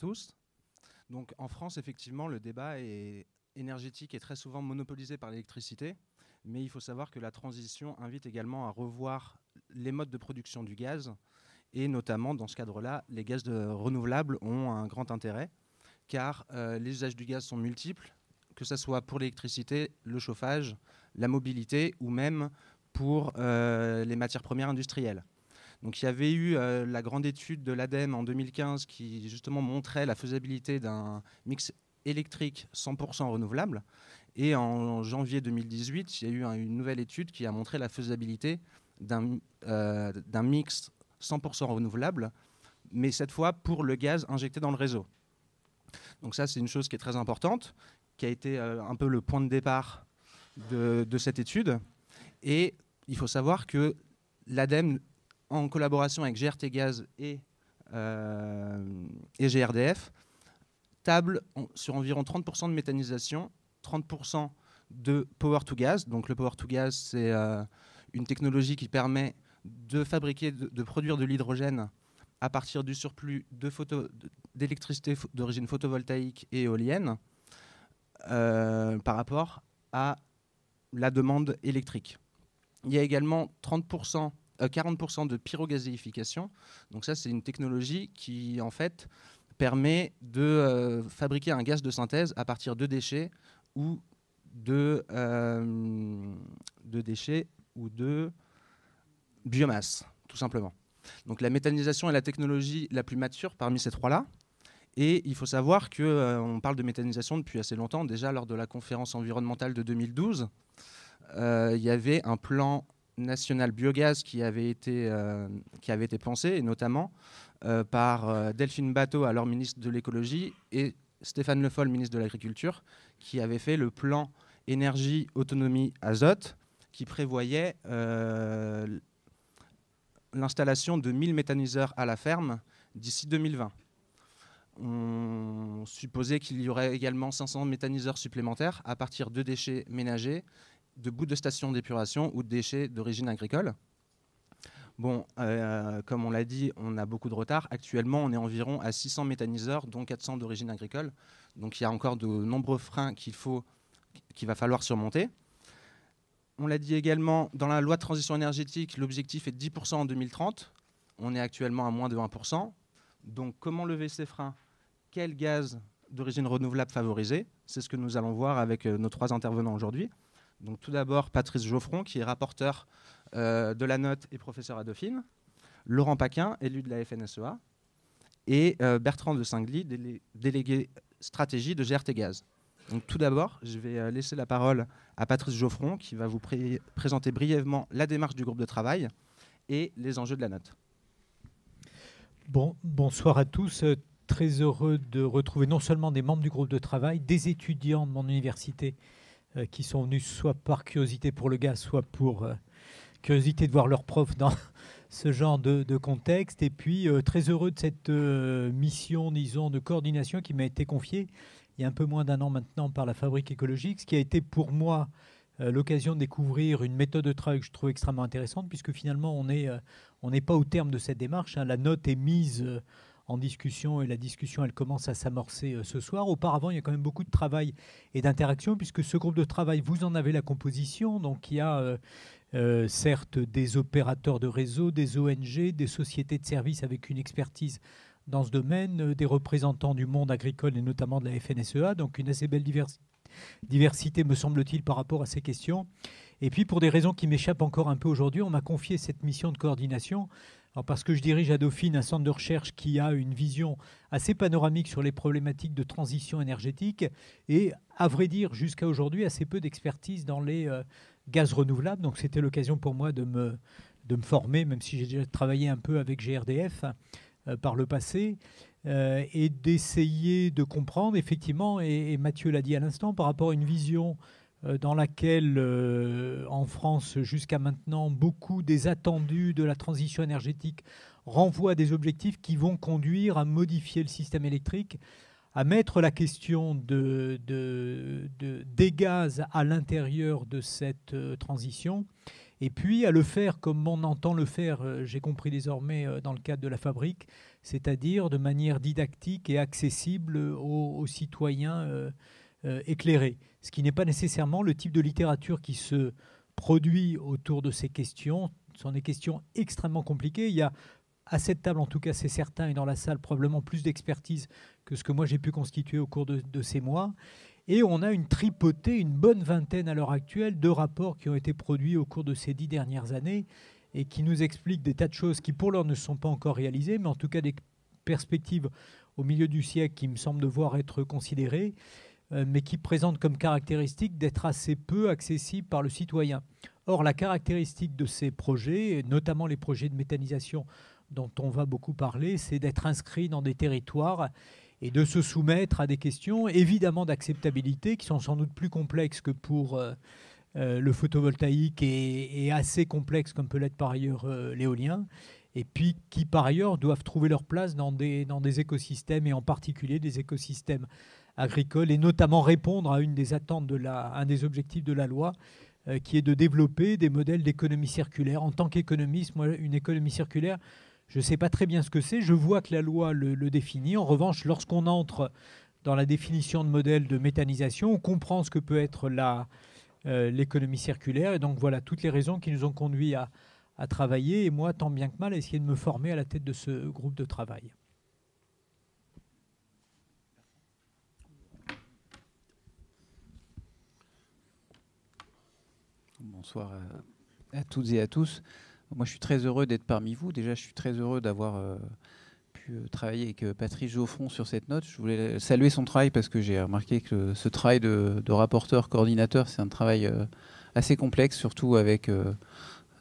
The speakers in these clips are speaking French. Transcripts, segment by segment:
tous. Donc en France, effectivement, le débat est énergétique est très souvent monopolisé par l'électricité, mais il faut savoir que la transition invite également à revoir les modes de production du gaz, et notamment dans ce cadre-là, les gaz de renouvelables ont un grand intérêt, car euh, les usages du gaz sont multiples, que ce soit pour l'électricité, le chauffage, la mobilité, ou même pour euh, les matières premières industrielles. Donc il y avait eu euh, la grande étude de l'ADEME en 2015 qui justement montrait la faisabilité d'un mix électrique 100% renouvelable. Et en janvier 2018, il y a eu une nouvelle étude qui a montré la faisabilité d'un euh, mix 100% renouvelable, mais cette fois pour le gaz injecté dans le réseau. Donc ça, c'est une chose qui est très importante, qui a été euh, un peu le point de départ de, de cette étude. Et il faut savoir que l'ADEME en collaboration avec GRT Gaz et, euh, et GRDF, table sur environ 30% de méthanisation, 30% de power to gas. Donc le power to gas, c'est euh, une technologie qui permet de fabriquer, de, produire de l'hydrogène à partir du surplus d'électricité d'origine photovoltaïque et éolienne euh, par rapport à la demande électrique. Il y a également 30% 40% euh, de pyrogazéification. Donc ça, c'est une technologie qui, en fait, permet de euh, fabriquer un gaz de synthèse à partir de déchets ou de, euh, de déchets ou de biomasse, tout simplement. Donc la méthanisation est la technologie la plus mature parmi ces trois-là. Et il faut savoir qu'on on parle de méthanisation depuis assez longtemps. Déjà, lors de la conférence environnementale de 2012, il y avait un plan national biogaz qui avait été, euh, qui avait été pensé, et notamment euh, par euh, Delphine Bateau, alors ministre de l'écologie, et Stéphane Le Foll, ministre de l'Agriculture, qui avait fait le plan énergie, autonomie, azote, qui prévoyait l'installation de 1000 méthaniseurs à la ferme d'ici 2020. On supposait qu'il y aurait également 500 méthaniseurs supplémentaires à partir de déchets ménagers de bouts de stations d'épuration ou de déchets d'origine agricole. Bon, euh, comme on l'a dit, on a beaucoup de retard. Actuellement, on est environ à 600 méthaniseurs, dont 400 d'origine agricole. Donc il y a encore de nombreux freins qu'il faut, qu'il va falloir surmonter. On l'a dit également, dans la loi de transition énergétique, l'objectif est de 10% en 2030. On est actuellement à moins de 1%. Donc comment lever ces freins? Quel gaz d'origine renouvelable favoriser? C'est ce que nous allons voir avec euh, nos trois intervenants aujourd'hui. Donc tout d'abord Patrice Geoffron, qui est rapporteur euh, de la note et professeur à Dauphine, Laurent Paquin, élu de la FNSEA, et euh, Bertrand de Singly, délégué stratégie de GRT Gaz. Tout d'abord, je vais euh, laisser la parole à Patrice Geoffron, qui va vous présenter brièvement la démarche du groupe de travail et les enjeux de la note. Bon, bonsoir à tous. Très heureux de retrouver non seulement des membres du groupe de travail, des étudiants de mon université euh, qui sont venus soit par curiosité pour le gaz, soit pour euh, curiosité de voir leurs profs dans ce genre de, contexte. Et puis, euh, très heureux de cette mission, disons, de coordination qui m'a été confiée il y a un peu moins d'un an maintenant par la Fabrique écologique, ce qui a été pour moi l'occasion de découvrir une méthode de travail que je trouve extrêmement intéressante, puisque finalement, on n'est on pas au terme de cette démarche. Hein. La note est mise en discussion et la discussion elle commence à s'amorcer euh, ce soir. Auparavant, il y a quand même beaucoup de travail et d'interaction puisque ce groupe de travail, vous en avez la composition. Donc il y a euh, euh, certes des opérateurs de réseau, des ONG, des sociétés de services avec une expertise dans ce domaine, des représentants du monde agricole et notamment de la FNSEA, donc une assez belle diversité me semble-t-il par rapport à ces questions. Et puis pour des raisons qui m'échappent encore un peu aujourd'hui, on m'a confié cette mission de coordination parce que je dirige à Dauphine un centre de recherche qui a une vision assez panoramique sur les problématiques de transition énergétique et, à vrai dire, jusqu'à aujourd'hui, assez peu d'expertise dans les euh, gaz renouvelables. Donc c'était l'occasion pour moi de me, de me former, même si j'ai déjà travaillé un peu avec GRDF euh, par le passé, euh, et d'essayer de comprendre, effectivement, et Mathieu l'a dit à l'instant, par rapport à une vision dans laquelle, euh, en France, jusqu'à maintenant, beaucoup des attendus de la transition énergétique renvoient à des objectifs qui vont conduire à modifier le système électrique, à mettre la question de, de, des gaz à l'intérieur de cette euh, transition et puis à le faire comme on entend le faire, euh, j'ai compris désormais euh, dans le cadre de la fabrique, c'est-à-dire de manière didactique et accessible aux, citoyens éclairés, ce qui n'est pas nécessairement le type de littérature qui se produit autour de ces questions. Ce sont des questions extrêmement compliquées. Il y a à cette table, en tout cas, c'est certain, et dans la salle, probablement plus d'expertise que ce que moi j'ai pu constituer au cours de, ces mois. Et on a une tripotée, une bonne vingtaine à l'heure actuelle de rapports qui ont été produits au cours de ces dix dernières années et qui nous expliquent des tas de choses qui, pour l'heure, ne sont pas encore réalisées, mais en tout cas des perspectives au milieu du siècle qui me semblent devoir être considérées, euh, mais qui présentent comme caractéristique d'être assez peu accessibles par le citoyen. Or, la caractéristique de ces projets, notamment les projets de méthanisation dont on va beaucoup parler, c'est d'être inscrit dans des territoires et de se soumettre à des questions évidemment d'acceptabilité qui sont sans doute plus complexes que pour euh, euh, le photovoltaïque et, assez complexes comme peut l'être par ailleurs euh, l'éolien, et puis qui par ailleurs doivent trouver leur place dans des, dans des écosystèmes et en particulier des écosystèmes agricoles et notamment répondre à une des attentes de la, un des objectifs de la loi qui est de développer des modèles d'économie circulaire. En tant qu'économiste, moi, une économie circulaire, je ne sais pas très bien ce que c'est. Je vois que la loi le, définit. En revanche, lorsqu'on entre dans la définition de modèle de méthanisation, on comprend ce que peut être euh, l'économie circulaire. Et donc voilà toutes les raisons qui nous ont conduits à, à, travailler. Et moi, tant bien que mal, à essayer de me former à la tête de ce groupe de travail. Bonsoir à toutes et à tous. Moi, je suis très heureux d'être parmi vous. Déjà, je suis très heureux d'avoir euh, pu euh, travailler avec euh, Patrice Geoffron sur cette note. Je voulais saluer son travail parce que j'ai remarqué que ce travail de, rapporteur, coordinateur, c'est un travail assez complexe, surtout avec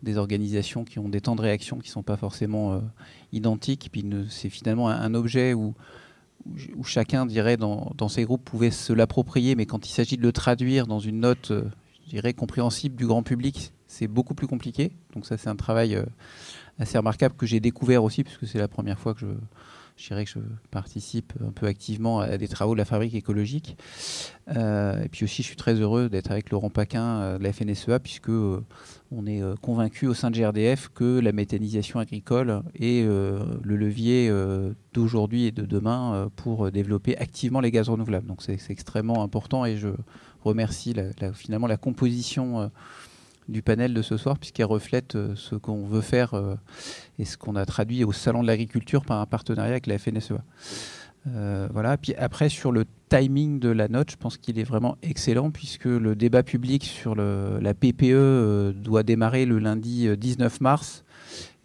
des organisations qui ont des temps de réaction qui ne sont pas forcément identiques. Puis c'est finalement un, objet où, où, chacun, dirait, dans, dans, ces groupes pouvait se l'approprier, mais quand il s'agit de le traduire dans une note, je dirais, compréhensible du grand public, c'est beaucoup plus compliqué. Donc ça, c'est un travail euh, assez remarquable que j'ai découvert aussi, puisque c'est la première fois que je, dirais que je participe un peu activement à des travaux de la fabrique écologique. Euh, et puis aussi, je suis très heureux d'être avec Laurent Paquin euh, de la FNSEA, puisque on est convaincu au sein de GRDF que la méthanisation agricole est le levier d'aujourd'hui et de demain pour développer activement les gaz renouvelables. Donc c'est extrêmement important et je remercie finalement la composition du panel de ce soir, puisqu'elle reflète euh, ce qu'on veut faire euh, et ce qu'on a traduit au Salon de l'agriculture par un partenariat avec la FNSEA. Euh, voilà. Puis après, sur le timing de la note, je pense qu'il est vraiment excellent puisque le débat public sur la PPE doit démarrer le lundi 19 mars.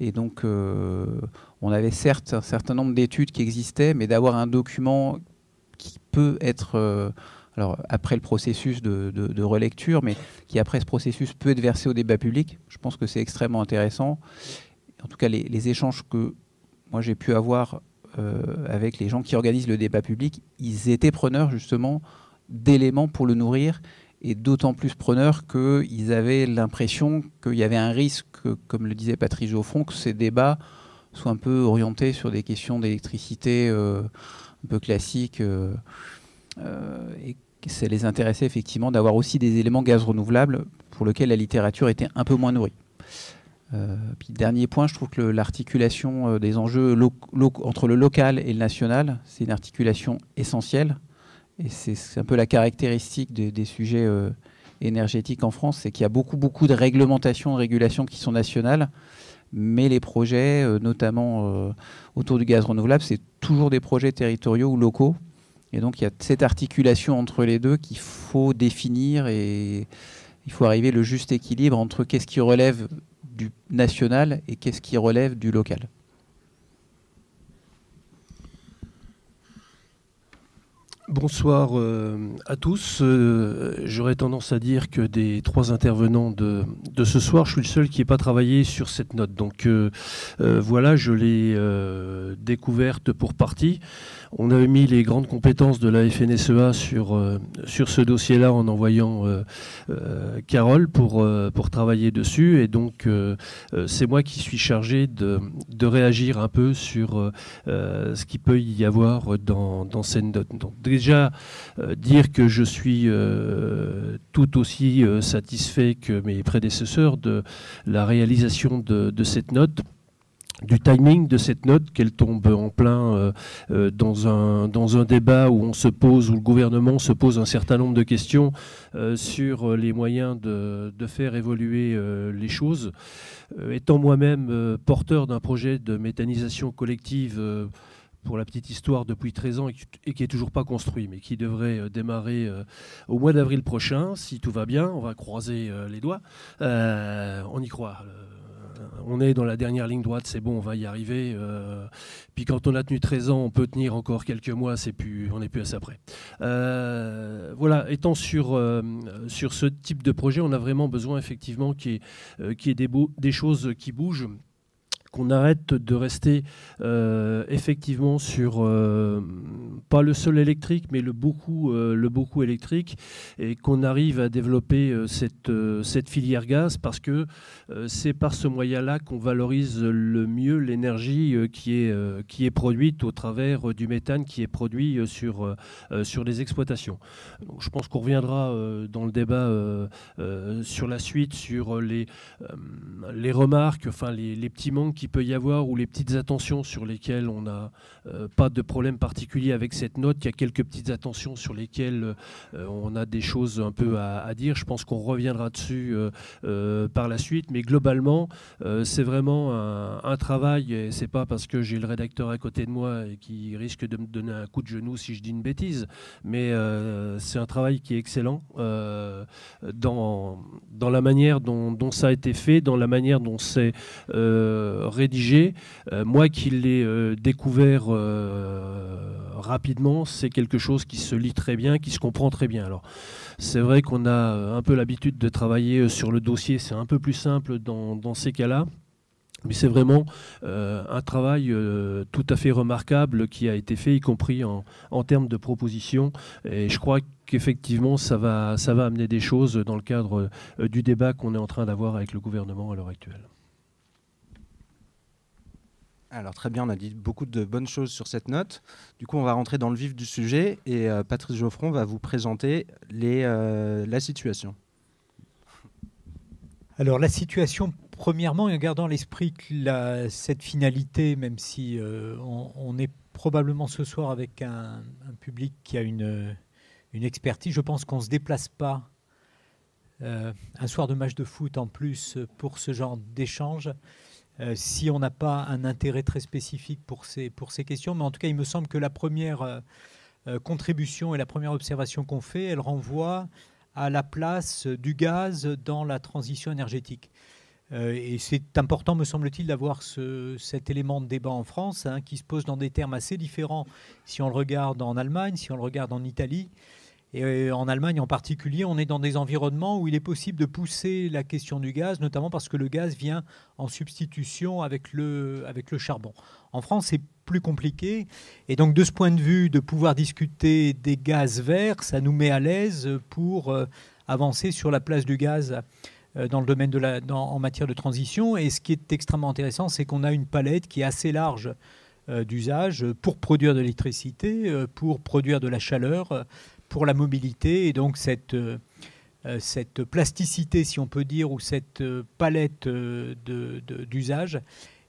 Et donc, on avait certes un certain nombre d'études qui existaient, mais d'avoir un document qui peut être alors après le processus de, relecture, mais qui après ce processus peut être versé au débat public. Je pense que c'est extrêmement intéressant. En tout cas, les, échanges que moi j'ai pu avoir euh, avec les gens qui organisent le débat public, ils étaient preneurs justement d'éléments pour le nourrir et d'autant plus preneurs qu'ils avaient l'impression qu'il y avait un risque, comme le disait Patrice Geoffron, que ces débats soient un peu orientés sur des questions d'électricité euh, un peu classiques. Euh, et ça les intéressait effectivement d'avoir aussi des éléments gaz renouvelables pour lesquels la littérature était un peu moins nourrie. Euh, dernier point, je trouve que l'articulation euh, des enjeux entre le local et le national, c'est une articulation essentielle. Et c'est un peu la caractéristique des sujets euh, énergétiques en France, c'est qu'il y a beaucoup, beaucoup de réglementations, de régulations qui sont nationales, mais les projets, notamment autour du gaz renouvelable, c'est toujours des projets territoriaux ou locaux. Et donc il y a cette articulation entre les deux qu'il faut définir et il faut arriver le juste équilibre entre qu'est-ce qui relève du national et qu'est-ce qui relève du local. Bonsoir euh, à tous. Euh, j'aurais tendance à dire que des trois intervenants de, de, ce soir, je suis le seul qui n'ait pas travaillé sur cette note. Donc euh, voilà, je l'ai découverte pour partie. On avait mis les grandes compétences de la FNSEA sur, sur ce dossier-là en envoyant Carole pour, travailler dessus. Et donc c'est moi qui suis chargé de, réagir un peu sur ce qu'il peut y avoir dans, dans note. Donc, déjà dire que je suis tout aussi satisfait que mes prédécesseurs de la réalisation de cette note du timing de cette note, qu'elle tombe en plein euh, euh, dans, un, dans un débat où on se pose, où le gouvernement se pose un certain nombre de questions euh, sur les moyens de, faire évoluer les choses. étant moi-même porteur d'un projet de méthanisation collective pour la petite histoire depuis 13 ans et qui n'est toujours pas construit, mais qui devrait démarrer au mois d'avril prochain, si tout va bien. On va croiser les doigts. on y croit on est dans la dernière ligne droite, c'est bon, on va y arriver. Euh, puis quand on a tenu 13 ans, on peut tenir encore quelques mois, on n'est plus assez près. Euh, voilà, étant sur, euh, sur ce type de projet, on a vraiment besoin effectivement qu'il y ait, des choses qui bougent qu'on arrête de rester euh, effectivement sur euh, pas le seul électrique, mais le beaucoup, euh, le beaucoup électrique, et qu'on arrive à développer cette, cette filière gaz parce que c'est par ce moyen-là qu'on valorise le mieux l'énergie qui, est, qui est produite au travers du méthane qui est produit sur, sur les exploitations. je pense qu'on reviendra dans le débat sur la suite, sur les, les remarques, enfin les, les petits manques qui peut y avoir ou les petites attentions sur lesquelles on n'a euh, pas de problème particulier avec cette note. Il y a quelques petites attentions sur lesquelles euh, on a des choses un peu à, dire. Je pense qu'on reviendra dessus euh, par la suite. Mais globalement, c'est vraiment un, travail. Et c'est pas parce que j'ai le rédacteur à côté de moi et qui risque de me donner un coup de genou si je dis une bêtise. Mais c'est un travail qui est excellent dans, dans la manière dont, dont, ça a été fait, dans la manière dont c'est rédigé euh, moi qui l'ai euh, découvert euh, rapidement, c'est quelque chose qui se lit très bien, qui se comprend très bien. Alors, c'est vrai qu'on a un peu l'habitude de travailler sur le dossier, c'est un peu plus simple dans, ces cas-là. Mais c'est vraiment un travail tout à fait remarquable qui a été fait, y compris en, termes de propositions. Et je crois qu'effectivement, ça va, ça va amener des choses dans le cadre du débat qu'on est en train d'avoir avec le gouvernement à l'heure actuelle. Alors très bien, on a dit beaucoup de bonnes choses sur cette note. Du coup, on va rentrer dans le vif du sujet et euh, Patrice Geoffron va vous présenter euh, la situation. Alors la situation, premièrement, en gardant l'esprit que cette finalité, même si euh, on, est probablement ce soir avec un, public qui a une, une expertise, je pense qu'on ne se déplace pas un soir de match de foot en plus pour ce genre d'échange. Euh, si on n'a pas un intérêt très spécifique pour ces, pour ces questions. Mais en tout cas, il me semble que la première euh, euh, contribution et la première observation qu'on fait, elle renvoie à la place du gaz dans la transition énergétique. et c'est important, me semble-t-il, d'avoir cet élément de débat en France, hein, qui se pose dans des termes assez différents si on le regarde en Allemagne, si on le regarde en Italie. Et euh, en Allemagne en particulier, on est dans des environnements où il est possible de pousser la question du gaz, notamment parce que le gaz vient en substitution avec le, avec le charbon. En France, c'est plus compliqué. Et donc, de ce point de vue, de pouvoir discuter des gaz verts, ça nous met à l'aise pour euh, avancer sur la place du gaz euh, dans le domaine de la, en matière de transition. Et ce qui est extrêmement intéressant, c'est qu'on a une palette qui est assez large d'usage pour produire de l'électricité, pour produire de la chaleur, pour la mobilité. Et donc cette, euh, euh, cette plasticité, si on peut dire, ou cette euh, palette d'usage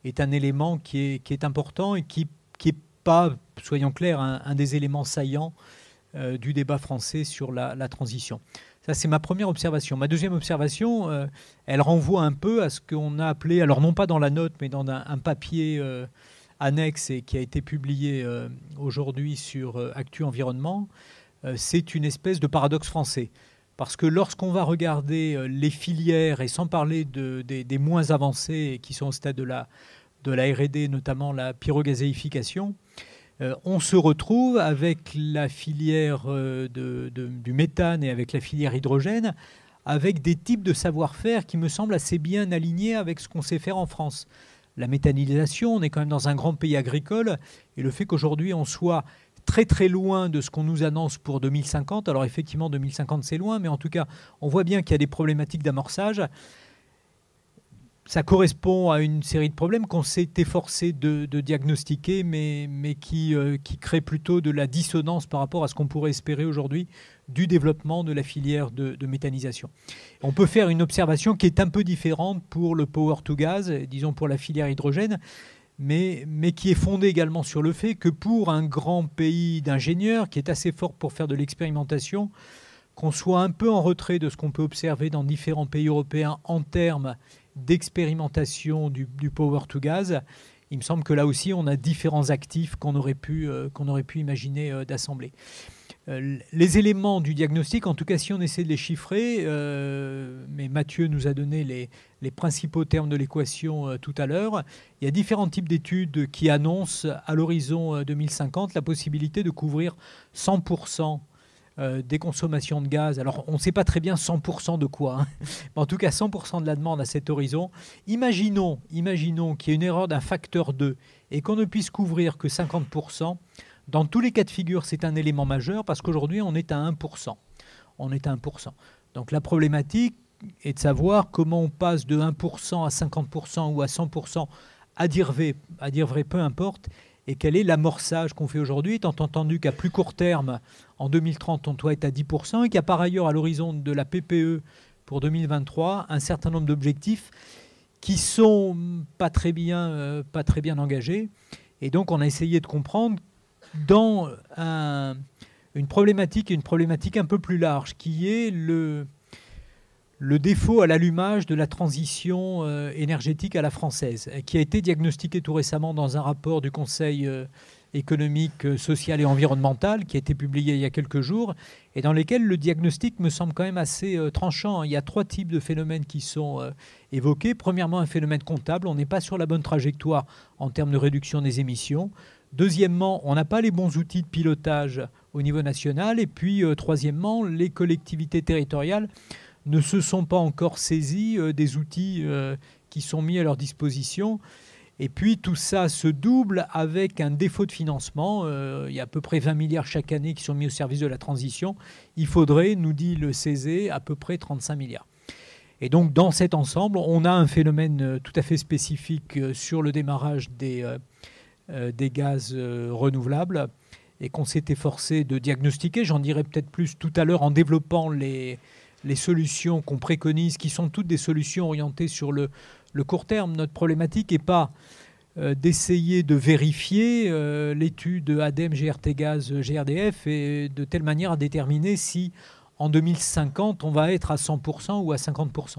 est un élément qui est, qui est important et qui n'est pas, soyons clairs, un, des éléments saillants du débat français sur la, transition. Ça, c'est ma première observation. Ma deuxième observation, elle renvoie un peu à ce qu'on a appelé, alors non pas dans la note, mais dans un, papier annexe et qui a été publié aujourd'hui sur Actu Environnement, c'est une espèce de paradoxe français. Parce que lorsqu'on va regarder euh, les filières, et sans parler des, moins avancées qui sont au stade de la, de la RD, notamment la pyrogazéification, euh, on se retrouve avec la filière du méthane et avec la filière hydrogène, avec des types de savoir-faire qui me semblent assez bien alignés avec ce qu'on sait faire en France. La méthanisation, on est quand même dans un grand pays agricole, et le fait qu'aujourd'hui on soit très très loin de ce qu'on nous annonce pour 2050. Alors effectivement, 2050 c'est loin, mais en tout cas, on voit bien qu'il y a des problématiques d'amorçage. ça correspond à une série de problèmes qu'on s'est efforcé de, diagnostiquer, mais, mais qui, euh, qui créent plutôt de la dissonance par rapport à ce qu'on pourrait espérer aujourd'hui du développement de la filière de, méthanisation. On peut faire une observation qui est un peu différente pour le power to gas, disons pour la filière hydrogène, mais, qui est fondée également sur le fait que pour un grand pays d'ingénieurs qui est assez fort pour faire de l'expérimentation, qu'on soit un peu en retrait de ce qu'on peut observer dans différents pays européens en termes d'expérimentation du, power to gas, il me semble que là aussi, on a différents actifs qu'on aurait pu, euh, imaginer euh, d'assembler. Euh, les éléments du diagnostic, en tout cas si on essaie de les chiffrer, mais Mathieu nous a donné les, principaux termes de l'équation tout à l'heure, il y a différents types d'études qui annoncent à l'horizon 2050 la possibilité de couvrir 100% euh, des consommations de gaz. Alors, on ne sait pas très bien 100% de quoi, hein. mais en tout cas 100% de la demande à cet horizon. Imaginons, imaginons qu'il y ait une erreur d'un facteur 2 et qu'on ne puisse couvrir que 50%. Dans tous les cas de figure, c'est un élément majeur parce qu'aujourd'hui, on est à 1%. On est à 1%. Donc, la problématique est de savoir comment on passe de 1% à 50% ou à 100% à dire vrai, à dire vrai peu importe, et quel est l'amorçage qu'on fait aujourd'hui, étant entendu qu'à plus court terme, en 2030, on doit être à 10%, et qu'il y a par ailleurs à l'horizon de la PPE pour 2023 un certain nombre d'objectifs qui sont pas très bien, euh, pas très bien engagés. Et donc on a essayé de comprendre dans une problématique, une problématique un peu plus large, qui est le, défaut à l'allumage de la transition euh, énergétique à la française, qui a été diagnostiqué tout récemment dans un rapport du Conseil euh, économique, euh, social et environnemental qui a été publié il y a quelques jours et dans lequel le diagnostic me semble quand même assez tranchant. Il y a trois types de phénomènes qui sont évoqués. Premièrement, un phénomène comptable. On n'est pas sur la bonne trajectoire en termes de réduction des émissions. Deuxièmement, on n'a pas les bons outils de pilotage au niveau national. Et puis, troisièmement, les collectivités territoriales ne se sont pas encore saisis euh, des outils euh, qui sont mis à leur disposition. Et puis tout ça se double avec un défaut de financement. Euh, il y a à peu près 20 milliards chaque année qui sont mis au service de la transition. Il faudrait, nous dit le CESE, à peu près 35 milliards. Et donc dans cet ensemble, on a un phénomène tout à fait spécifique sur le démarrage des, des gaz renouvelables et qu'on s'est efforcé de diagnostiquer. J'en dirai peut-être plus tout à l'heure en développant les, solutions qu'on préconise, qui sont toutes des solutions orientées sur le, court terme. Notre problématique n'est pas euh, d'essayer de vérifier euh, l'étude ADEME, GRT Gaz, GRDF, et de telle manière à déterminer si en 2050 on va être à 100% ou à 50%.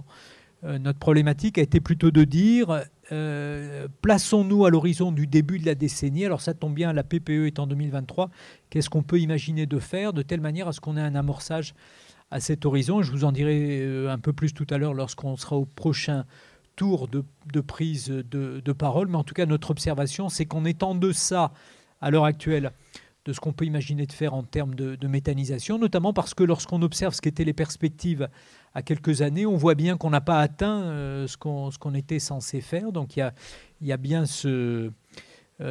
Euh, notre problématique a été plutôt de dire plaçons-nous à l'horizon du début de la décennie. Alors ça tombe bien, la PPE est en 2023. Qu'est-ce qu'on peut imaginer de faire de telle manière à ce qu'on ait un amorçage à cet horizon? Je vous en dirai euh, un peu plus tout à l'heure lorsqu'on sera au prochain tour de, prise de, parole. Mais en tout cas, notre observation, c'est qu'on est en deçà, à l'heure actuelle, de ce qu'on peut imaginer de faire en termes de, méthanisation, notamment parce que lorsqu'on observe ce qu'étaient les perspectives à quelques années, on voit bien qu'on n'a pas atteint euh, ce qu'on était censé faire. Donc il y a, bien euh,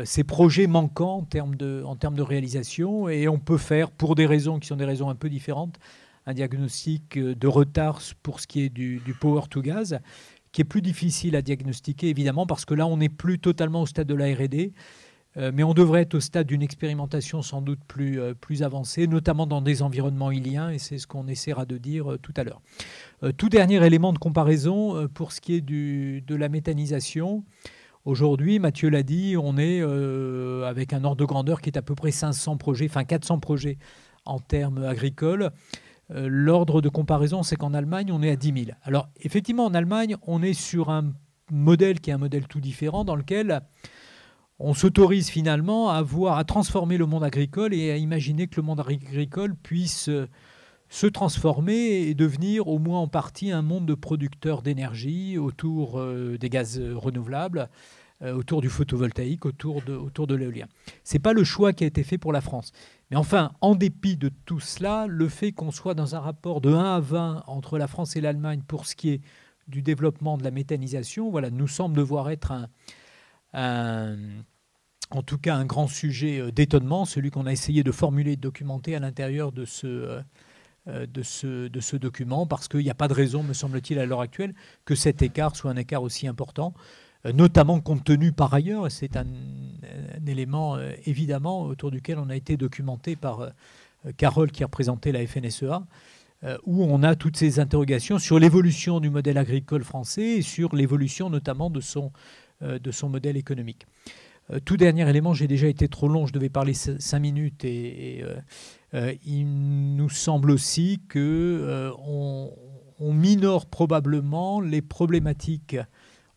ces projets manquants en termes, de, réalisation, et on peut faire, pour des raisons qui sont des raisons un peu différentes, un diagnostic euh, de retard pour ce qui est du, power to gas, qui est plus difficile à diagnostiquer évidemment parce que là on n'est plus totalement au stade de la R&D, mais on devrait être au stade d'une expérimentation sans doute plus, euh, plus avancée, notamment dans des environnements iliens, et c'est ce qu'on essaiera de dire tout à l'heure. tout dernier élément de comparaison pour ce qui est du, de la méthanisation. Aujourd'hui, Mathieu l'a dit, on est avec un ordre de grandeur qui est à peu près 500 projets, enfin 400 projets en termes agricoles. Euh, l'ordre de comparaison, c'est qu'en Allemagne, on est à 10 000. Alors, effectivement, en Allemagne, on est sur un modèle qui est un modèle tout différent dans lequel on s'autorise finalement à voir, à transformer le monde agricole et à imaginer que le monde agricole puisse euh, se transformer et devenir au moins en partie un monde de producteurs d'énergie autour euh, des gaz renouvelables, autour du photovoltaïque, autour de, autour de l'éolien. Ce n'est pas le choix qui a été fait pour la France. Mais enfin, en dépit de tout cela, le fait qu'on soit dans un rapport de 1 à 20 entre la France et l'Allemagne pour ce qui est du développement de la méthanisation, voilà, nous semble devoir être un, en tout cas un grand sujet euh, d'étonnement, celui qu'on a essayé de formuler et de documenter à l'intérieur de ce, euh, de, ce, document, parce qu'il n'y a pas de raison, me semble-t-il, à l'heure actuelle, que cet écart soit un écart aussi important, notamment compte tenu par ailleurs, et c'est un, élément évidemment autour duquel on a été documenté par Carole qui représentait la FNSEA, où on a toutes ces interrogations sur l'évolution du modèle agricole français et sur l'évolution notamment de son, de son modèle économique. Euh, tout dernier élément, j'ai déjà été trop long, je devais parler cinq minutes et, euh, euh, il nous semble aussi que on, minore probablement les problématiques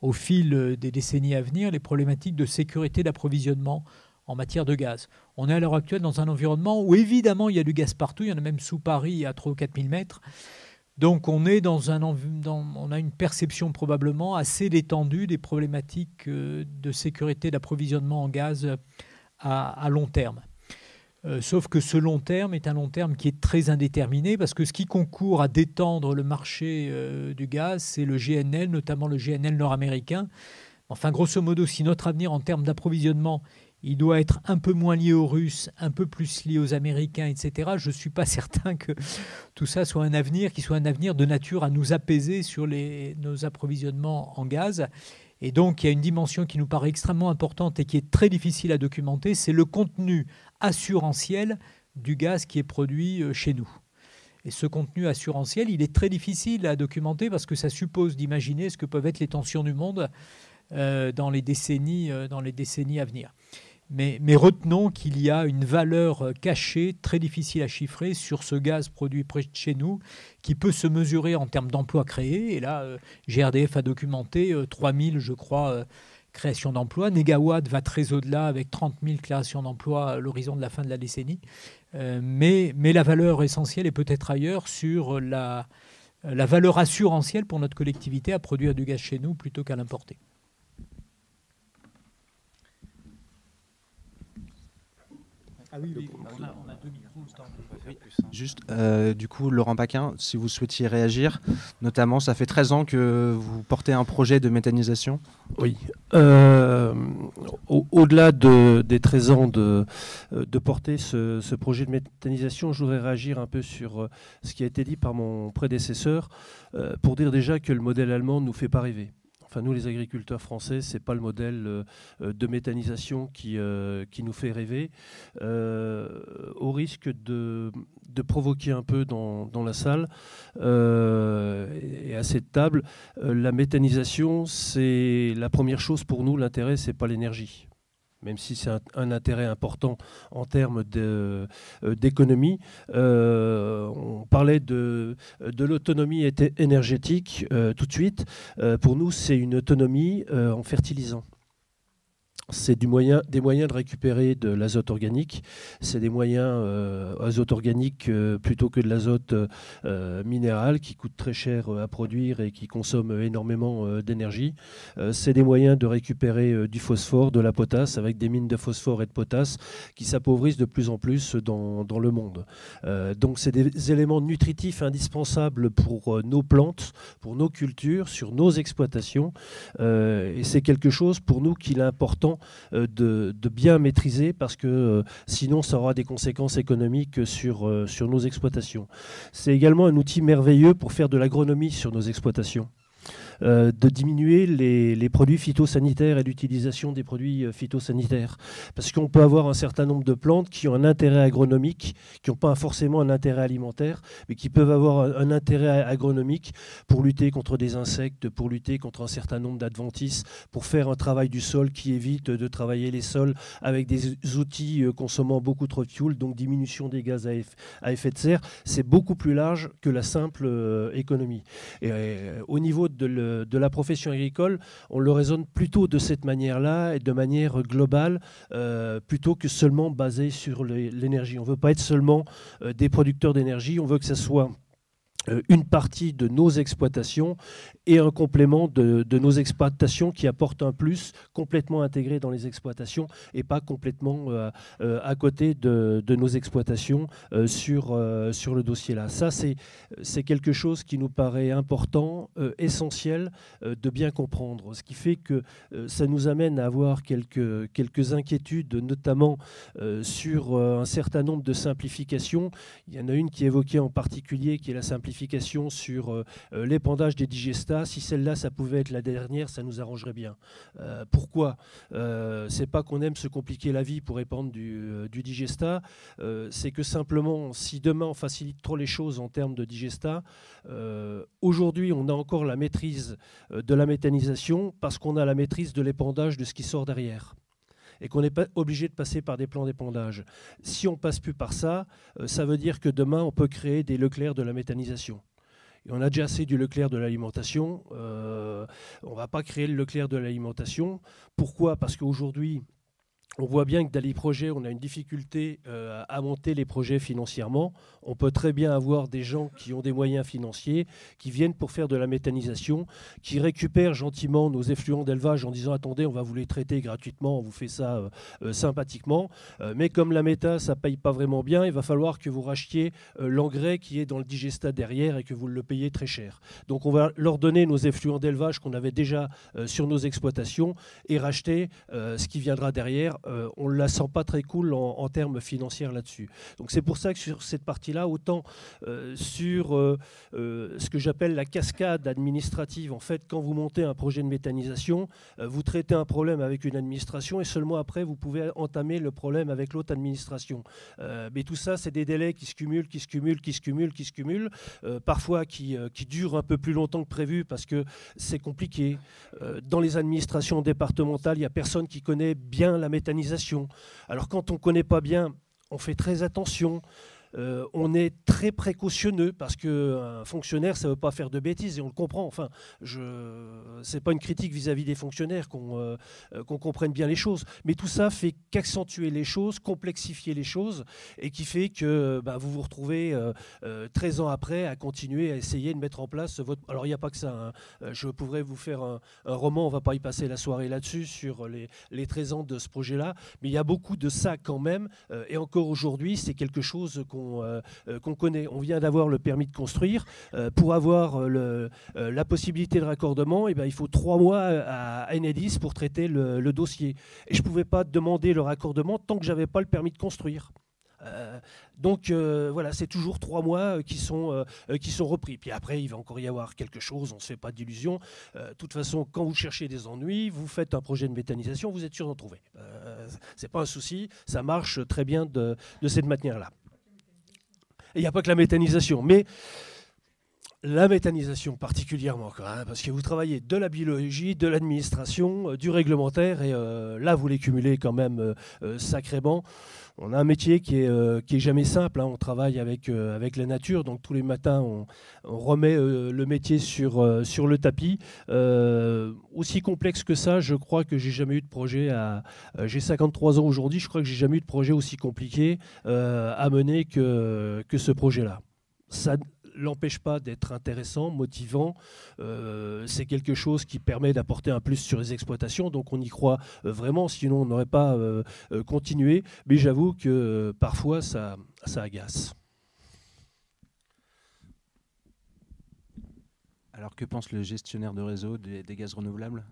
au fil des décennies à venir, les problématiques de sécurité d'approvisionnement en matière de gaz. On est à l'heure actuelle dans un environnement où évidemment il y a du gaz partout, il y en a même sous Paris à 3 ou 4 000 mètres. Donc on est dans un, on a une perception probablement assez détendue des problématiques euh, de sécurité d'approvisionnement en gaz à, long terme. Euh, sauf que ce long terme est un long terme qui est très indéterminé parce que ce qui concourt à détendre le marché euh, du gaz, c'est le GNL, notamment le GNL nord-américain. Enfin, grosso modo, si notre avenir en termes d'approvisionnement il doit être un peu moins lié aux Russes, un peu plus lié aux Américains, etc. Je ne suis pas certain que tout ça soit un avenir qui soit un avenir de nature à nous apaiser sur nos approvisionnements en gaz. Et donc, il y a une dimension qui nous paraît extrêmement importante et qui est très difficile à documenter, c'est le contenu assurantiel du gaz qui est produit euh, chez nous. Et ce contenu assurantiel, il est très difficile à documenter parce que ça suppose d'imaginer ce que peuvent être les tensions du monde euh, dans, les décennies, euh, dans les décennies à venir. Mais, retenons qu'il y a une valeur euh, cachée, très difficile à chiffrer, sur ce gaz produit près de chez nous, qui peut se mesurer en termes d'emplois créés. Et là, euh, GRDF a documenté 3000, euh, je crois, créations d'emplois. Negawatt va très au-delà avec 30 000 créations d'emplois à l'horizon de la fin de la décennie. mais, mais la valeur essentielle est peut-être ailleurs sur la, la valeur assurantielle pour notre collectivité à produire du gaz chez nous plutôt qu'à l'importer. Ah Juste, euh, du coup, Laurent Paquin, si vous souhaitiez réagir, notamment, ça fait 13 ans que vous portez un projet de méthanisation. Oui. Euh, au-delà des 13 ans de, euh, de porter ce, projet de méthanisation, je voudrais réagir un peu sur ce qui a été dit par mon prédécesseur, pour dire déjà que le modèle allemand ne nous fait pas rêver. Enfin, nous, les agriculteurs français, ce n'est pas le modèle euh, de méthanisation qui, euh, qui nous fait rêver. Euh, au risque de, provoquer un peu dans, dans la salle et à cette table, la méthanisation, c'est la première chose pour nous. L'intérêt, ce n'est pas l'énergie même si c'est un, intérêt important en termes euh, d'économie. Euh, on parlait de, l'autonomie énergétique euh, tout de suite. pour nous, c'est une autonomie en fertilisant c'est des moyens de récupérer de l'azote organique. C'est des moyens euh, azote organique euh, plutôt que de l'azote euh, minéral qui coûte très cher à produire et qui consomme énormément d'énergie. c'est des moyens de récupérer du phosphore, de la potasse avec des mines de phosphore et de potasse qui s'appauvrissent de plus en plus dans, dans le monde. donc c'est des éléments nutritifs indispensables pour nos plantes, pour nos cultures, sur nos exploitations. et c'est quelque chose pour nous qu'il est important euh, de, bien maîtriser parce que euh, sinon ça aura des conséquences économiques euh, sur nos exploitations. C'est également un outil merveilleux pour faire de l'agronomie sur nos exploitations. Euh, de diminuer les, produits phytosanitaires et l'utilisation des produits euh, phytosanitaires. Parce qu'on peut avoir un certain nombre de plantes qui ont un intérêt agronomique, qui n'ont pas forcément un intérêt alimentaire, mais qui peuvent avoir un, intérêt agronomique pour lutter contre des insectes, pour lutter contre un certain nombre d'adventices, pour faire un travail du sol qui évite de travailler les sols avec des outils euh, consommant beaucoup trop de fuel, donc diminution des gaz à effet de serre. C'est beaucoup plus large que la simple économie. Et, au niveau de de, la profession agricole, on le raisonne plutôt de cette manière-là et de manière globale, euh, plutôt que seulement basé sur l'énergie. On ne veut pas être seulement euh, des producteurs d'énergie, on veut que ce soit une partie de nos exploitations et un complément de, nos exploitations qui apporte un plus complètement intégré dans les exploitations et pas complètement euh, euh, à côté de, nos exploitations sur, sur le dossier là. Ça, c'est quelque chose qui nous paraît important, essentiel de bien comprendre. Ce qui fait que ça nous amène à avoir quelques, quelques inquiétudes, notamment sur un certain nombre de simplifications. Il y en a une qui est évoquée en particulier, qui est la simplification sur euh, euh, l'épandage des digestats. Si celle-là, ça pouvait être la dernière, ça nous arrangerait bien. Euh, pourquoi? C'est pas qu'on aime se compliquer la vie pour épandre du, du digestat, c'est que simplement, si demain on facilite trop les choses en termes de digestat, aujourd'hui on a encore la maîtrise de la méthanisation parce qu'on a la maîtrise de l'épandage de ce qui sort derrière et qu'on n'est pas obligé de passer par des plans d'épandage. Si on passe plus par ça, euh, ça veut dire que demain, on peut créer des Leclerc de la méthanisation. On a déjà assez du Leclerc de l'alimentation. Euh, on ne va pas créer le Leclerc de l'alimentation. Pourquoi? Parce qu'aujourd'hui, on voit bien que dans les projets, on a une difficulté euh, à monter les projets financièrement. On peut très bien avoir des gens qui ont des moyens financiers, qui viennent pour faire de la méthanisation, qui récupèrent gentiment nos effluents d'élevage en disant attendez, on va vous les traiter gratuitement, on vous fait ça euh, euh, sympathiquement. mais comme la méta, ça ne paye pas vraiment bien, il va falloir que vous rachetiez l'engrais qui est dans le digestat derrière et que vous le payez très cher. Donc on va leur donner nos effluents d'élevage qu'on avait déjà sur nos exploitations et racheter ce qui viendra derrière euh, on ne la sent pas très cool en, termes financiers là-dessus. Donc c'est pour ça que sur cette partie-là, autant euh, sur euh, ce que j'appelle la cascade administrative, en fait, quand vous montez un projet de méthanisation, vous traitez un problème avec une administration et seulement après, vous pouvez entamer le problème avec l'autre administration. mais tout ça, c'est des délais qui se cumulent, qui se cumulent, qui se cumulent, qui se cumulent, parfois qui, qui durent un peu plus longtemps que prévu parce que c'est compliqué. dans les administrations départementales, il n'y a personne qui connaît bien la méthanisation alors quand on ne connaît pas bien, on fait très attention. Euh, on est très précautionneux parce qu'un fonctionnaire, ça ne veut pas faire de bêtises et on le comprend. Enfin, ce n'est pas une critique vis-à-vis des fonctionnaires euh, qu'on comprenne bien les choses. Mais tout ça fait qu'accentuer les choses, complexifier les choses et qui fait que bah, vous vous retrouvez 13 euh, ans après à continuer à essayer de mettre en place votre. Alors, il n'y a pas que ça. Hein. Je pourrais vous faire un, roman, on ne va pas y passer la soirée là-dessus, sur les, les 13 ans de ce projet-là. Mais il y a beaucoup de ça quand même. et encore aujourd'hui, c'est quelque chose qu'on euh, euh, qu'on connaît. On vient d'avoir le permis de construire. Euh, pour avoir la possibilité de raccordement, et eh ben, il faut trois mois à Enedis pour traiter le, dossier. Et je ne pouvais pas demander le raccordement tant que je n'avais pas le permis de construire. donc voilà, c'est toujours trois mois qui, sont, qui sont repris. Puis après, il va encore y avoir quelque chose, on ne se fait pas d'illusions. De toute façon, quand vous cherchez des ennuis, vous faites un projet de méthanisation, vous êtes sûr d'en trouver. Ce n'est pas un souci, ça marche très bien de, de cette manière-là il n'y a pas que la méthanisation. Mais la méthanisation particulièrement, parce que vous travaillez de la biologie, de l'administration, euh, du réglementaire, et euh, là, vous les cumulez quand même euh, sacrément. On a un métier qui est, est jamais simple. Hein. On travaille avec, avec la nature, donc tous les matins, on, remet le métier sur, le tapis. aussi complexe que ça, je crois que j'ai jamais eu de projet à. j'ai 53 ans aujourd'hui, je crois que j'ai jamais eu de projet aussi compliqué à mener que, ce projet-là. L'empêche pas d'être intéressant, motivant. Euh, c'est quelque chose qui permet d'apporter un plus sur les exploitations, donc on y croit euh, vraiment, sinon on n'aurait pas euh, continué. Mais j'avoue que parfois ça, ça agace. Alors que pense le gestionnaire de réseau des gaz renouvelables?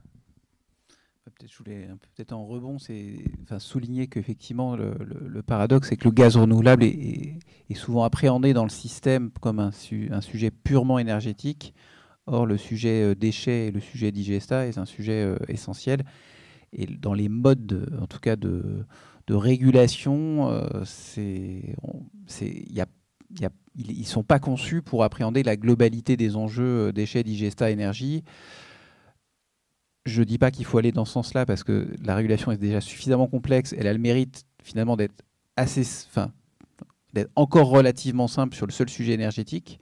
Peut-être je voulais peut-être en rebond, c'est souligner qu'effectivement le, le, paradoxe c'est que le gaz renouvelable est, souvent appréhendé dans le système comme un, sujet purement énergétique. Or le sujet euh, déchets et le sujet digesta est un sujet euh, essentiel. Et dans les modes, en tout cas de, de régulation, euh, ils ne sont pas conçus pour appréhender la globalité des enjeux déchets, digesta, énergie je ne dis pas qu'il faut aller dans ce sens-là parce que la régulation est déjà suffisamment complexe. Elle a le mérite finalement d'être assez, enfin, d'être encore relativement simple sur le seul sujet énergétique.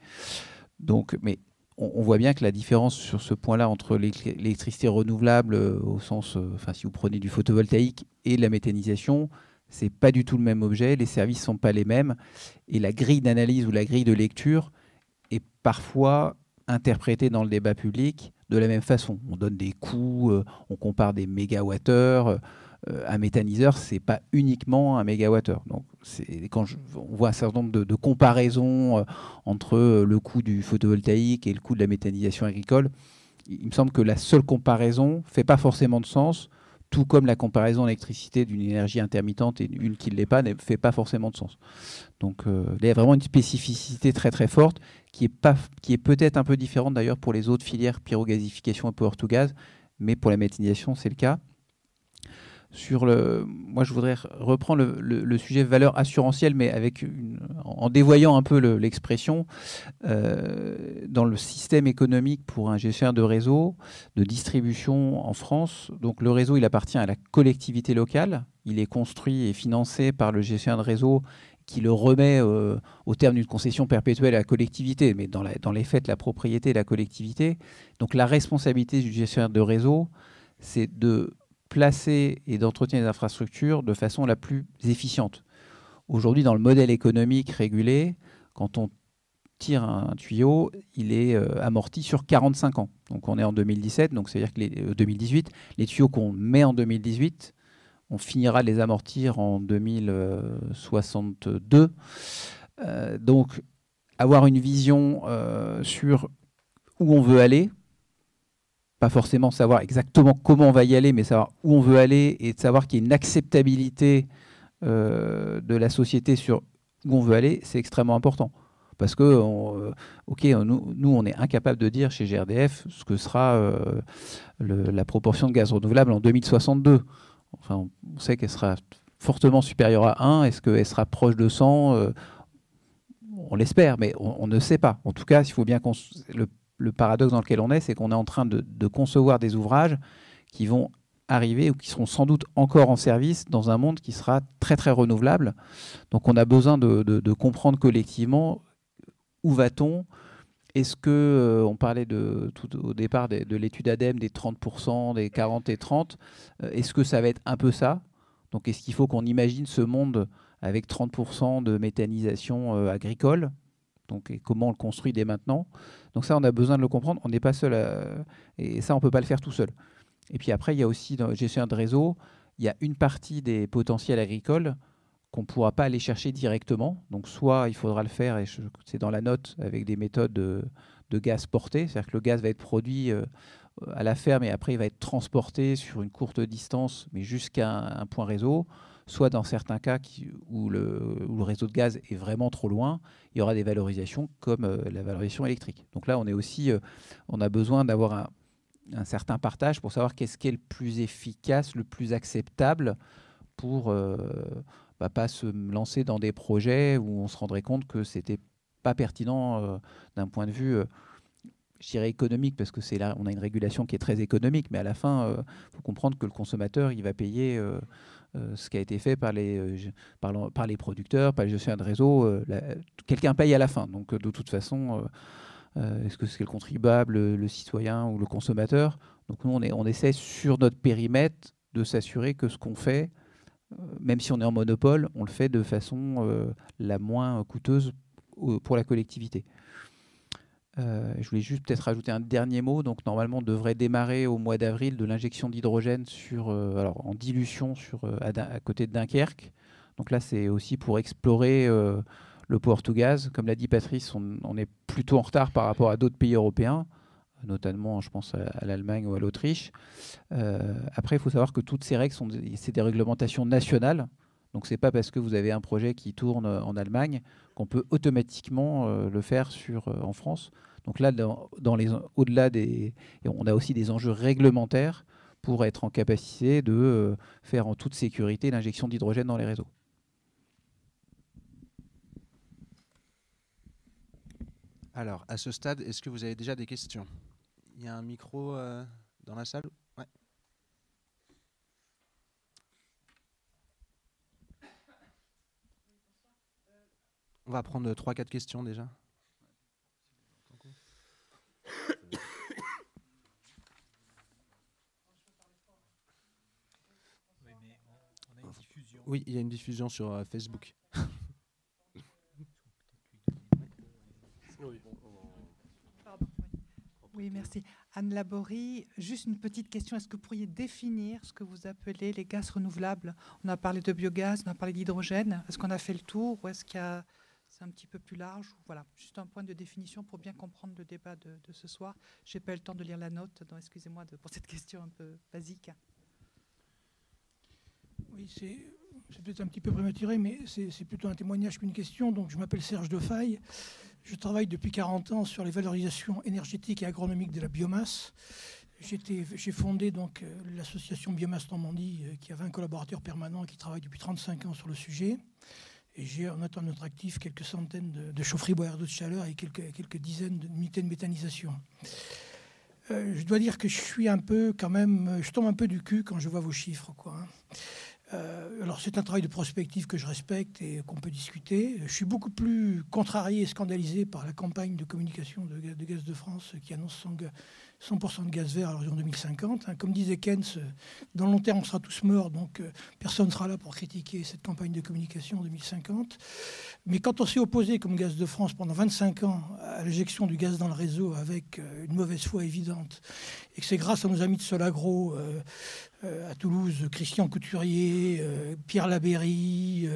Donc, mais on, voit bien que la différence sur ce point-là entre l'électricité renouvelable, euh, au sens, euh, enfin, si vous prenez du photovoltaïque et la méthanisation, c'est pas du tout le même objet. Les services sont pas les mêmes et la grille d'analyse ou la grille de lecture est parfois interprété dans le débat public de la même façon. On donne des coûts, euh, on compare des mégawattheures. Euh, un méthaniseur, c'est pas uniquement un mégawattheure. Donc, quand on voit un certain nombre de, comparaisons euh, entre le coût du photovoltaïque et le coût de la méthanisation agricole, il me semble que la seule comparaison fait pas forcément de sens tout comme la comparaison d'électricité d'une énergie intermittente et une qui ne l'est pas ne fait pas forcément de sens. Donc euh, il y a vraiment une spécificité très très forte qui est, pas, qui est peut-être un peu différente d'ailleurs pour les autres filières pyrogasification et power to gaz, mais pour la méthanisation c'est le cas sur le. Moi, je voudrais reprendre le, sujet valeur assurantielle, mais avec en dévoyant un peu l'expression. Euh, dans le système économique pour un gestionnaire de réseau de distribution en France, donc le réseau, il appartient à la collectivité locale. Il est construit et financé par le gestionnaire de réseau qui le remet euh, au terme d'une concession perpétuelle à la collectivité, mais dans, les faits, la propriété de la collectivité. Donc la responsabilité du gestionnaire de réseau, c'est de placer et d'entretenir les infrastructures de façon la plus efficiente. Aujourd'hui, dans le modèle économique régulé, quand on tire un tuyau, il est euh, amorti sur 45 ans. Donc on est en 2017, donc c'est-à-dire que les, 2018, euh, les tuyaux qu'on met en 2018, on finira les amortir en 2062. Euh, donc avoir une vision sur où on veut aller, pas forcément savoir exactement comment on va y aller, mais savoir où on veut aller et de savoir qu'il y a une acceptabilité euh, de la société sur où on veut aller, c'est extrêmement important. Parce que, euh, ok, nous, on est incapable de dire chez GRDF ce que sera euh, la proportion de gaz renouvelable en 2062. On sait qu'elle sera fortement supérieure à 1. Est-ce qu'elle sera proche de 100 On l'espère, mais on, ne sait pas. En tout cas, il faut bien qu'on le paradoxe dans lequel on est, c'est qu'on est en train de, concevoir des ouvrages qui vont arriver ou qui seront sans doute encore en service dans un monde qui sera très très renouvelable. Donc on a besoin de, comprendre collectivement où va-t-on. Est-ce que, euh, on parlait de, tout au départ de, l'étude ADEME des 30%, des 40 et 30%, euh, est-ce que ça va être un peu ça? Donc est-ce qu'il faut qu'on imagine ce monde avec 30% de méthanisation euh, agricole? Donc, et comment on le construit dès maintenant? Donc ça, on a besoin de le comprendre. On n'est pas seul, et ça, on ne peut pas le faire tout seul. Et puis après, il y a aussi dans gestion de réseau, il y a une partie des potentiels agricoles qu'on ne pourra pas aller chercher directement. Donc soit il faudra le faire, et c'est dans la note, avec des méthodes de, gaz porté, c'est-à-dire que le gaz va être produit euh, à la ferme et après il va être transporté sur une courte distance, mais jusqu'à un point réseau soit dans certains cas où, le, réseau de gaz est vraiment trop loin, il y aura des valorisations comme euh, la valorisation électrique. Donc là, on est aussi, euh, on a besoin d'avoir un, certain partage pour savoir qu'est-ce qui est le plus efficace, le plus acceptable pour bah, pas se lancer dans des projets où on se rendrait compte que c'était pas pertinent euh, d'un point de vue je dirais économique parce que c'est là on a une régulation qui est très économique mais à la fin il faut comprendre que le consommateur il va payer euh, ce qui a été fait par les, euh, par, les producteurs, par les gestionnaires de réseau. Euh, quelqu'un paye à la fin. Donc, de toute façon, est-ce que c'est le contribuable, le, citoyen ou le consommateur? Donc, nous, on, est, on essaie sur notre périmètre de s'assurer que ce qu'on fait, même si on est en monopole, on le fait de façon la moins coûteuse pour la collectivité. Euh, je voulais juste peut-être rajouter un dernier mot. Donc normalement, on devrait démarrer au mois d'avril de l'injection d'hydrogène sur, euh, alors en dilution sur, euh, à, côté de Dunkerque. Donc là, c'est aussi pour explorer le port to gaz. Comme l'a dit Patrice, on, est plutôt en retard par rapport à d'autres pays européens, notamment, je pense, à, l'Allemagne ou à l'Autriche. après, il faut savoir que toutes ces règles c'est des réglementations nationales. Donc c'est pas parce que vous avez un projet qui tourne en Allemagne qu'on peut automatiquement euh, le faire euh, en France. Donc là, au-delà des, on a aussi des enjeux réglementaires pour être en capacité de euh, faire en toute sécurité l'injection d'hydrogène dans les réseaux. Alors, à ce stade, est-ce que vous avez déjà des questions? Il y a un micro dans la salle? On va prendre 3-4 questions déjà. Oui, il y a une diffusion sur Facebook. Oui, merci. Anne Laborie, juste une petite question. Est-ce que vous pourriez définir ce que vous appelez les gaz renouvelables? On a parlé de biogaz, on a parlé d'hydrogène. Est-ce qu'on a fait le tour ou est-ce qu'il y a c'est un petit peu plus large. Voilà, juste un point de définition pour bien comprendre le débat de, ce soir. Je n'ai pas eu le temps de lire la note, donc excusez-moi pour cette question un peu basique. Oui, c'est peut-être un petit peu prématuré, mais c'est plutôt un témoignage qu'une question. Donc, je m'appelle Serge Defaille. Je travaille depuis 40 ans sur les valorisations énergétiques et agronomiques de la biomasse. J'ai fondé donc euh, l'association Biomasse Normandie, euh, qui a 20 collaborateurs permanents qui travaille depuis 35 ans sur le sujet. Et j'ai en notre actif quelques centaines de, chaufferies boires de chaleur et quelques, quelques dizaines d'unités de méthanisation. Euh, je dois dire que je suis un peu quand même, je tombe un peu du cul quand je vois vos chiffres. Quoi. Euh, alors c'est un travail de prospective que je respecte et qu'on peut discuter. Je suis beaucoup plus contrarié et scandalisé par la campagne de communication de, Gaz de France qui annonce son, 100% de gaz vert à l'horizon 2050. Hein. Comme disait Keynes, dans le long terme, on sera tous morts, donc euh, personne ne sera là pour critiquer cette campagne de communication en 2050. Mais quand on s'est opposé, comme Gaz de France, pendant 25 ans à l'injection du gaz dans le réseau avec euh, une mauvaise foi évidente, et que c'est grâce à nos amis de Solagro, à Toulouse, Christian Couturier, Pierre Labéry,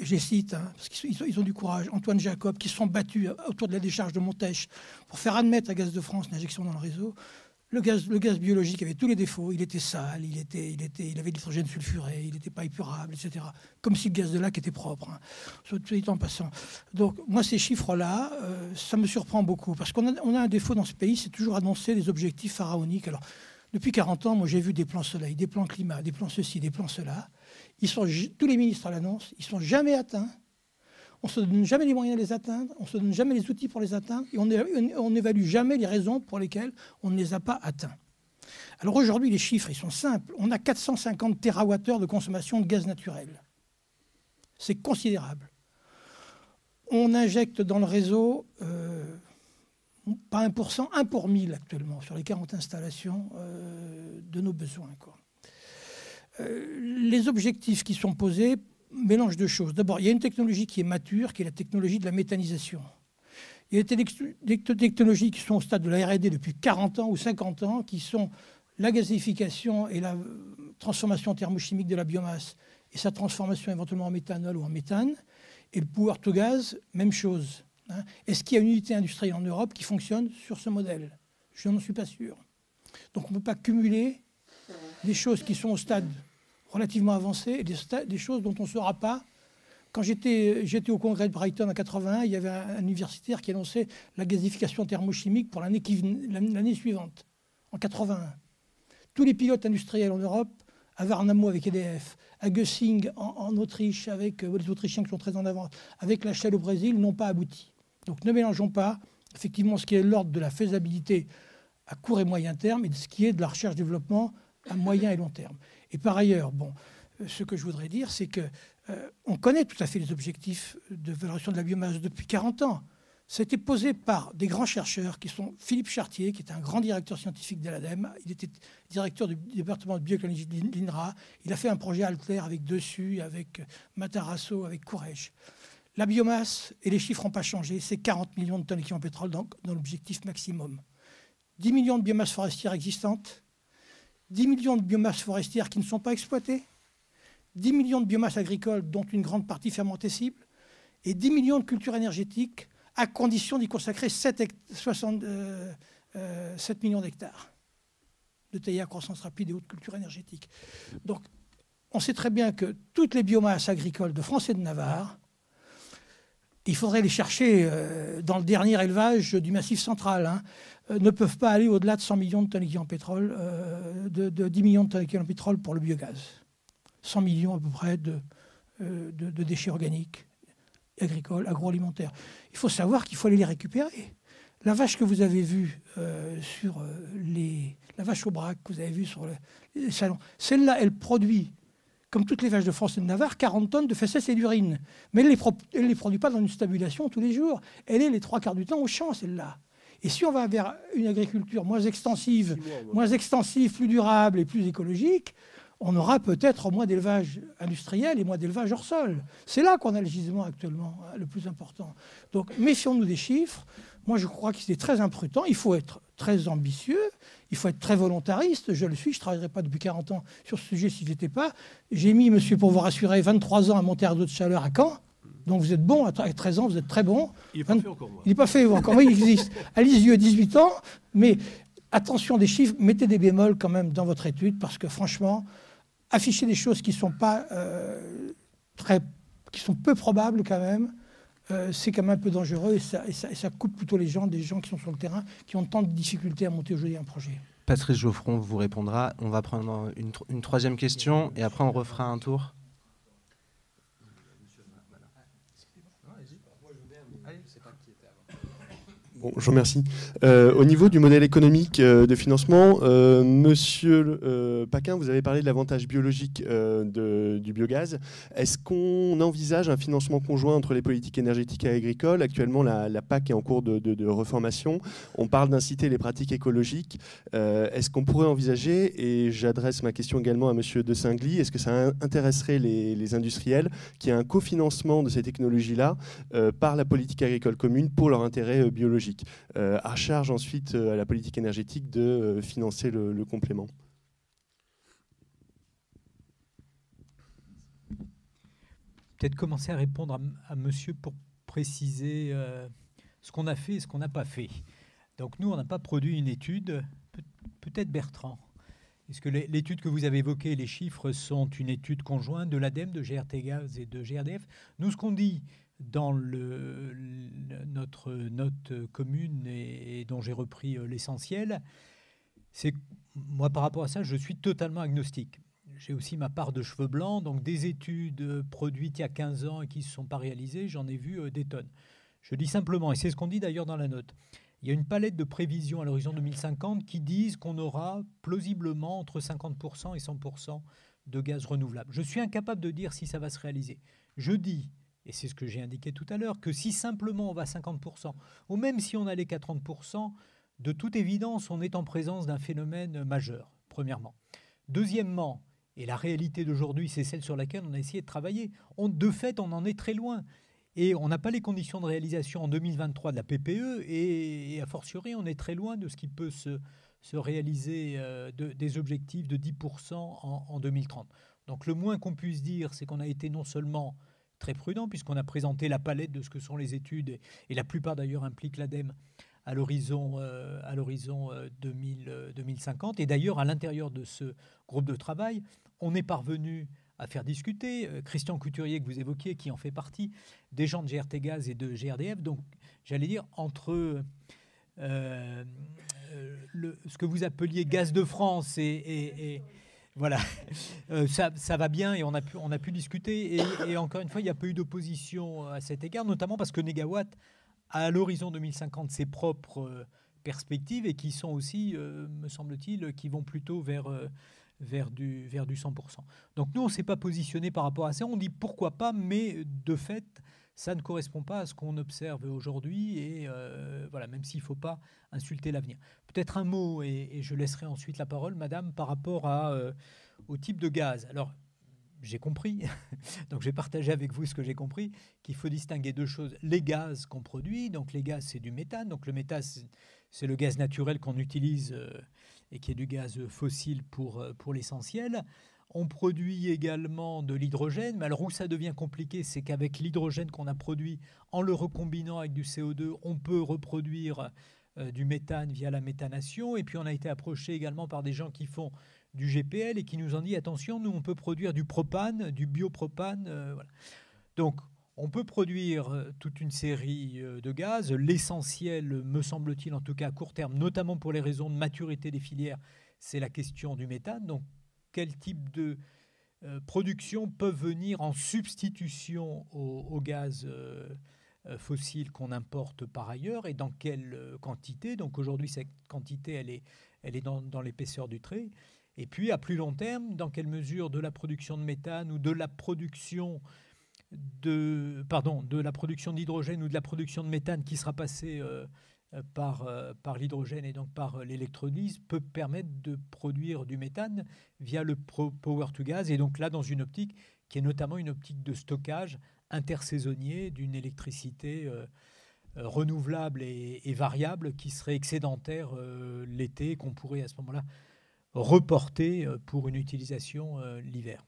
je les cite, hein, parce qu'ils ont, du courage, Antoine Jacob, qui se sont battus autour de la décharge de Montèche pour faire admettre à Gaz de France l'injection dans le réseau. Le gaz, le gaz biologique avait tous les défauts. Il était sale, il, était, il, était, il avait de l'hydrogène sulfuré, il n'était pas épurable, etc. Comme si le gaz de lac était propre, hein, soit en passant. Donc, moi, ces chiffres-là, euh, ça me surprend beaucoup. Parce qu'on a, on a un défaut dans ce pays, c'est toujours annoncer des objectifs pharaoniques. Alors, depuis 40 ans, moi, j'ai vu des plans soleil, des plans climat, des plans ceci, des plans cela. Ils sont, tous les ministres à l'annonce, ils ne sont jamais atteints on ne se donne jamais les moyens de les atteindre, on ne se donne jamais les outils pour les atteindre, et on n'évalue jamais les raisons pour lesquelles on ne les a pas atteints. Alors aujourd'hui, les chiffres, ils sont simples. On a 450 TWh de consommation de gaz naturel. C'est considérable. On injecte dans le réseau, euh, pas 1%, 1 pour 1000 actuellement, sur les 40 installations euh, de nos besoins. Euh, les objectifs qui sont posés mélange de choses. D'abord, il y a une technologie qui est mature, qui est la technologie de la méthanisation. Il y a des technologies qui sont au stade de la RD depuis 40 ans ou 50 ans, qui sont la gazification et la transformation thermochimique de la biomasse et sa transformation éventuellement en méthanol ou en méthane. Et le power to gaz, même chose. Hein. Est-ce qu'il y a une unité industrielle en Europe qui fonctionne sur ce modèle? Je n'en suis pas sûr. Donc on ne peut pas cumuler des choses qui sont au stade relativement avancées et des, choses dont on ne saura pas. Quand j'étais au congrès de Brighton en 81, il y avait un, universitaire qui annonçait la gazification thermochimique pour l'année suivante, en 81. Tous les pilotes industriels en Europe, à Varnamo avec EDF, à Gössing en, Autriche, avec euh, les Autrichiens qui sont très en avance, avec la Shell au Brésil, n'ont pas abouti. Donc ne mélangeons pas effectivement ce qui est l'ordre de la faisabilité à court et moyen terme et de ce qui est de la recherche-développement à moyen et long terme. Et par ailleurs, bon, euh, ce que je voudrais dire, c'est que euh, on connaît tout à fait les objectifs de valorisation de la biomasse depuis 40 ans. Ça a été posé par des grands chercheurs qui sont Philippe Chartier, qui est un grand directeur scientifique de l'ADEME. Il était directeur du département de bioécologie de l'INRA. Il a fait un projet Alter avec Dessus, avec Matarasso, avec Courage. La biomasse, et les chiffres n'ont pas changé, c'est 40 millions de tonnes d'équivalent pétrole dans, dans l'objectif maximum. 10 millions de biomasses forestières existantes, 10 millions de biomasses forestières qui ne sont pas exploitées, 10 millions de biomasses agricoles, dont une grande partie fermentescible, et 10 millions de cultures énergétiques, à condition d'y consacrer 7, euh, euh, millions d'hectares de taille à croissance rapide et haute culture énergétique. Donc, on sait très bien que toutes les biomasses agricoles de France et de Navarre, il faudrait les chercher euh, dans le dernier élevage du Massif central. Hein. Euh, ne peuvent pas aller au-delà de 100 millions de tonnes en pétrole, euh, de, 10 millions de tonnes pétrole pour le biogaz. 100 millions à peu près de, de déchets organiques, agricoles, agroalimentaires. Il faut savoir qu'il faut aller les récupérer. La vache que vous avez vue sur les. La vache au braque que vous avez vue sur les salons, celle-là, elle produit, comme toutes les vaches de France et de Navarre, 40 tonnes de fesses et d'urine. Mais elle ne les, les produit pas dans une stabulation tous les jours. Elle est les trois quarts du temps au champ, celle-là. Et si on va vers une agriculture moins extensive, moins extensive, plus durable et plus écologique, on aura peut-être moins d'élevage industriel et moins d'élevage hors sol. C'est là qu'on a le gisement actuellement hein, le plus important. Donc méfions-nous des chiffres. Moi, je crois que c'est très imprudent. Il faut être très ambitieux, il faut être très volontariste. Je le suis, je ne travaillerai pas depuis 40 ans sur ce sujet si je n'étais pas. J'ai mis, monsieur, pour vous rassurer, 23 ans à monter à d'eau de chaleur à Caen. Donc vous êtes bon, à 13 ans, vous êtes très bon. Il n'est pas fait encore, moi. Il n'est pas fait encore, oui, il existe. À Lisieux, 18 ans, mais attention des chiffres, mettez des bémols quand même dans votre étude, parce que franchement, afficher des choses qui sont pas euh, très, qui sont peu probables quand même, euh, c'est quand même un peu dangereux et ça, ça, coupe plutôt les gens, des gens qui sont sur le terrain, qui ont tant de difficultés à monter aujourd'hui un projet. Patrice Geoffron vous répondra. On va prendre une, une troisième question et après on refera un tour. Bon, je vous remercie. Euh, au niveau du modèle économique euh, de financement, euh, Monsieur Paquin, vous avez parlé de l'avantage biologique du biogaz. Est-ce qu'on envisage un financement conjoint entre les politiques énergétiques et agricoles? Actuellement, la, PAC est en cours de, reformation. On parle d'inciter les pratiques écologiques. est-ce qu'on pourrait envisager, et j'adresse ma question également à Monsieur De Singly, est-ce que ça intéresserait les, les industriels qui a un cofinancement de ces technologies-là par la politique agricole commune pour leur intérêt biologique? Euh, à charge ensuite euh, à la politique énergétique de euh, financer le, complément. Peut-être commencer à répondre à, monsieur pour préciser ce qu'on a fait et ce qu'on n'a pas fait. Donc nous, on n'a pas produit une étude, peut-être Bertrand. Est-ce que l'étude que vous avez évoquée, les chiffres sont une étude conjointe de l'ADEME, de GRT Gaz et de GRDF Nous, ce qu'on dit, dans notre note commune et, dont j'ai repris euh, l'essentiel, c'est moi par rapport à ça, je suis totalement agnostique. J'ai aussi ma part de cheveux blancs, donc des études produites il y a 15 ans et qui ne se sont pas réalisées, j'en ai vu euh, des tonnes. Je dis simplement, et c'est ce qu'on dit d'ailleurs dans la note, il y a une palette de prévisions à l'horizon 2050 qui disent qu'on aura plausiblement entre 50% et 100% de gaz renouvelable. Je suis incapable de dire si ça va se réaliser. Je dis et c'est ce que j'ai indiqué tout à l'heure, que si simplement on va à 50%, ou même si on allait qu'à 30%, de toute évidence, on est en présence d'un phénomène majeur, premièrement. Deuxièmement, et la réalité d'aujourd'hui, c'est celle sur laquelle on a essayé de travailler, de fait, on en est très loin. Et on n'a pas les conditions de réalisation en 2023 de la PPE, et, a fortiori, on est très loin de ce qui peut se, se réaliser euh, des objectifs de 10% en, en 2030. Donc le moins qu'on puisse dire, c'est qu'on a été non seulement très prudent puisqu'on a présenté la palette de ce que sont les études et, la plupart d'ailleurs impliquent l'ADEME à l'horizon euh, à l'horizon 2050 euh, et d'ailleurs à l'intérieur de ce groupe de travail on est parvenu à faire discuter euh, Christian Couturier que vous évoquiez qui en fait partie des gens de GRT Gaz et de GRDF donc j'allais dire entre le, ce que vous appeliez gaz de France et voilà, euh, ça, va bien et on a pu, discuter. Et, encore une fois, il n'y a pas eu d'opposition à cet égard, notamment parce que Negawatt a à l'horizon 2050 ses propres euh, perspectives et qui sont aussi, euh, me semble-t-il, qui vont plutôt vers, vers, du, vers du 100%. Donc nous, on ne s'est pas positionné par rapport à ça. On dit pourquoi pas, mais de fait, ça ne correspond pas à ce qu'on observe aujourd'hui, et euh, voilà, même s'il ne faut pas insulter l'avenir. Peut-être un mot, et, je laisserai ensuite la parole, Madame, par rapport à, euh, au type de gaz. Alors, j'ai compris, donc j'ai partagé avec vous ce que j'ai compris, qu'il faut distinguer deux choses. Les gaz qu'on produit, donc les gaz, c'est du méthane, donc le méthane, c'est le gaz naturel qu'on utilise euh, et qui est du gaz fossile pour, pour l'essentiel. On produit également de l'hydrogène, mais alors où ça devient compliqué, c'est qu'avec l'hydrogène qu'on a produit, en le recombinant avec du CO2, on peut reproduire euh, du méthane via la méthanation. Et puis on a été approché également par des gens qui font du GPL et qui nous ont dit attention, nous on peut produire du propane, du biopropane. Euh, Donc on peut produire euh, toute une série de gaz. L'essentiel, me semble-t-il, en tout cas à court terme, notamment pour les raisons de maturité des filières, c'est la question du méthane. Donc quel type de euh, production peuvent venir en substitution au, gaz euh, euh, fossile qu'on importe par ailleurs et dans quelle quantité. Donc aujourd'hui, cette quantité, elle est, elle est dans, l'épaisseur du trait. Et puis, à plus long terme, dans quelle mesure de la production de méthane ou de la production de, pardon, de la production d'hydrogène ou de la production de méthane qui sera passée par, euh, par l'hydrogène et donc par euh, l'électrolyse peut permettre de produire du méthane via le power to gas. Et donc là, dans une optique qui est notamment une optique de stockage intersaisonnier d'une électricité renouvelable et, variable qui serait excédentaire l'été, qu'on pourrait à ce moment-là reporter pour une utilisation l'hiver.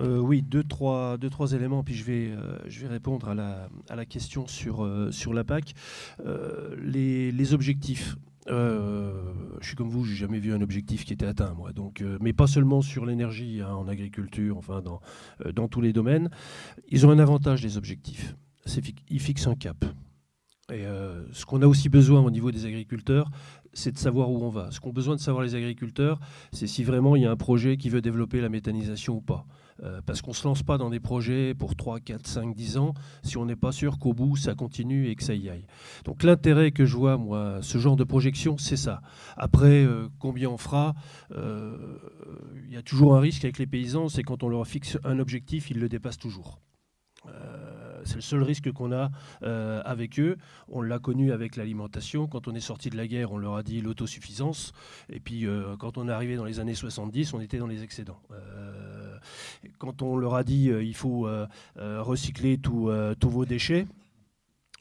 Oui, deux trois, deux, trois éléments, puis je vais, je vais répondre à la, à la question sur, sur la PAC. Les, les, objectifs. Euh, je suis comme vous, j'ai jamais vu un objectif qui était atteint, moi. Donc, euh, mais pas seulement sur l'énergie, hein, en agriculture, enfin dans, euh, dans tous les domaines. Ils ont un avantage, les objectifs. Ils fixent un cap. Et ce qu'on a aussi besoin au niveau des agriculteurs, c'est de savoir où on va. Ce qu'ont besoin de savoir les agriculteurs, c'est si vraiment il y a un projet qui veut développer la méthanisation ou pas. Euh, parce qu'on ne se lance pas dans des projets pour 3, 4, 5, 10 ans si on n'est pas sûr qu'au bout, ça continue et que ça y aille. Donc l'intérêt que je vois, moi, ce genre de projection, c'est ça. Après, euh, combien on fera euh, Il y a toujours un risque avec les paysans, c'est quand on leur fixe un objectif, ils le dépassent toujours c'est le seul risque qu'on a avec eux. On l'a connu avec l'alimentation. Quand on est sorti de la guerre, on leur a dit l'autosuffisance. Et puis, quand on est arrivé dans les années 70, on était dans les excédents. Quand on leur a dit il faut recycler tous vos déchets,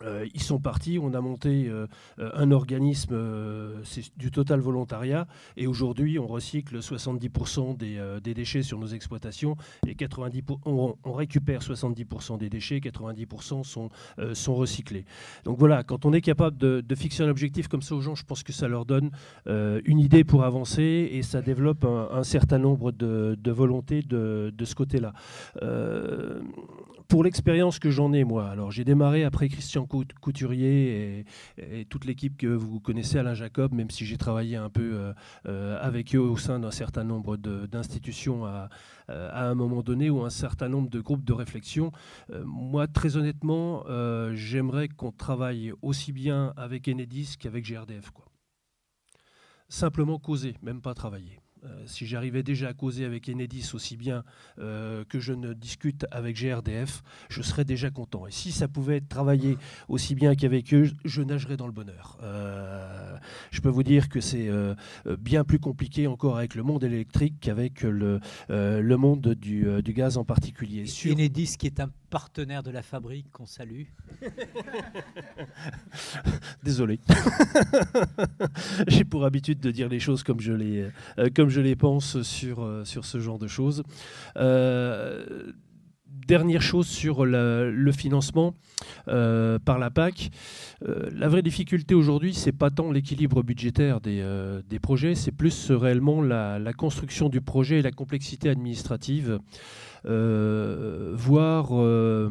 euh, ils sont partis, on a monté euh, euh, un organisme, c'est du total volontariat, et aujourd'hui on recycle 70% des, déchets sur nos exploitations, et 90 on, récupère 70% des déchets, 90% sont, sont recyclés. Donc voilà, quand on est capable de, fixer un objectif comme ça aux gens, je pense que ça leur donne une idée pour avancer, et ça développe un, certain nombre de, volontés de, de ce côté-là pour l'expérience que j'en ai, moi, alors j'ai démarré après Christian Couturier et, toute l'équipe que vous connaissez, Alain Jacob, même si j'ai travaillé un peu euh, euh, avec eux au sein d'un certain nombre d'institutions à, euh, à, un moment donné ou un certain nombre de groupes de réflexion. moi, très honnêtement, j'aimerais qu'on travaille aussi bien avec Enedis qu'avec GRDF. Quoi. Simplement causer, même pas travailler. Euh, si j'arrivais déjà à causer avec Enedis aussi bien euh, que je ne discute avec GRDF, je serais déjà content. Et si ça pouvait être travaillé aussi bien qu'avec eux, je nagerais dans le bonheur. Euh, je peux vous dire que c'est bien plus compliqué encore avec le monde électrique qu'avec le, le monde du, du, gaz en particulier. Enedis qui est un partenaire de la fabrique qu'on salue. Désolé. J'ai pour habitude de dire les choses comme je les, euh, comme je les pense sur, euh, sur ce genre de choses. Euh, dernière chose sur le financement par la PAC. la vraie difficulté aujourd'hui, c'est pas tant l'équilibre budgétaire des, des projets, c'est plus réellement la, construction du projet et la complexité administrative. Euh, voir euh,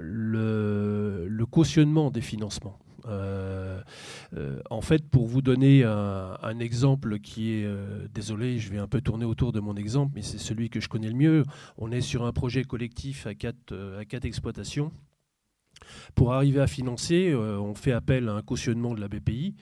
le, cautionnement des financements. Euh, en fait, pour vous donner un, exemple qui est, désolé, je vais un peu tourner autour de mon exemple, mais c'est celui que je connais le mieux. On est sur un projet collectif à quatre exploitations. Pour arriver à financer, euh, on fait appel à un cautionnement de la BPI.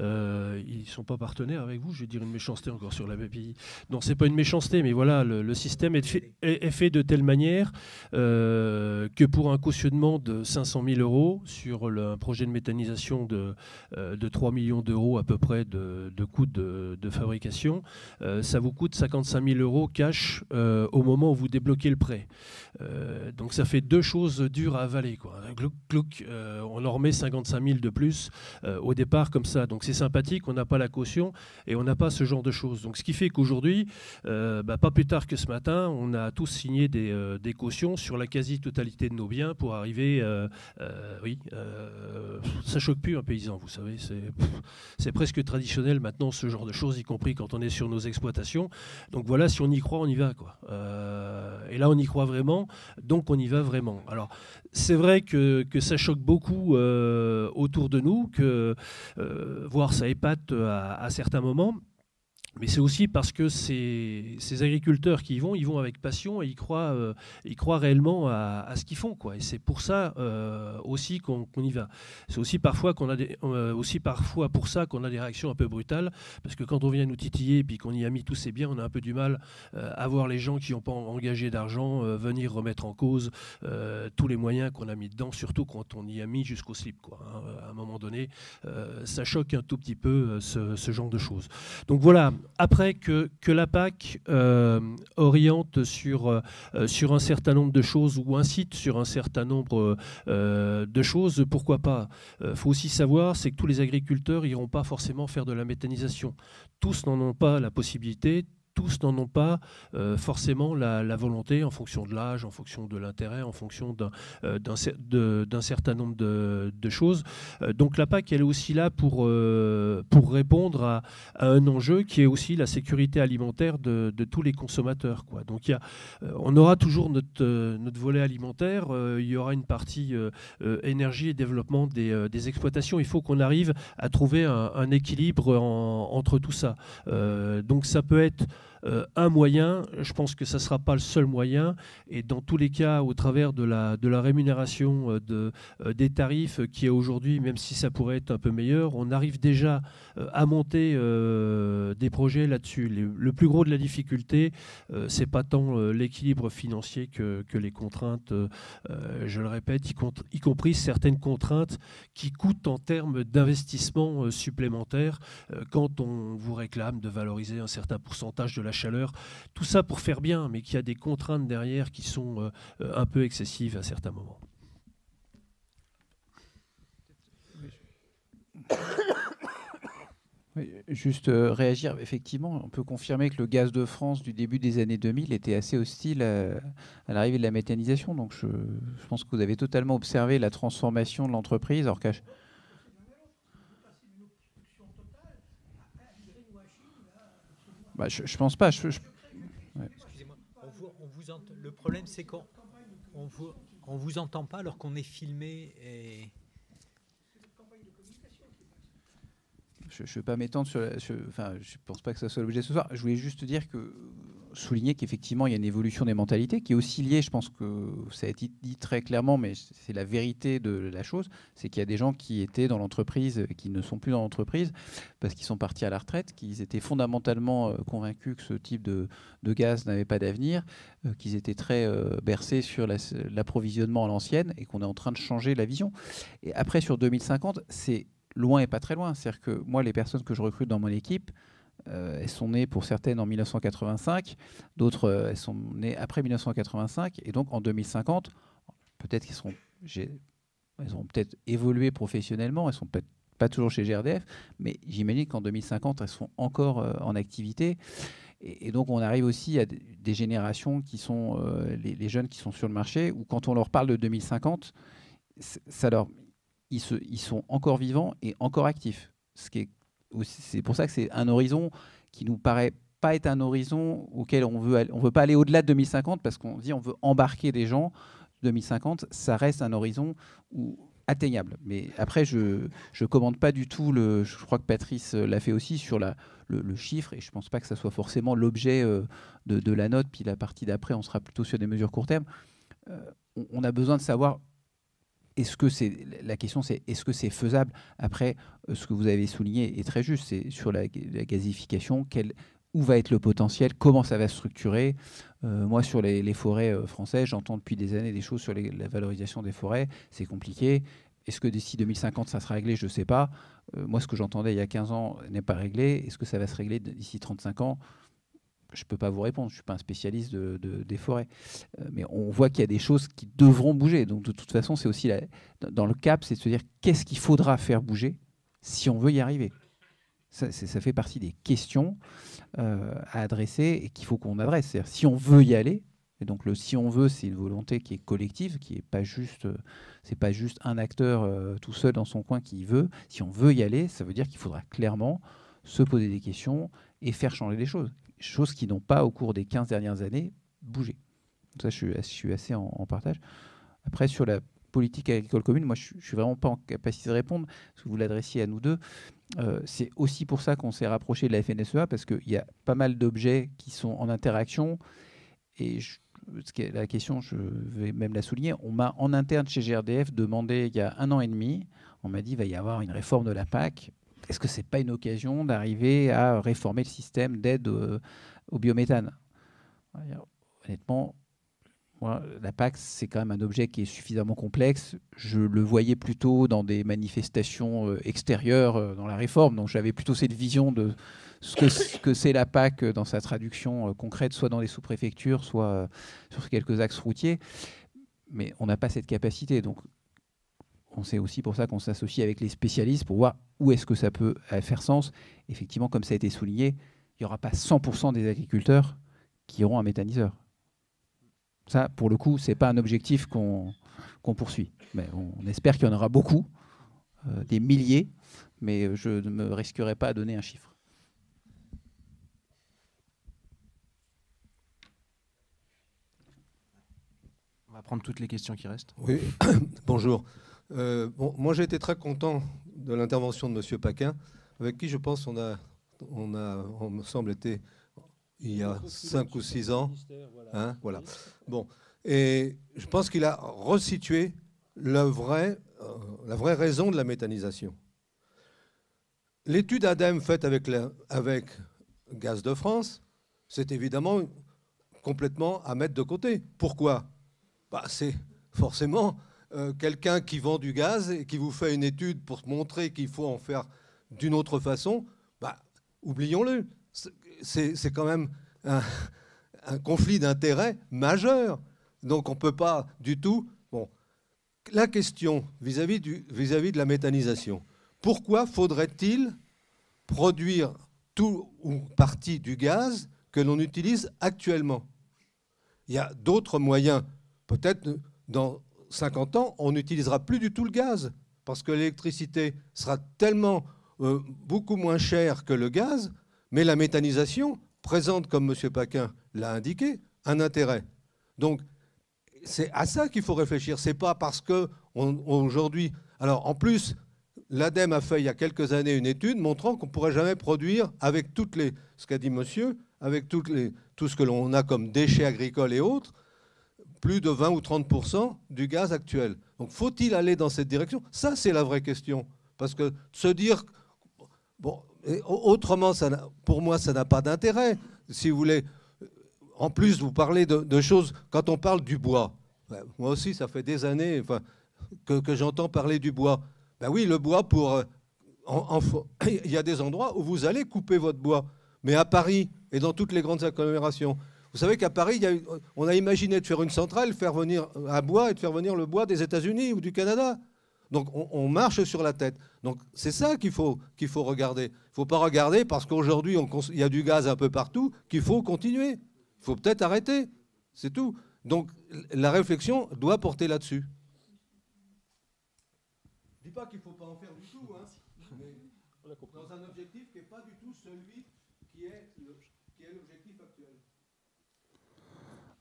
Euh, ils ne sont pas partenaires avec vous, je vais dire une méchanceté encore sur la BPI. Non, c'est pas une méchanceté, mais voilà, le, système est fait, de telle manière euh, que pour un cautionnement de 500 000 euros sur un projet de méthanisation de, de 3 millions d'euros à peu près de, de coûts de, fabrication, ça vous coûte 55 000 euros cash au moment où vous débloquez le prêt. donc ça fait deux choses dures à avaler. Quoi euh, on leur met 55 000 de plus euh, au départ comme ça. Donc c'est sympathique, on n'a pas la caution et on n'a pas ce genre de choses. Donc ce qui fait qu'aujourd'hui, euh, bah, pas plus tard que ce matin, on a tous signé des, cautions sur la quasi-totalité de nos biens pour arriver. oui, ça choque plus un paysan, vous savez. C'est presque traditionnel maintenant ce genre de choses, y compris quand on est sur nos exploitations. Donc voilà, si on y croit, on y va. Quoi. et là, on y croit vraiment, donc on y va vraiment. Alors c'est vrai que ça choque beaucoup euh, autour de nous, que euh, voire ça épate à certains moments. Mais c'est aussi parce que ces, ces, agriculteurs qui y vont, ils vont avec passion et ils croient, euh, ils croient réellement à, ce qu'ils font. Quoi. Et c'est pour ça euh, aussi qu'on y va. C'est aussi parfois, euh, aussi parfois pour ça qu'on a des réactions un peu brutales. Parce que quand on vient nous titiller et qu'on y a mis tous ces biens, on a un peu du mal à voir les gens qui n'ont pas engagé d'argent venir remettre en cause tous les moyens qu'on a mis dedans, surtout quand on y a mis jusqu'au slip. Quoi, hein. À un moment donné, ça choque un tout petit peu ce, ce genre de choses. Donc voilà, après que, que la PAC euh, oriente sur, euh, sur un certain nombre de choses ou incite sur un certain nombre de choses, pourquoi pas? Il faut aussi savoir, c'est que tous les agriculteurs n'iront pas forcément faire de la méthanisation. Tous n'en ont pas la possibilité, tous n'en ont pas euh, forcément la, volonté en fonction de l'âge, en fonction de l'intérêt, en fonction d'un euh, certain nombre de, choses. Euh, donc la PAC, elle est aussi là pour, répondre à, un enjeu qui est aussi la sécurité alimentaire de, tous les consommateurs. Donc on aura toujours notre volet alimentaire, il y aura une partie énergie et développement des, exploitations. Il faut qu'on arrive à trouver un, équilibre entre tout ça. donc ça peut être euh, un moyen. Je pense que ça ne sera pas le seul moyen. Et dans tous les cas, au travers de la, rémunération euh, euh, des tarifs qui est aujourd'hui, même si ça pourrait être un peu meilleur, on arrive déjà à monter des projets là-dessus. Le, plus gros de la difficulté, c'est pas tant l'équilibre financier que, les contraintes, je le répète, y, y, compris certaines contraintes qui coûtent en termes d'investissement supplémentaires quand on vous réclame de valoriser un certain pourcentage de la chaleur. Tout ça pour faire bien, mais qu'il y a des contraintes derrière qui sont euh, un peu excessives à certains moments. juste euh, réagir, effectivement, on peut confirmer que le gaz de France du début des années 2000 était assez hostile à, l'arrivée de la méthanisation. Donc je, pense que vous avez totalement observé la transformation de l'entreprise. Alors Bah, je, ne pense pas. Excusez-moi. le problème, c'est qu'on on vous, on vous entend pas alors qu'on est filmé et. Je ne vais pas m'étendre sur, la, Enfin, je pense pas que ça soit l'objet ce soir. Je voulais juste dire que souligner qu'effectivement, il y a une évolution des mentalités qui est aussi liée, je pense que ça a été dit très clairement, mais c'est la vérité de la chose, c'est qu'il y a des gens qui étaient dans l'entreprise, qui ne sont plus dans l'entreprise, parce qu'ils sont partis à la retraite, qu'ils étaient fondamentalement euh, convaincus que ce type de, gaz n'avait pas d'avenir, euh, qu'ils étaient très euh, bercés sur l'approvisionnement à l'ancienne, et qu'on est en train de changer la vision. Et après, sur 2050, c'est loin et pas très loin. C'est-à-dire que moi, les personnes que je recrute dans mon équipe, euh, elles sont nées pour certaines en 1985, d'autres euh, elles sont nées après 1985, et donc en 2050, peut-être qu'elles seront, elles ont peut-être évolué professionnellement, elles sont peut-être pas toujours chez GRDF, mais j'imagine qu'en 2050, elles seront encore euh, en activité. Et, donc on arrive aussi à des générations qui sont les, jeunes qui sont sur le marché, où quand on leur parle de 2050, ça leur, ils, ils sont encore vivants et encore actifs, ce qui est c'est pour ça que c'est un horizon qui nous paraît pas être un horizon auquel on veut on veut pas aller au-delà de 2050 parce qu'on dit on veut embarquer des gens. 2050 ça reste un horizon atteignable. Mais après je je commande pas du tout le je crois que Patrice l'a fait aussi sur la le, chiffre et je pense pas que ça soit forcément l'objet euh, de, la note. Puis la partie d'après on sera plutôt sur des mesures court terme. Euh, on a besoin de savoir est-ce que c'est la question c'est est-ce que c'est faisable? Après euh, ce que vous avez souligné est très juste c'est sur la, gazification quel, où va être le potentiel comment ça va se structurer. Euh, moi sur les, forêts euh, françaises j'entends depuis des années des choses sur la valorisation des forêts c'est compliqué. Est-ce que d'ici 2050 ça sera réglé? Je ne sais pas. Moi ce que j'entendais il y a 15 ans n'est pas réglé. Est-ce que ça va se régler d'ici 35 ans? Je ne peux pas vous répondre, je ne suis pas un spécialiste de, des forêts. Euh, mais on voit qu'il y a des choses qui devront bouger. Donc de toute façon, c'est aussi dans le cap, c'est de se dire qu'est-ce qu'il faudra faire bouger si on veut y arriver. Ça, fait partie des questions euh, à adresser et qu'il faut qu'on adresse. C'est-à-dire si on veut y aller, et donc le si on veut, c'est une volonté qui est collective, qui n'est pas juste, c'est pas juste un acteur euh, tout seul dans son coin qui veut. Si on veut y aller, ça veut dire qu'il faudra clairement se poser des questions et faire changer les choses choses qui n'ont pas, au cours des 15 dernières années, bougé. Ça, je suis, assez en, partage. Après, sur la politique agricole commune, moi, je ne suis vraiment pas en capacité de répondre, parce que vous l'adressiez à nous deux. Euh, c'est aussi pour ça qu'on s'est rapproché de la FNSEA, parce qu'il y a pas mal d'objets qui sont en interaction. Et la question, je vais même la souligner, on m'a en interne chez GRDF demandé il y a un an et demi, on m'a dit qu'il va y avoir une réforme de la PAC est-ce que ce n'est pas une occasion d'arriver à réformer le système d'aide au, biométhane? Honnêtement, la PAC, c'est quand même un objet qui est suffisamment complexe. Je le voyais plutôt dans des manifestations euh, extérieures euh, dans la réforme. Donc j'avais plutôt cette vision de ce que c'est la PAC dans sa traduction concrète, soit dans les sous-préfectures, soit sur quelques axes routiers. Mais on n'a pas cette capacité. Donc c'est aussi pour ça qu'on s'associe avec les spécialistes pour voir où est-ce que ça peut faire sens. Effectivement, comme ça a été souligné, il n'y aura pas 100% des agriculteurs qui auront un méthaniseur. Ça, pour le coup, ce n'est pas un objectif qu'on poursuit. Mais on, espère qu'il y en aura beaucoup, euh, des milliers, mais je ne me risquerai pas à donner un chiffre. On va prendre toutes les questions qui restent. Oui, bonjour. Euh, bon, moi, j'ai été très content de l'intervention de M. Paquin, avec qui je pense on a, on a, on me semble, été il y a cinq ou six ans. Hein, voilà. Bon, et je pense qu'il a resitué le vrai, euh, la vraie raison de la méthanisation. L'étude ADEME faite avec, avec Gaz de France, c'est évidemment complètement à mettre de côté. Pourquoi? Bah, C'est forcément euh, quelqu'un qui vend du gaz et qui vous fait une étude pour montrer qu'il faut en faire d'une autre façon, bah, oublions-le. C'est quand même un, conflit d'intérêts majeur. Donc on ne peut pas du tout. Bon, la question vis-à-vis vis -vis de la méthanisation. Pourquoi faudrait-il produire tout ou partie du gaz que l'on utilise actuellement? Il y a d'autres moyens. Peut-être dans 50 ans, on n'utilisera plus du tout le gaz, parce que l'électricité sera tellement euh, beaucoup moins chère que le gaz, mais la méthanisation présente, comme M. Paquin l'a indiqué, un intérêt. Donc, c'est à ça qu'il faut réfléchir. C'est pas parce que aujourd'hui. Alors, en plus, l'ADEME a fait il y a quelques années une étude montrant qu'on ne pourrait jamais produire avec toutes les, ce qu'a dit monsieur, avec toutes les, tout ce que l'on a comme déchets agricoles et autres, plus de 20 ou 30% du gaz actuel. Donc faut-il aller dans cette direction? Ça, c'est la vraie question. Parce que se dire... Bon, autrement, pour moi, ça n'a pas d'intérêt. Si vous voulez... En plus, vous parlez de, choses... Quand on parle du bois, ben, moi aussi, ça fait des années que, j'entends parler du bois. Ben oui, le bois, pour... Euh, il y a des endroits où vous allez couper votre bois. Mais à Paris et dans toutes les grandes agglomérations, vous savez qu'à Paris, on a imaginé de faire une centrale, faire venir à bois et de faire venir le bois des États-Unis ou du Canada. Donc on, marche sur la tête. Donc c'est ça qu'il faut, qu'il faut regarder. Il ne faut pas regarder parce qu'aujourd'hui il y a du gaz un peu partout qu'il faut continuer. Il faut peut-être arrêter. C'est tout. Donc la réflexion doit porter là-dessus. Je ne dis pas qu'il ne faut pas en faire du tout, hein, mais dans un objectif qui n'est pas du tout celui qui est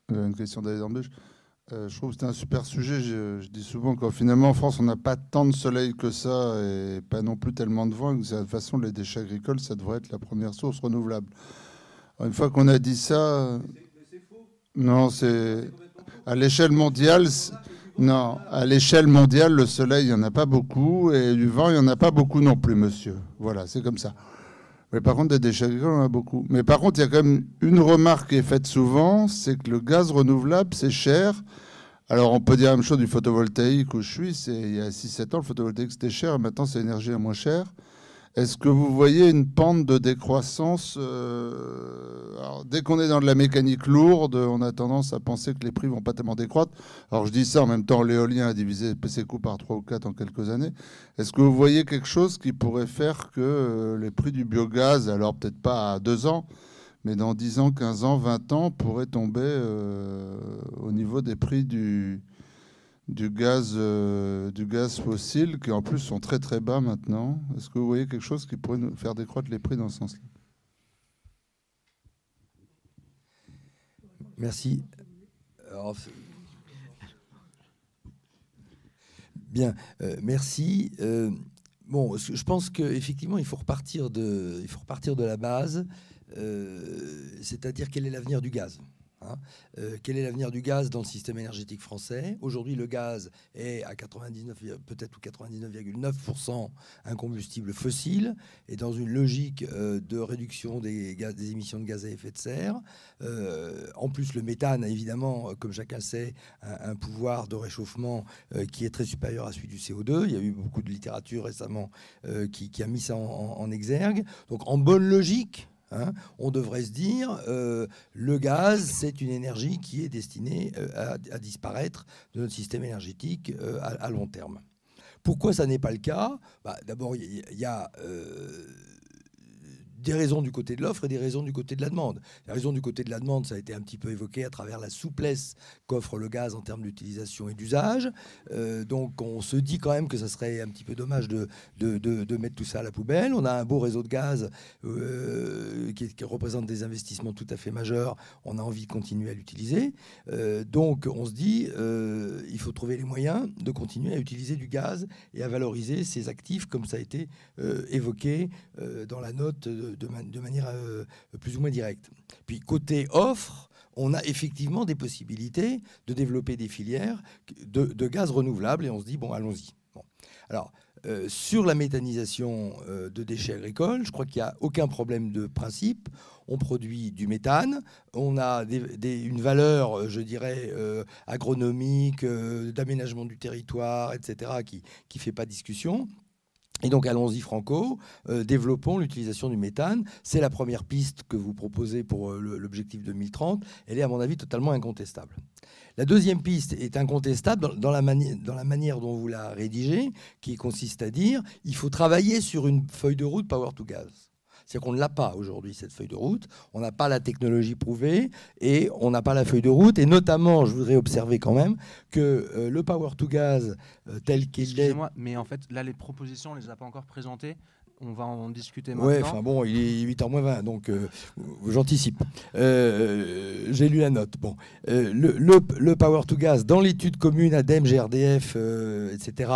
une question dans euh, je trouve que c'est un super sujet. Je, dis souvent qu'en finalement en France, on n'a pas tant de soleil que ça et pas non plus tellement de vent. de toute façon, les déchets agricoles, ça devrait être la première source renouvelable. une fois qu'on a dit ça, non, c'est à l'échelle mondiale. Non, à l'échelle mondiale, le soleil, il n'y en a pas beaucoup et du vent, il n'y en a pas beaucoup non plus, monsieur. Voilà, c'est comme ça. Mais par contre, des déchets agricoles, on en a beaucoup. Mais par contre, il y a quand même une remarque qui est faite souvent, c'est que le gaz renouvelable, c'est cher. Alors, on peut dire la même chose du photovoltaïque où je suis. Il y a 6-7 ans, le photovoltaïque, c'était cher. Maintenant, c'est l'énergie à moins chère. Est-ce que vous voyez une pente de décroissance euh, Dès qu'on est dans de la mécanique lourde, on a tendance à penser que les prix vont pas tellement décroître. Alors je dis ça en même temps, l'éolien a divisé ses coûts par 3 ou 4 en quelques années. Est-ce que vous voyez quelque chose qui pourrait faire que euh, les prix du biogaz, alors peut-être pas à 2 ans, mais dans 10 ans, 15 ans, 20 ans, pourraient tomber euh, au niveau des prix du, du gaz, euh, du gaz fossile, qui en plus sont très très bas maintenant. Est-ce que vous voyez quelque chose qui pourrait nous faire décroître les prix dans ce sens-là? Merci. bien, euh, merci. Euh, bon, je pense qu'effectivement, il faut repartir de, il faut repartir de la base, c'est-à-dire quel est l'avenir du gaz. Hein. Euh, quel est l'avenir du gaz dans le système énergétique français? Aujourd'hui, le gaz est à 99, peut-être ou 99,9% un combustible fossile et dans une logique euh, de réduction des, gaz, des, émissions de gaz à effet de serre. Euh, en plus, le méthane a évidemment, comme chacun sait, un, pouvoir de réchauffement qui est très supérieur à celui du CO2. Il y a eu beaucoup de littérature récemment qui, a mis ça en exergue. Donc, en bonne logique, Hein, on devrait se dire, euh, le gaz, c'est une énergie qui est destinée euh, à, disparaître de notre système énergétique euh, à, long terme. Pourquoi ça n'est pas le cas? Bah, D'abord, il y, a des raisons du côté de l'offre et des raisons du côté de la demande. La raison du côté de la demande, ça a été un petit peu évoqué à travers la souplesse qu'offre le gaz en termes d'utilisation et d'usage. Euh, donc on se dit quand même que ça serait un petit peu dommage de, de, mettre tout ça à la poubelle. On a un beau réseau de gaz euh, qui, représente des investissements tout à fait majeurs. On a envie de continuer à l'utiliser. Euh, donc on se dit, il faut trouver les moyens de continuer à utiliser du gaz et à valoriser ces actifs comme ça a été évoqué dans la note de, manière euh, plus ou moins directe. Puis côté offre, on a effectivement des possibilités de développer des filières de, gaz renouvelable et on se dit, bon, allons-y. Bon. Alors, euh, sur la méthanisation euh, de déchets agricoles, je crois qu'il n'y a aucun problème de principe. On produit du méthane, on a une valeur, je dirais, agronomique, d'aménagement du territoire, etc., qui ne fait pas discussion. Et donc allons-y franco, euh, développons l'utilisation du méthane. C'est la première piste que vous proposez pour euh, l'objectif 2030. Elle est à mon avis totalement incontestable. La deuxième piste est incontestable dans la, dans la manière dont vous la rédigez, qui consiste à dire il faut travailler sur une feuille de route Power to Gas. C'est qu'on ne l'a pas aujourd'hui, cette feuille de route. On n'a pas la technologie prouvée et on n'a pas la feuille de route. Et notamment, je voudrais observer quand même que euh, le power to gas euh, tel qu'il est. mais en fait, là, les propositions, on ne les a pas encore présentées. On va en discuter maintenant. Oui, enfin bon, il est 8h moins 20, donc euh, j'anticipe. J'ai lu la note. Bon, le, le, power to gas, dans l'étude commune ADEME, GRDF, etc.,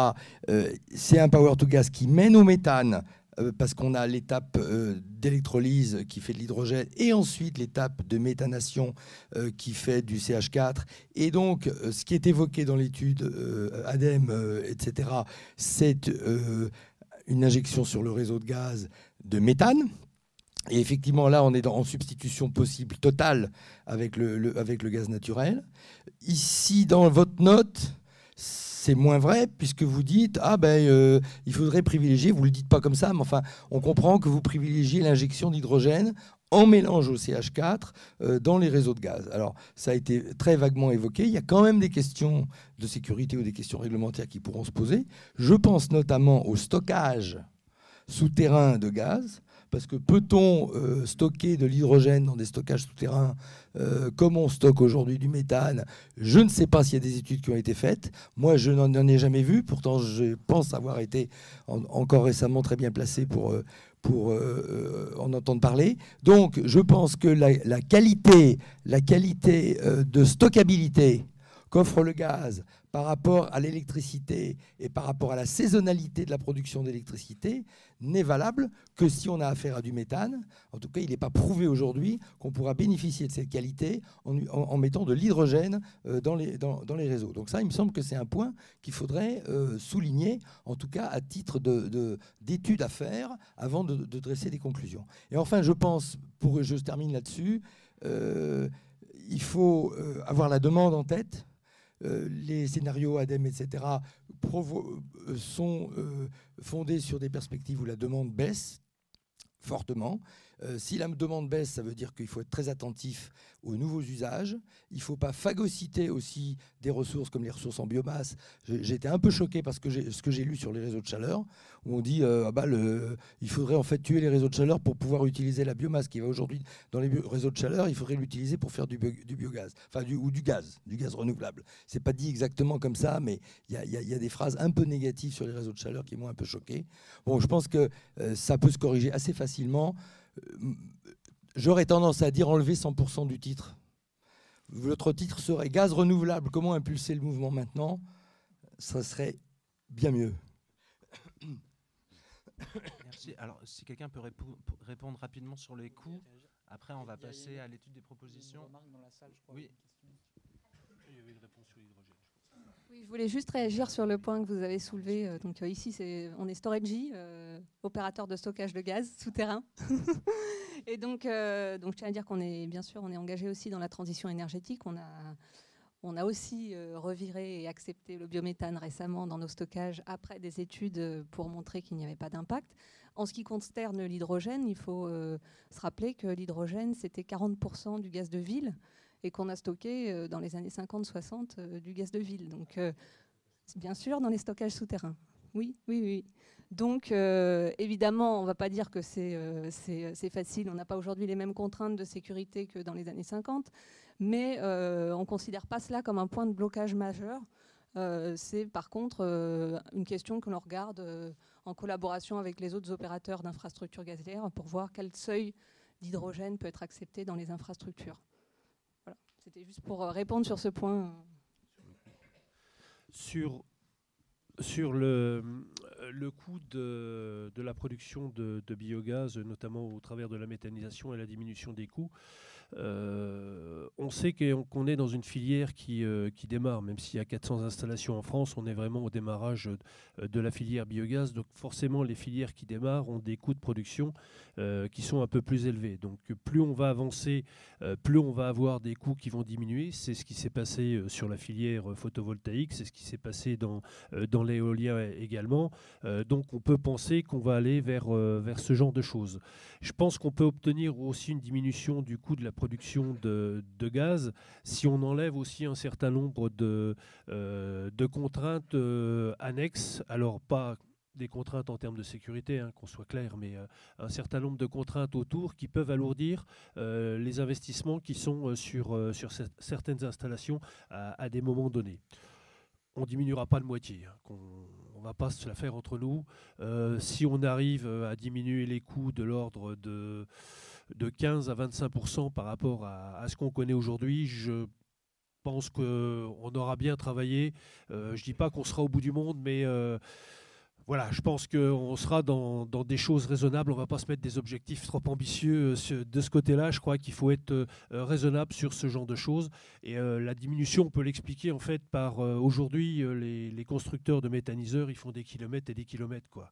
c'est un power to gas qui mène au méthane euh, parce qu'on a l'étape euh, d'électrolyse qui fait de l'hydrogène et ensuite l'étape de méthanation euh, qui fait du CH4. Et donc, ce qui est évoqué dans l'étude ADEME, etc., c'est une injection sur le réseau de gaz de méthane. Et effectivement, là, on est en substitution possible totale avec le, avec le gaz naturel. Ici, dans votre note, c'est moins vrai puisque vous dites ah ben euh, il faudrait privilégier, vous le dites pas comme ça, mais enfin on comprend que vous privilégiez l'injection d'hydrogène en mélange au CH4 euh, dans les réseaux de gaz. Alors ça a été très vaguement évoqué. Il y a quand même des questions de sécurité ou des questions réglementaires qui pourront se poser. Je pense notamment au stockage souterrain de gaz parce que peut-on euh, stocker de l'hydrogène dans des stockages souterrains euh, comme on stocke aujourd'hui du méthane? Je ne sais pas s'il y a des études qui ont été faites. Moi, je n'en ai jamais vu. Pourtant, je pense avoir été encore récemment très bien placé pour, euh, en entendre parler. Donc, je pense que la qualité, la qualité de stockabilité qu'offre le gaz par rapport à l'électricité et par rapport à la saisonnalité de la production d'électricité n'est valable que si on a affaire à du méthane. En tout cas, il n'est pas prouvé aujourd'hui qu'on pourra bénéficier de cette qualité en, mettant de l'hydrogène euh, dans les, réseaux. Donc ça, il me semble que c'est un point qu'il faudrait euh, souligner, en tout cas à titre d'étude de, à faire avant de, dresser des conclusions. Et enfin, je pense, pour je termine là-dessus, euh, il faut avoir la demande en tête les scénarios ADEME, etc., euh, sont euh, fondés sur des perspectives où la demande baisse fortement. Si la demande baisse, ça veut dire qu'il faut être très attentif aux nouveaux usages. Il ne faut pas phagocyter aussi des ressources comme les ressources en biomasse. J'ai été un peu choqué parce que ce que j'ai lu sur les réseaux de chaleur, où on dit euh, ah bah, il faudrait en fait tuer les réseaux de chaleur pour pouvoir utiliser la biomasse qui va aujourd'hui dans les réseaux de chaleur, il faudrait l'utiliser pour faire du, biogaz, ou du gaz, du gaz renouvelable. C'est pas dit exactement comme ça, mais il y, a, des phrases un peu négatives sur les réseaux de chaleur qui m'ont un peu choqué. Bon, je pense que euh, ça peut se corriger assez facilement. J'aurais tendance à dire enlever 100% du titre. Votre titre serait Gaz renouvelable, comment impulser le mouvement maintenant? Ça serait bien mieux. Merci. Alors, si quelqu'un peut répondre rapidement sur les coûts. Après, on va passer à l'étude des propositions. Oui. Il y avait une réponse sur l'hydrogène. Oui, je voulais juste réagir sur le point que vous avez soulevé. Euh, donc euh, ici, on est Storage, euh, opérateur de stockage de gaz souterrain. et donc, je tiens à dire qu'on est, bien sûr, on est engagé aussi dans la transition énergétique. On a aussi reviré et accepté le biométhane récemment dans nos stockages après des études pour montrer qu'il n'y avait pas d'impact. En ce qui concerne l'hydrogène, il faut se rappeler que l'hydrogène, c'était 40% du gaz de ville et qu'on a stocké euh, dans les années 50-60 euh, du gaz de ville. Donc, euh, bien sûr, dans les stockages souterrains. Oui, oui, oui. Donc, évidemment, on ne va pas dire que c'est facile. On n'a pas aujourd'hui les mêmes contraintes de sécurité que dans les années 50, mais on ne considère pas cela comme un point de blocage majeur. c'est par contre une question que l'on regarde en collaboration avec les autres opérateurs d'infrastructures gazières pour voir quel seuil d'hydrogène peut être accepté dans les infrastructures. C'était juste pour euh, répondre sur ce point. Sur le, coût de, la production de, biogaz, notamment au travers de la méthanisation et la diminution des coûts, euh, on sait qu'on est dans une filière qui, euh, démarre, même s'il y a 400 installations en France, on est vraiment au démarrage de la filière biogaz. Donc forcément, les filières qui démarrent ont des coûts de production euh, qui sont un peu plus élevés. Donc plus on va avancer, plus on va avoir des coûts qui vont diminuer. C'est ce qui s'est passé sur la filière photovoltaïque, c'est ce qui s'est passé dans, l'éolien également. Euh, donc on peut penser qu'on va aller vers, euh, vers ce genre de choses. Je pense qu'on peut obtenir aussi une diminution du coût de la production de, gaz si on enlève aussi un certain nombre de, euh, de contraintes annexes. Alors pas des contraintes en termes de sécurité, hein, qu'on soit clair, mais un certain nombre de contraintes autour qui peuvent alourdir les investissements qui sont sur, sur certaines installations à, des moments donnés on diminuera pas de moitié. Hein, on ne va pas se la faire entre nous. Euh, si on arrive euh, à diminuer les coûts de l'ordre de, de 15 à 25% par rapport à, ce qu'on connaît aujourd'hui, je pense qu'on aura bien travaillé. Euh, je ne dis pas qu'on sera au bout du monde, mais voilà, je pense qu'on sera dans, des choses raisonnables. On ne va pas se mettre des objectifs trop ambitieux euh, de ce côté-là. Je crois qu'il faut être euh, raisonnable sur ce genre de choses. Et euh, la diminution, on peut l'expliquer en fait par aujourd'hui, les, constructeurs de méthaniseurs, ils font des kilomètres et des kilomètres. Quoi.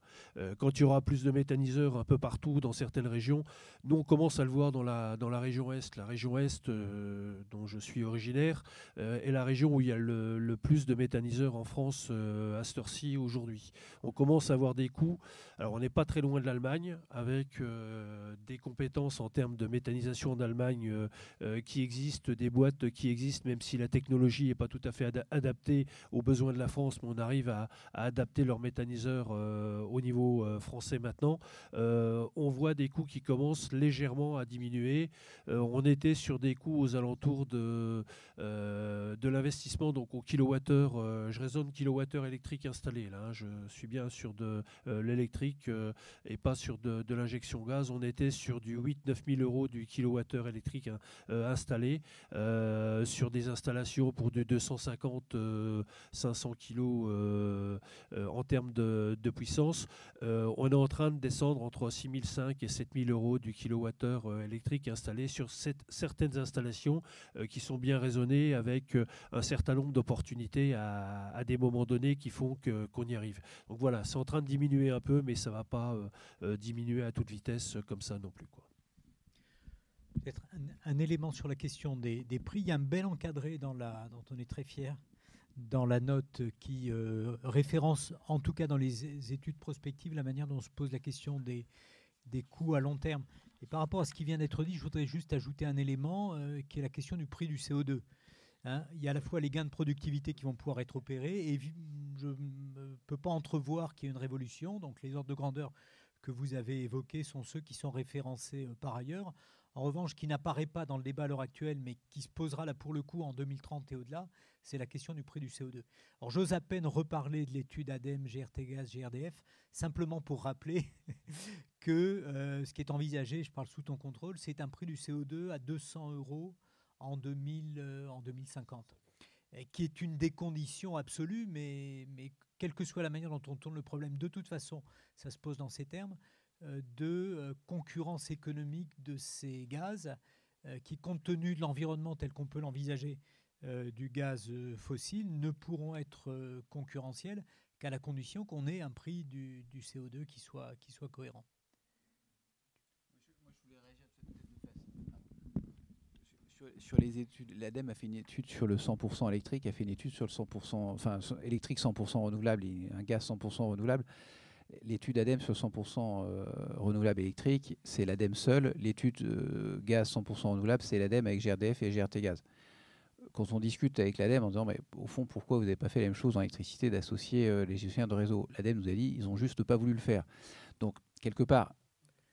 quand il y aura plus de méthaniseurs un peu partout dans certaines régions, nous on commence à le voir dans la, dans la région Est. La région Est, dont je suis originaire, est la région où il y a le, plus de méthaniseurs en France à cette heure-ci aujourd'hui commence à avoir des coûts. Alors on n'est pas très loin de l'Allemagne, avec euh, des compétences en termes de méthanisation en Allemagne euh, euh, qui existent, des boîtes qui existent, même si la technologie n'est pas tout à fait adaptée aux besoins de la France, mais on arrive à, adapter leurs méthaniseurs au niveau français maintenant. on voit des coûts qui commencent légèrement à diminuer. on était sur des coûts aux alentours de, de l'investissement, donc au kilowattheure, je raisonne kilowattheure électrique installé, là, hein. je suis bien sur de euh, l'électrique euh, et pas sur de, l'injection gaz. On était sur du 8-9 000 euros du kilowattheure électrique hein, euh, installé sur des installations pour du 250-500 kg en termes de, puissance. on est en train de descendre entre 6 500 et 7 000 euros du kilowattheure électrique installé sur certaines installations qui sont bien raisonnées avec un certain nombre d'opportunités à, des moments donnés qui font qu'on y arrive. Donc voilà, c'est en train de diminuer un peu, mais ça ne va pas euh, euh, diminuer à toute vitesse euh, comme ça non plus. Peut-être un, élément sur la question des, prix. Il y a un bel encadré dans la, dont on est très fier dans la note qui référence, en tout cas dans les études prospectives, la manière dont on se pose la question des, des coûts à long terme. Et par rapport à ce qui vient d'être dit, je voudrais juste ajouter un élément qui est la question du prix du CO2. Hein, il y a à la fois les gains de productivité qui vont pouvoir être opérés et je ne peux pas entrevoir qu'il y ait une révolution. Donc les ordres de grandeur que vous avez évoqués sont ceux qui sont référencés euh, par ailleurs. En revanche, qui n'apparaît pas dans le débat à l'heure actuelle, mais qui se posera là pour le coup en 2030 et au-delà, c'est la question du prix du CO2. Alors j'ose à peine reparler de l'étude ADEME, GRT Gaz, GRDF, simplement pour rappeler que euh, ce qui est envisagé, je parle sous ton contrôle, c'est un prix du CO2 à 200 euros en, 2000, euh, en 2050, qui est une des conditions absolues, mais, quelle que soit la manière dont on tourne le problème, de toute façon, ça se pose dans ces termes. de concurrence économique de ces gaz qui, compte tenu de l'environnement tel qu'on peut l'envisager du gaz fossile, ne pourront être concurrentiels qu'à la condition qu'on ait un prix du, du CO2 qui soit, qui soit cohérent. Sur les études, l'ADEME a fait une étude sur le 100% électrique, a fait une étude sur le 100%, enfin électrique 100% renouvelable un gaz 100% renouvelable. L'étude ADEME sur 100% euh, renouvelable électrique, c'est l'ADEME seul. L'étude euh, gaz 100% renouvelable, c'est l'ADEME avec GRDF et GRT Gaz. Quand on discute avec l'ADEME en disant, mais au fond, pourquoi vous n'avez pas fait la même chose en électricité d'associer euh, les gestionnaires de réseau? L'ADEME nous a dit, ils ont juste pas voulu le faire. Donc, quelque part,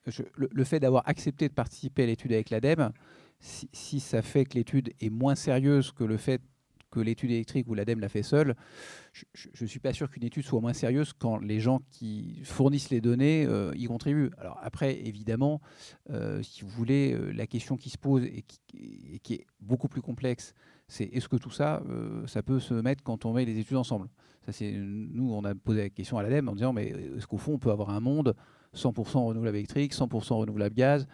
le, le, fait d'avoir accepté de participer à l'étude avec l'ADEME, si, ça fait que l'étude est moins sérieuse que le fait que l'étude électrique ou l'ADEME l'a fait seule, je ne suis pas sûr qu'une étude soit moins sérieuse quand les gens qui fournissent les données euh, y contribuent. Alors après, évidemment, euh, si vous voulez, euh, la question qui se pose et qui, est beaucoup plus complexe, c'est est-ce que tout ça, ça peut se mettre quand on met les études ensemble? Ça, Nous, on a posé la question à l'ADEME en disant, mais est-ce qu'au fond, on peut avoir un monde 100% renouvelable électrique, 100% renouvelable gaz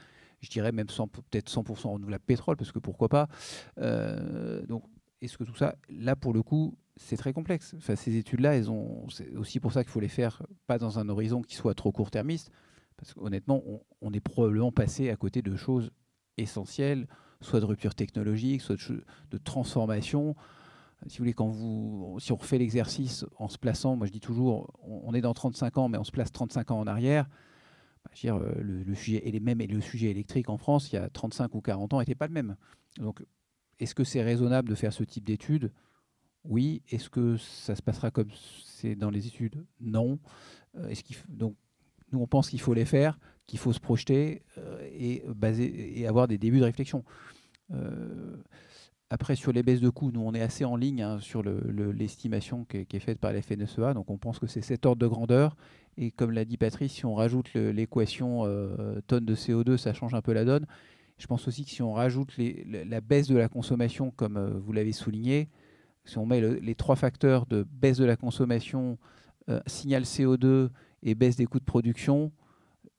je dirais même peut-être 100% renouvelable pétrole, parce que pourquoi pas. Euh, donc, est-ce que tout ça, là pour le coup, c'est très complexe. Ces études-là, c'est aussi pour ça qu'il faut les faire pas dans un horizon qui soit trop court-termiste, parce qu'honnêtement, on, est probablement passé à côté de choses essentielles, soit de rupture technologique, soit de, de transformation si vous voulez, quand vous, si on refait l'exercice en se plaçant, moi je dis toujours, on, est dans 35 ans, mais on se place 35 ans en arrière. Euh, le, sujet et le sujet électrique en France il y a 35 ou 40 ans n'était pas le même. Donc est-ce que c'est raisonnable de faire ce type d'études? Oui. Est-ce que ça se passera comme c'est dans les études? Non. Euh, est-ce qu'il donc nous on pense qu'il faut les faire, qu'il faut se projeter euh, et baser et avoir des débuts de réflexion. Après, sur les baisses de coûts, nous, on est assez en ligne hein, sur l'estimation qui, est faite par la FNSEA. Donc, on pense que c'est cet ordre de grandeur. Et comme l'a dit Patrice, si on rajoute l'équation euh, tonne de CO2, ça change un peu la donne. Je pense aussi que si on rajoute la baisse de la consommation, comme euh, vous l'avez souligné, si on met les trois facteurs de baisse de la consommation, euh, signal CO2 et baisse des coûts de production,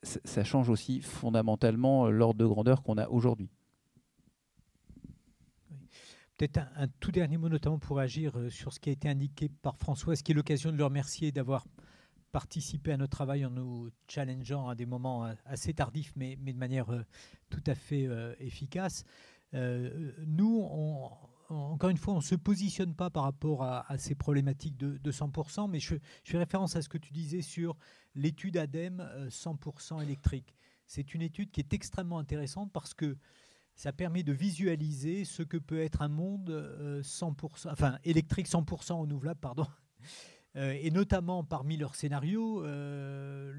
ça change aussi fondamentalement l'ordre de grandeur qu'on a aujourd'hui. Peut-être un, tout dernier mot, notamment pour agir euh, sur ce qui a été indiqué par François, ce qui est l'occasion de le remercier d'avoir participé à notre travail en nous challengeant à des moments euh, assez tardifs, mais, de manière euh, tout à fait efficace. nous, encore une fois, on ne se positionne pas par rapport à, ces problématiques de, 100%, mais je, je, fais référence à ce que tu disais sur l'étude ADEME 100% électrique. C'est une étude qui est extrêmement intéressante parce que ça permet de visualiser ce que peut être un monde 100%, euh, enfin électrique 100% renouvelable, pardon. Euh, et notamment parmi leurs scénarios, euh,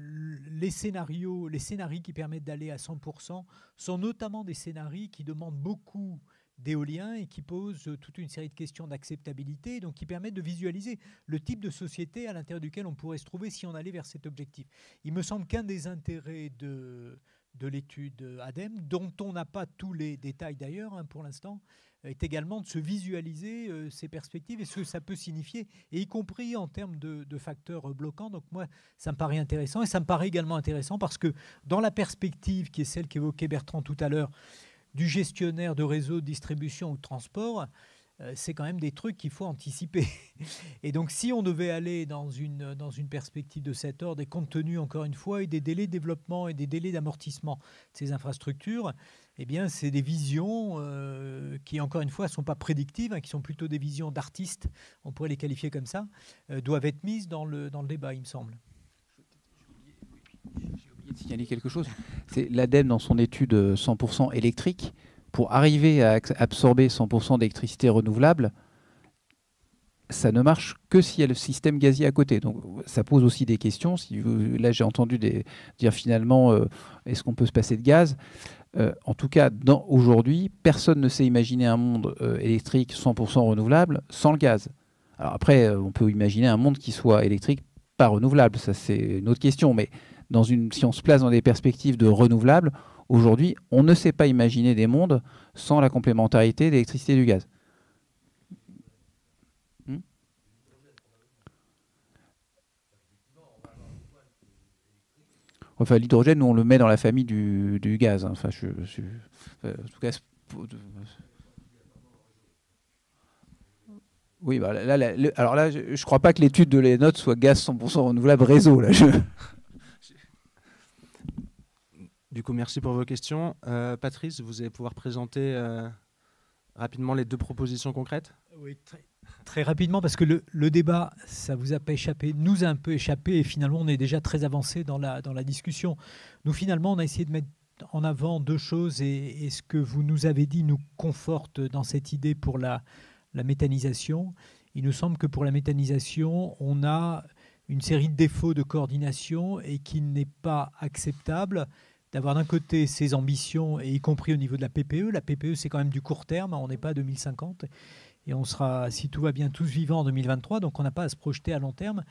les scénarios, les scénarios qui permettent d'aller à 100% sont notamment des scénarios qui demandent beaucoup d'éolien et qui posent toute une série de questions d'acceptabilité, donc qui permettent de visualiser le type de société à l'intérieur duquel on pourrait se trouver si on allait vers cet objectif. Il me semble qu'un des intérêts de, de l'étude ADEME, dont on n'a pas tous les détails d'ailleurs hein, pour l'instant, est également de se visualiser euh, ces perspectives et ce que ça peut signifier, et y compris en termes de, facteurs bloquants. Donc moi, ça me paraît intéressant, et ça me paraît également intéressant parce que dans la perspective qui est celle qu'évoquait Bertrand tout à l'heure, du gestionnaire de réseau de distribution ou de transport, euh, c'est quand même des trucs qu'il faut anticiper. Et donc, si on devait aller dans une, dans une perspective de cet ordre, et compte tenu, encore une fois, et des délais de développement et des délais d'amortissement de ces infrastructures, eh bien, c'est des visions euh, qui, encore une fois, ne sont pas prédictives, hein, qui sont plutôt des visions d'artistes, on pourrait les qualifier comme ça, euh, doivent être mises dans le, dans le débat, il me semble. J'ai oublié de signaler quelque chose. C'est l'ADEME, dans son étude 100% électrique, pour arriver à absorber 100% d'électricité renouvelable, ça ne marche que s'il y a le système gazier à côté. Donc ça pose aussi des questions. Là, j'ai entendu dire finalement, euh, est-ce qu'on peut se passer de gaz? Euh, En tout cas, aujourd'hui, personne ne sait imaginer un monde euh, électrique 100% renouvelable sans le gaz. Alors après, on peut imaginer un monde qui soit électrique pas renouvelable. Ça, c'est une autre question. Mais dans une, si on se place dans des perspectives de renouvelable, Aujourd'hui, on ne sait pas imaginer des mondes sans la complémentarité d'électricité et du gaz. Hmm Enfin, l'hydrogène, nous, on le met dans la famille du, gaz. Hein. Enfin, je, en tout cas, oui, bah, là, alors là, je ne crois pas que l'étude de les notes soit gaz 100% renouvelable réseau. Là, Du coup, merci pour vos questions. Euh, Patrice, vous allez pouvoir présenter euh, rapidement les deux propositions concrètes? Oui, très, rapidement, parce que le, débat, ça vous a pas échappé, nous a un peu échappé, et finalement, on est déjà très avancé dans la, discussion. Nous, finalement, on a essayé de mettre en avant deux choses, et, ce que vous nous avez dit nous conforte dans cette idée pour la, méthanisation. Il nous semble que pour la méthanisation, on a une série de défauts de coordination et qu'il n'est pas acceptable d'avoir d'un côté ces ambitions, et y compris au niveau de la PPE. La PPE, c'est quand même du court terme, on n'est pas à 2050 et on sera, si tout va bien, tous vivants en 2023, donc on n'a pas à se projeter à long terme,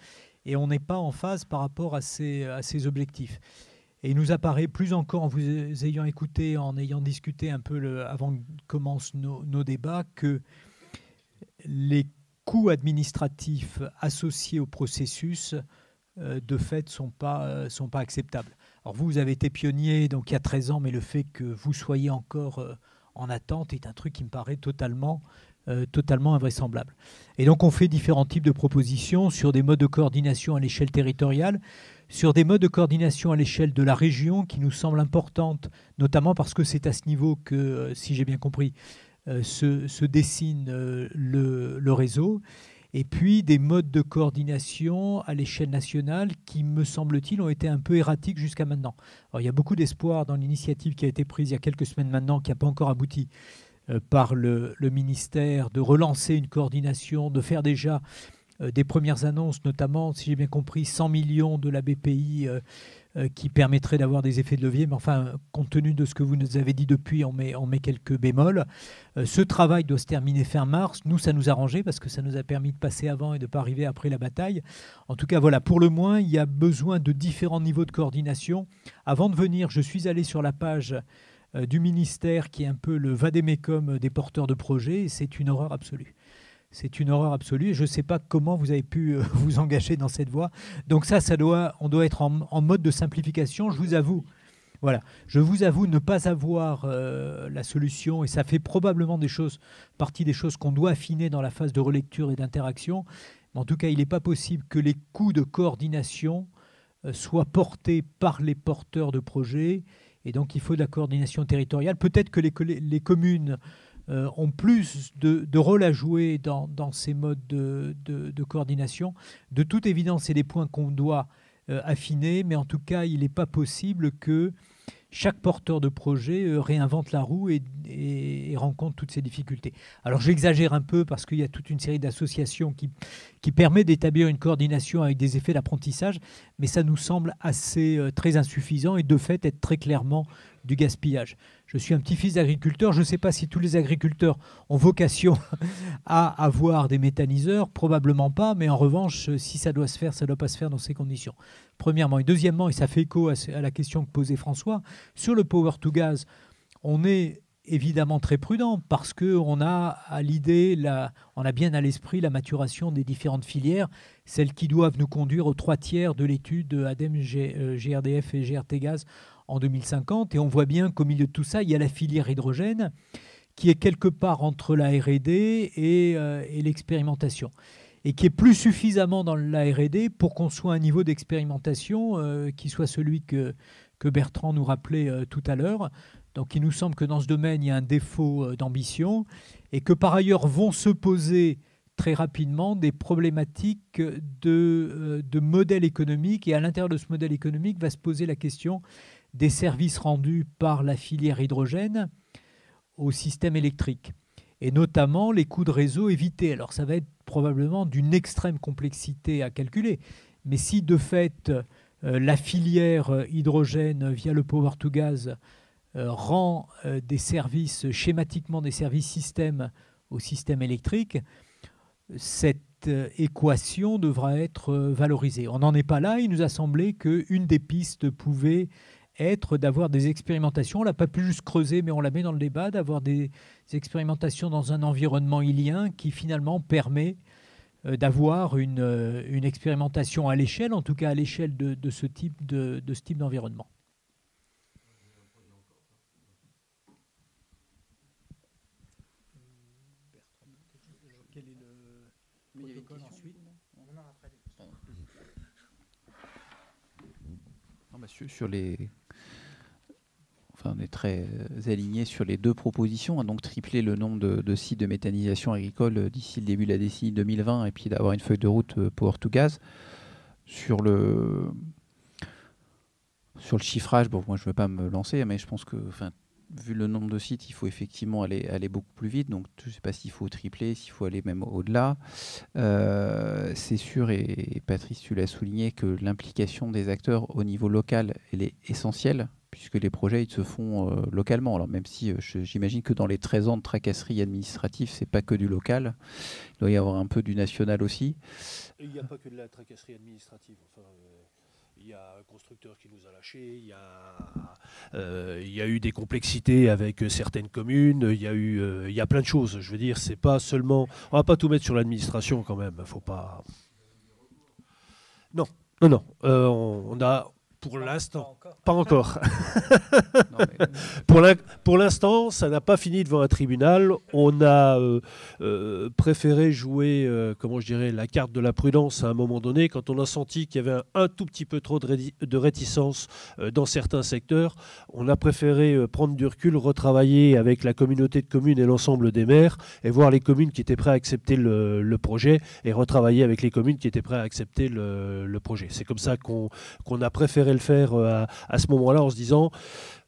et on n'est pas en phase par rapport à ces, objectifs. Et il nous apparaît plus encore en vous ayant écouté, en ayant discuté un peu le, avant que commencent nos, nos, débats, que les coûts administratifs associés au processus, euh, de fait, ne sont pas, euh, sont pas acceptables. Alors vous, avez été pionnier donc il y a 13 ans, mais le fait que vous soyez encore euh, en attente est un truc qui me paraît totalement euh, totalement invraisemblable. Et donc on fait différents types de propositions sur des modes de coordination à l'échelle territoriale, sur des modes de coordination à l'échelle de la région qui nous semblent importantes, notamment parce que c'est à ce niveau que, euh, si j'ai bien compris, se, dessine le, réseau. Et puis des modes de coordination à l'échelle nationale qui, me semble-t-il, ont été un peu erratiques jusqu'à maintenant. Alors, il y a beaucoup d'espoir dans l'initiative qui a été prise il y a quelques semaines maintenant, qui n'a pas encore abouti, euh, par le, ministère de relancer une coordination, de faire déjà euh, des premières annonces, notamment, si j'ai bien compris, 100 millions de la BPI euh, qui permettraient d'avoir des effets de levier. Mais enfin, compte tenu de ce que vous nous avez dit depuis, on met, quelques bémols. ce travail doit se terminer fin mars. Nous, ça nous a arrangé parce que ça nous a permis de passer avant et de ne pas arriver après la bataille. En tout cas, voilà, pour le moins, il y a besoin de différents niveaux de coordination. Avant de venir, je suis allé sur la page euh, du ministère qui est un peu le vadémécum des porteurs de projets. C'est une horreur absolue. C'est une horreur absolue. Je ne sais pas comment vous avez pu euh, vous engager dans cette voie. Donc ça, ça doit, on doit être en, mode de simplification. Je vous avoue, voilà, je vous avoue ne pas avoir euh, la solution et ça fait probablement des choses, partie des choses qu'on doit affiner dans la phase de relecture et d'interaction. En tout cas, il n'est pas possible que les coûts de coordination soient portés par les porteurs de projets et donc, il faut de la coordination territoriale. Peut-être que les, communes euh, ont plus de, rôle à jouer dans, ces modes de, coordination. De toute évidence, c'est des points qu'on doit euh, affiner, mais en tout cas, il n'est pas possible que chaque porteur de projet euh, réinvente la roue et, rencontre toutes ces difficultés. Alors j'exagère un peu parce qu'il y a toute une série d'associations qui, qui permet d'établir une coordination avec des effets d'apprentissage, mais ça nous semble assez très insuffisant et de fait être très clairement du gaspillage. Je suis un petit-fils d'agriculteur, je ne sais pas si tous les agriculteurs ont vocation à avoir des méthaniseurs, probablement pas, mais en revanche, si ça doit se faire, ça ne doit pas se faire dans ces conditions. Premièrement. Et deuxièmement, et ça fait écho à la question que posait François, sur le power to gas, on est évidemment très prudent parce qu'on a à l'idée, on a bien à l'esprit la maturation des différentes filières, celles qui doivent nous conduire aux trois tiers de l'étude de ADEME, GRDF et GRT Gaz en 2050. Et on voit bien qu'au milieu de tout ça, il y a la filière hydrogène qui est quelque part entre la RD euh, et, l'expérimentation. Et qui est plus suffisamment dans la RD pour qu'on soit à un niveau d'expérimentation euh, qui soit celui que, que Bertrand nous rappelait euh, tout à l'heure. Donc il nous semble que dans ce domaine, il y a un défaut d'ambition et que par ailleurs vont se poser très rapidement des problématiques de, de modèle économique. Et à l'intérieur de ce modèle économique va se poser la question des services rendus par la filière hydrogène au système électrique, et notamment les coûts de réseau évités. Alors ça va être probablement d'une extrême complexité à calculer, mais si de fait euh, la filière hydrogène via le power to gas euh, rend euh, des services schématiquement des services système au système électrique, cette équation devra être valorisée. On n'en est pas là. Il nous a semblé qu'une des pistes pouvait être d'avoir des expérimentations. On l'a pas pu juste creuser, mais on la met dans le débat, d'avoir des expérimentations dans un environnement ilien qui finalement permet d'avoir une, une, expérimentation à l'échelle, en tout cas à l'échelle de, de, ce type de, de ce type d'environnement. sur les on est très aligné sur les deux propositions, hein, donc tripler le nombre de, sites de méthanisation agricole euh, d'ici le début de la décennie 2020 et puis d'avoir une feuille de route euh, Power to Gaz. Sur le, sur le chiffrage, bon, moi je ne veux pas me lancer, mais je pense que, vu le nombre de sites, il faut effectivement aller, beaucoup plus vite. Donc je ne sais pas s'il faut tripler, s'il faut aller même au-delà. Euh, c'est sûr, et, Patrice, tu l'as souligné, que l'implication des acteurs au niveau local, elle est essentielle puisque les projets ils se font euh, localement. Alors même si euh, j'imagine que dans les 13 ans de tracasserie administrative, c'est pas que du local, il doit y avoir un peu du national aussi. il n'y a pas que de la tracasserie administrative. Il y a un constructeur qui nous a lâchés, il y a, a eu des complexités avec certaines communes, il y a eu, il y a plein de choses. Je veux dire, c'est pas seulement, on va pas tout mettre sur l'administration quand même. Faut pas. Non, non, non. on a, pour l'instant, pas encore. pour l'instant, ça n'a pas fini devant un tribunal. On a euh, euh, préféré jouer, euh, comment je dirais, la carte de la prudence à un moment donné, quand on a senti qu'il y avait un, tout petit peu trop de, de réticence dans certains secteurs. On a préféré prendre du recul, retravailler avec la communauté de communes et l'ensemble des maires, et voir les communes qui étaient prêtes à accepter le, projet, et retravailler avec les communes qui étaient prêtes à accepter le, projet. C'est comme ça qu'on a préféré le faire à, à ce moment-là en se disant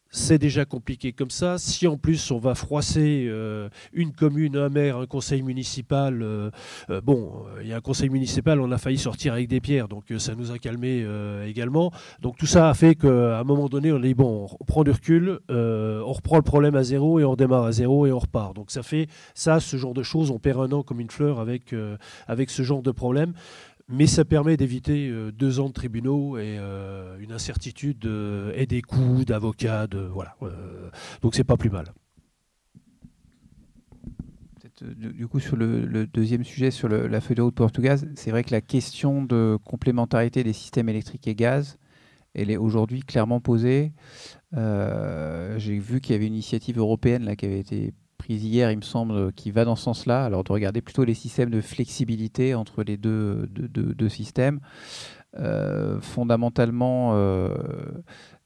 c'est déjà compliqué comme ça. Si en plus on va froisser euh, une commune, un maire, un conseil municipal, euh, euh, bon, il y a un conseil municipal, on a failli sortir avec des pierres, donc ça nous a calmé également. Donc tout ça a fait qu'à un moment donné, on dit bon, on prend du recul, on reprend le problème à zéro et on redémarre à zéro et on repart. Donc ça fait ça, ce genre de choses, on perd un an comme une fleur avec, avec ce genre de problème mais ça permet d'éviter euh, deux ans de tribunaux et euh, une incertitude euh, et des coûts d'avocats. De, voilà. donc c'est pas plus mal. Du coup, sur le, deuxième sujet, sur la feuille de route portugaise, c'est vrai que la question de complémentarité des systèmes électriques et gaz, elle est aujourd'hui clairement posée. J'ai vu qu'il y avait une initiative européenne là, qui avait été hier, il me semble, qui va dans ce sens-là. Alors de regarder plutôt les systèmes de flexibilité entre les deux, systèmes. Euh, fondamentalement, euh,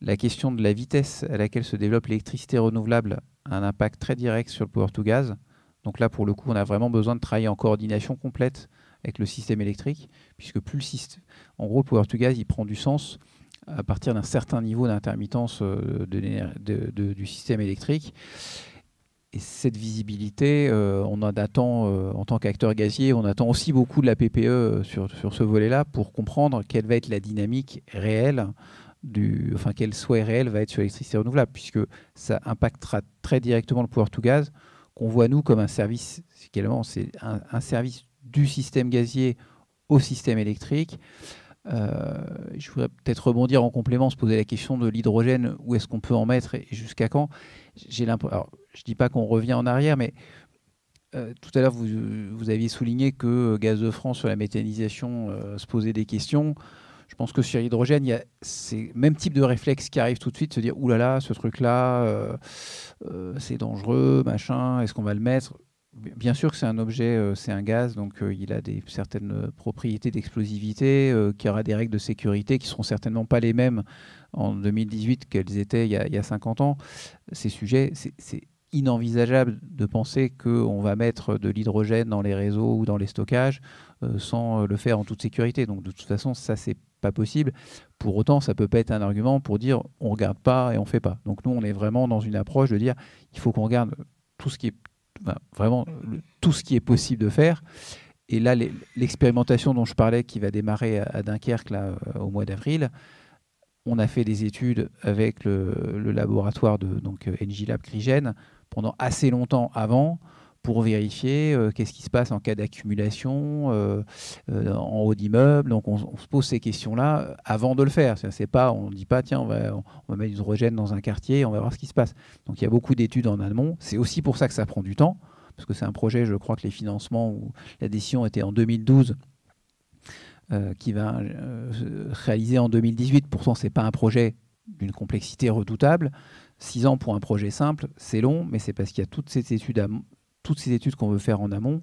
la question de la vitesse à laquelle se développe l'électricité renouvelable a un impact très direct sur le power to gaz. Donc là, pour le coup, on a vraiment besoin de travailler en coordination complète avec le système électrique, puisque plus le système, en gros, le power to gaz, il prend du sens à partir d'un certain niveau d'intermittence euh, du système électrique et cette visibilité, euh, on en attend, euh, en tant qu'acteur gazier, on attend aussi beaucoup de la PPE euh, sur, sur ce volet-là pour comprendre quelle va être la dynamique réelle, du, enfin quel souhait réel va être sur l'électricité renouvelable, puisque ça impactera très directement le power to gaz, qu'on voit nous comme un service, c'est un, service du système gazier au système électrique. je voudrais peut-être rebondir en complément, se poser la question de l'hydrogène, où est-ce qu'on peut en mettre et jusqu'à quand? Je ne dis pas qu'on revient en arrière, mais euh, tout à l'heure, vous, vous, aviez souligné que euh, Gaz de France sur la méthanisation euh, se posait des questions. Je pense que sur l'hydrogène, il y a le même type de réflexe qui arrive tout de suite, se dire oulala, ce truc-là, c'est dangereux, machin, est-ce qu'on va le mettre? Bien sûr que c'est un objet, c'est un gaz, donc il a des, certaines propriétés d'explosivité, qui aura des règles de sécurité qui seront certainement pas les mêmes en 2018 qu'elles étaient il y a 50 ans. Ces sujets, c'est inenvisageable de penser qu'on va mettre de l'hydrogène dans les réseaux ou dans les stockages euh, sans le faire en toute sécurité. Donc de toute façon, ça, c'est pas possible. Pour autant, ça peut pas être un argument pour dire on regarde pas et on fait pas. Donc nous, on est vraiment dans une approche de dire il faut qu'on regarde tout ce qui est vraiment tout ce qui est possible de faire. Et là, l'expérimentation dont je parlais, qui va démarrer à Dunkerque euh, au mois d'avril, on a fait des études avec le, laboratoire de donc NGLab Crigen pendant assez longtemps avant pour vérifier euh, qu'est-ce qui se passe en cas d'accumulation euh, euh, en haut d'immeuble. Donc on, se pose ces questions-là avant de le faire. C'est pas, on ne dit pas tiens on va, on va mettre du dans un quartier, on va voir ce qui se passe. Donc il y a beaucoup d'études en amont. C'est aussi pour ça que ça prend du temps parce que c'est un projet, je crois que les financements ou la décision était en 2012, qui va réaliser en 2018. Pourtant, ce n'est pas un projet d'une complexité redoutable. Six ans pour un projet simple, c'est long, mais c'est parce qu'il y a toutes ces études, toutes ces études qu'on veut faire en amont.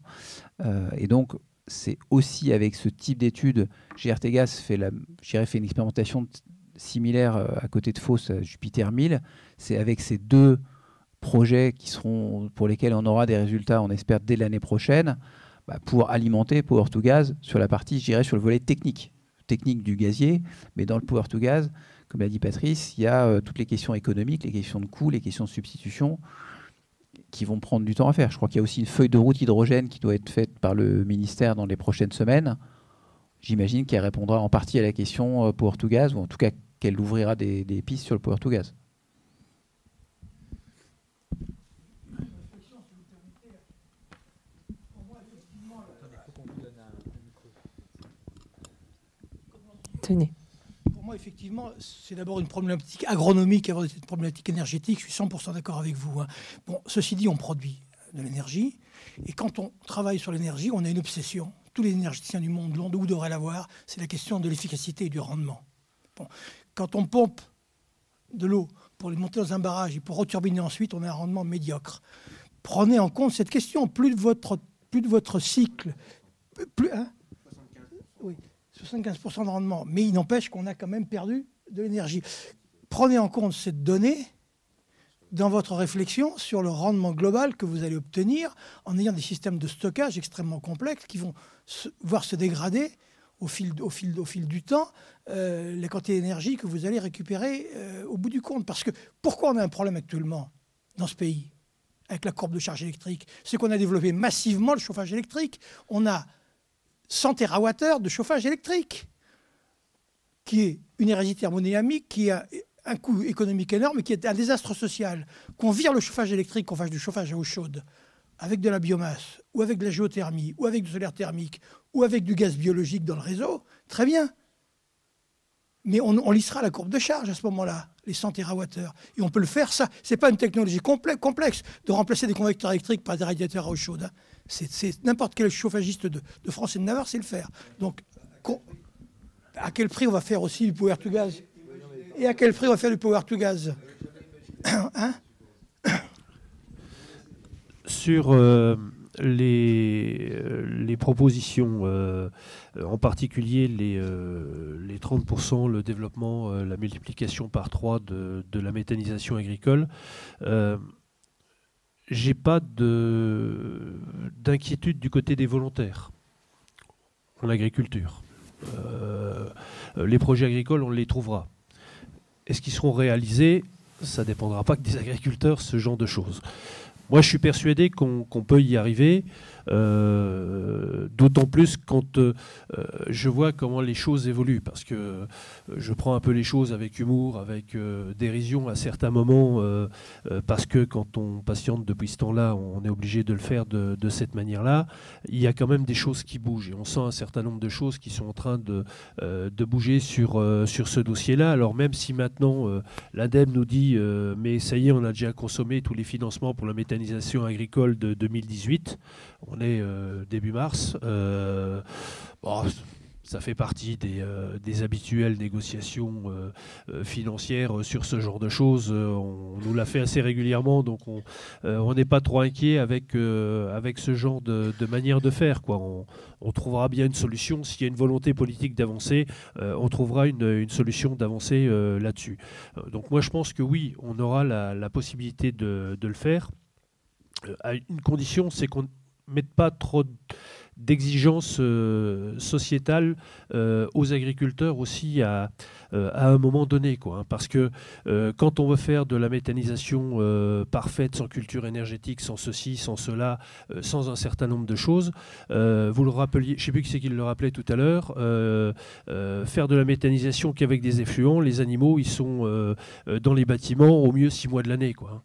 et donc, c'est aussi avec ce type d'études. GRTGAS fait, la, fait une expérimentation similaire euh, à côté de Fos, Jupiter 1000. C'est avec ces deux projets qui seront, pour lesquels on aura des résultats, on espère, dès l'année prochaine, bah, pour alimenter Power to Gas sur la partie, je dirais, sur le volet technique, technique du gazier. Mais dans le Power to Gas, comme l'a dit Patrice, il y a euh, toutes les questions économiques, les questions de coûts, les questions de substitution qui vont prendre du temps à faire. Je crois qu'il y a aussi une feuille de route hydrogène qui doit être faite par le ministère dans les prochaines semaines. J'imagine qu'elle répondra en partie à la question euh, Power to Gas, ou en tout cas qu'elle ouvrira des, pistes sur le Power to Gas. Tenez moi, effectivement, c'est d'abord une problématique agronomique avant d'être une problématique énergétique. Je suis 100% d'accord avec vous. Hein. Bon, ceci dit, on produit de l'énergie. Et quand on travaille sur l'énergie, on a une obsession. Tous les énergéticiens du monde l'ont ou devraient l'avoir. C'est la question de l'efficacité et du rendement. Bon. Quand on pompe de l'eau pour les monter dans un barrage et pour returbiner ensuite, on a un rendement médiocre. Prenez en compte cette question. Plus de votre, plus de votre cycle, plus, hein? 75% de rendement. Mais il n'empêche qu'on a quand même perdu de l'énergie. Prenez en compte cette donnée dans votre réflexion sur le rendement global que vous allez obtenir en ayant des systèmes de stockage extrêmement complexes qui vont voir se dégrader au fil du temps euh, la quantité d'énergie que vous allez récupérer euh, au bout du compte. Parce que pourquoi on a un problème actuellement dans ce pays avec la courbe de charge électrique? C'est qu'on a développé massivement le chauffage électrique. On a 100 TWh de chauffage électrique, qui est une énergie thermodynamique, qui a un coût économique énorme et qui est un désastre social. Qu'on vire le chauffage électrique, qu'on fasse du chauffage à eau chaude, avec de la biomasse, ou avec de la géothermie, ou avec du solaire thermique, ou avec du gaz biologique dans le réseau, très bien. Mais on, lissera la courbe de charge à ce moment-là, les 100 TWh. Et on peut le faire, ça. Ce n'est pas une technologie complexe de remplacer des convecteurs électriques par des radiateurs à eau chaude. Hein. C'est n'importe quel chauffagiste de, France et de Navarre sait le faire. Donc, à quel prix on va faire aussi du power to gaz? Et à quel prix on va faire du power to gaz? Hein? Sur euh, les, euh, les, propositions, euh, en particulier les, les 30%, le développement, la multiplication par 3 de, de la méthanisation agricole, j'ai pas d'inquiétude du côté des volontaires en agriculture. Euh, les projets agricoles, on les trouvera. Est-ce qu'ils seront réalisés? Ça dépendra pas que des agriculteurs, ce genre de choses. Moi, je suis persuadé qu'on peut y arriver. Euh, d'autant plus quand euh, je vois comment les choses évoluent, parce que euh, je prends un peu les choses avec humour, avec dérision à certains moments, parce que quand on patiente depuis ce temps-là, on est obligé de le faire de, cette manière-là. Il y a quand même des choses qui bougent, et on sent un certain nombre de choses qui sont en train de, bouger sur, sur ce dossier-là. Alors même si maintenant l'ADEME nous dit, mais ça y est, on a déjà consommé tous les financements pour la méthanisation agricole de 2018, on euh, début mars. Euh, ça fait partie des, euh, habituelles négociations financières sur ce genre de choses. On, nous l'a fait assez régulièrement, donc on n'est pas trop inquiet avec, avec ce genre de, manière de faire. Quoi. On, trouvera bien une solution. S'il y a une volonté politique d'avancer, on trouvera une, solution d'avancer là-dessus. donc moi je pense que oui, on aura la, possibilité de, de le faire. à une condition, c'est qu'on mettent pas trop d'exigences euh, sociétales euh, aux agriculteurs aussi à, euh, à un moment donné. Quoi, hein. parce que quand on veut faire de la méthanisation parfaite, sans culture énergétique, sans ceci, sans cela, sans un certain nombre de choses, vous le rappeliez, je ne sais plus qui c'est qui le rappelait tout à l'heure, faire de la méthanisation qu'avec des effluents, les animaux, ils sont dans les bâtiments au mieux six mois de l'année. Hein.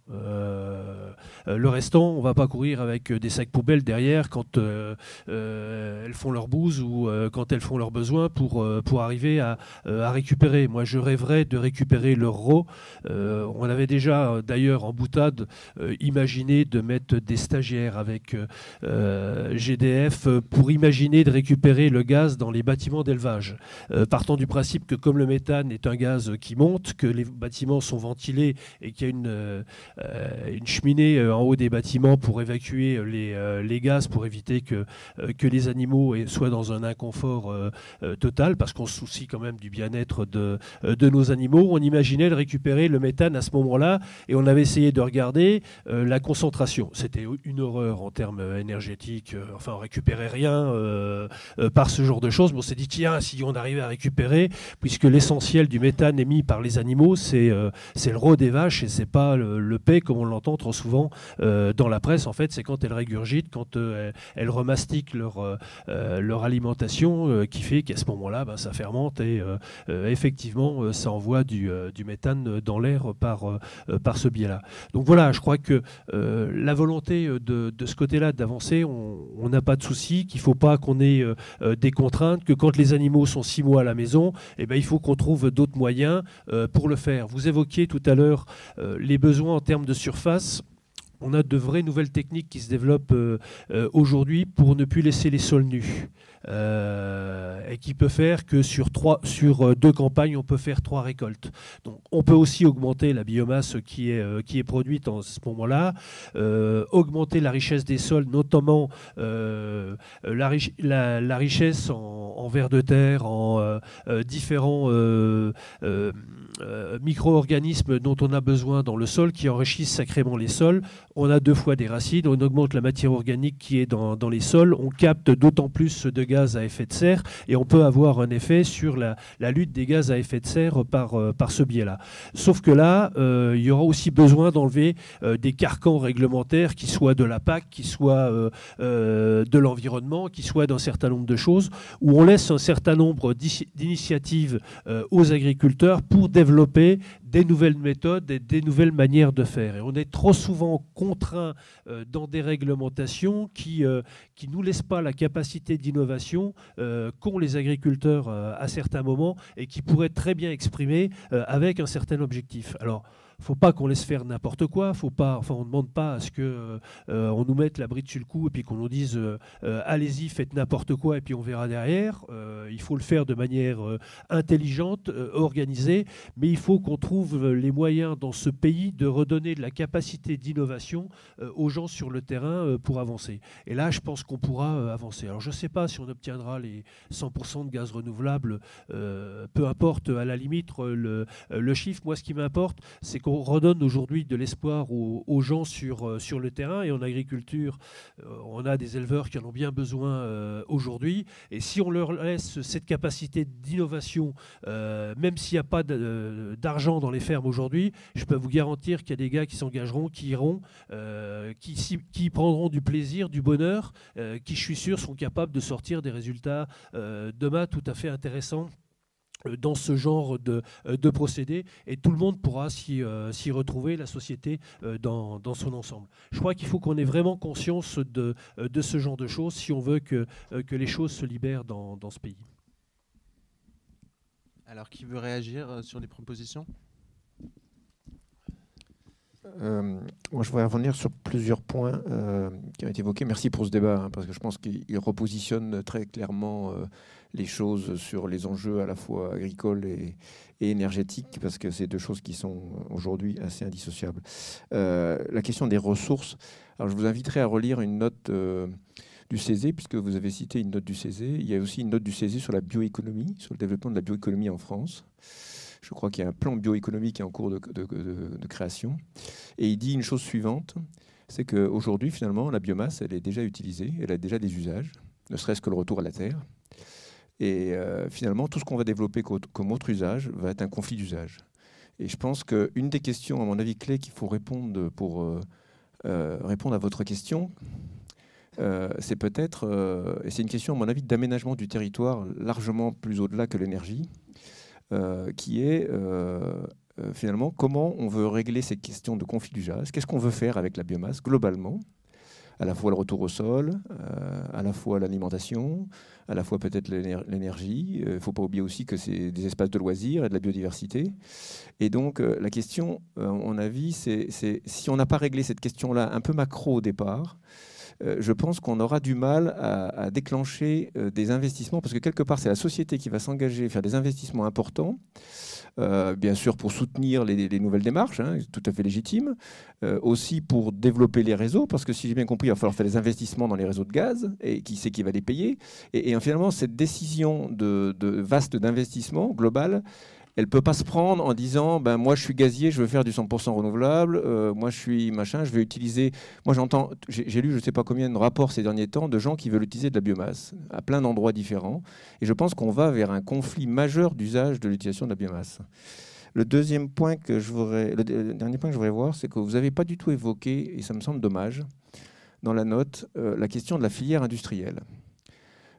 le restant, on ne va pas courir avec des sacs poubelles derrière quand elles font leur bouse ou quand elles font leurs besoins pour, pour arriver à, à, récupérer. Moi, je rêverais de récupérer leur RAW. on avait déjà, d'ailleurs, en boutade, imaginé de mettre des stagiaires avec GDF pour imaginer de récupérer le gaz dans les bâtiments d'élevage. partant du principe que comme le méthane est un gaz qui monte, que les bâtiments sont ventilés et qu'il y a une, euh, cheminée euh, en haut des bâtiments pour évacuer les, euh, gaz, pour éviter que les animaux soient dans un inconfort total, parce qu'on se soucie quand même du bien-être de, de nos animaux. On imaginait de récupérer le méthane à ce moment-là et on avait essayé de regarder la concentration. C'était une horreur en termes énergétiques. Enfin, on récupérait rien par ce genre de choses. Mais on s'est dit, tiens, si on arrivait à récupérer, puisque l'essentiel du méthane émis par les animaux, c'est euh, le rot des vaches et c'est pas le, le comme on l'entend trop souvent euh, dans la presse. En fait, c'est quand elles régurgitent, quand euh, elles remastiquent leur, leur alimentation, qui fait qu'à ce moment-là, ben, ça fermente et effectivement, ça envoie du, du méthane dans l'air par, par ce biais-là. Donc voilà, je crois que la volonté de, ce côté-là d'avancer, on n'a pas de souci, qu'il ne faut pas qu'on ait des contraintes, que quand les animaux sont six mois à la maison, eh ben, il faut qu'on trouve d'autres moyens euh, pour le faire. Vous évoquiez tout à l'heure euh, les besoins en termes de surface on a de vraies nouvelles techniques qui se développent euh, aujourd'hui pour ne plus laisser les sols nus. Euh, et qui peut faire que sur, euh, deux campagnes, on peut faire trois récoltes. Donc, on peut aussi augmenter la biomasse qui est, euh, produite en ce moment-là, augmenter la richesse des sols, notamment la, la, richesse en, en vers de terre, en différents micro-organismes dont on a besoin dans le sol qui enrichissent sacrément les sols. On a deux fois des racines, on augmente la matière organique qui est dans, les sols, on capte d'autant plus de gaz à effet de serre et on peut avoir un effet sur la, lutte des gaz à effet de serre par, euh, ce biais-là. Sauf que là, euh, il y aura aussi besoin d'enlever euh, des carcans réglementaires qui soient de la PAC, qui soient de l'environnement, qui soient d'un certain nombre de choses, où on laisse un certain nombre d'initiatives aux agriculteurs pour développer des nouvelles méthodes et des nouvelles manières de faire. Et on est trop souvent contraint euh, dans des réglementations qui ne euh, nous laissent pas la capacité d'innovation euh, qu'ont les agriculteurs à certains moments et qui pourraient très bien exprimer avec un certain objectif. Alors, faut pas qu'on laisse faire n'importe quoi. Faut pas, enfin, on demande pas à ce que euh, on nous mette la bride sur le cou et puis qu'on nous dise euh, euh, allez-y, faites n'importe quoi et puis on verra derrière. il faut le faire de manière intelligente, organisée, mais il faut qu'on trouve les moyens dans ce pays de redonner de la capacité d'innovation aux gens sur le terrain pour avancer. Et là, je pense qu'on pourra avancer. Alors, je ne sais pas si on obtiendra les 100% de gaz renouvelable, peu importe à la limite le chiffre. Moi, ce qui m'importe, c'est qu'on redonne aujourd'hui de l'espoir aux, gens sur, euh, sur le terrain. Et en agriculture, euh, on a des éleveurs qui en ont bien besoin euh, aujourd'hui. Et si on leur laisse cette capacité d'innovation, même s'il n'y a pas d'argent dans les fermes aujourd'hui, je peux vous garantir qu'il y a des gars qui s'engageront, qui iront, qui, qui, prendront du plaisir, du bonheur, qui, je suis sûr, sont capables de sortir des résultats demain tout à fait intéressants dans ce genre de, euh, de procédés et tout le monde pourra s'y euh, retrouver, la société dans, dans, son ensemble. Je crois qu'il faut qu'on ait vraiment conscience de, de, ce genre de choses si on veut que, que les choses se libèrent dans, dans ce pays. Alors, qui veut réagir sur les propositions? Moi, je voudrais revenir sur plusieurs points qui ont été évoqués. Merci pour ce débat, hein, parce que je pense qu'il repositionne très clairement les choses sur les enjeux à la fois agricoles et, énergétiques, parce que c'est deux choses qui sont aujourd'hui assez indissociables. Euh, la question des ressources. Alors, je vous inviterai à relire une note euh, du CESE, puisque vous avez cité une note du CESE. Il y a aussi une note du CESE sur la bioéconomie, sur le développement de la bioéconomie en France. Je crois qu'il y a un plan bioéconomique qui est en cours de, de création. Et il dit une chose suivante, c'est qu'aujourd'hui, finalement, la biomasse, elle est déjà utilisée, elle a déjà des usages, ne serait-ce que le retour à la terre. Et euh, finalement, tout ce qu'on va développer comme autre usage va être un conflit d'usage. Et je pense qu'une des questions, à mon avis, clés qu'il faut répondre pour euh, euh, répondre à votre question, c'est peut-être, et c'est une question, à mon avis, d'aménagement du territoire largement plus au-delà que l'énergie, qui est finalement, comment on veut régler cette question de conflit du gaz Qu'est-ce qu'on veut faire avec la biomasse globalement à la fois le retour au sol, euh, à la fois l'alimentation, à la fois peut-être l'énergie. Il ne faut pas oublier aussi que c'est des espaces de loisirs et de la biodiversité. Et donc la question, à mon avis, c'est si on n'a pas réglé cette question-là un peu macro au départ, euh, je pense qu'on aura du mal à, déclencher euh, des investissements, parce que quelque part, c'est la société qui va s'engager, faire des investissements importants, euh, bien sûr pour soutenir les, nouvelles démarches, hein, tout à fait légitime, aussi pour développer les réseaux, parce que si j'ai bien compris, il va falloir faire des investissements dans les réseaux de gaz, et qui sait qui va les payer. Et, finalement, cette décision vaste d'investissement global, elle peut pas se prendre en disant ben moi je suis gazier, je veux faire du 100% renouvelable, euh, moi je suis machin, je vais utiliser. Moi j'entends, j'ai lu je sais pas combien de rapports ces derniers temps de gens qui veulent utiliser de la biomasse à plein d'endroits différents, et je pense qu'on va vers un conflit majeur d'usage de l'utilisation de la biomasse. Le deuxième point que je voudrais, dernier point que je voudrais voir, c'est que vous n'avez pas du tout évoqué, et ça me semble dommage, dans la note, euh, la question de la filière industrielle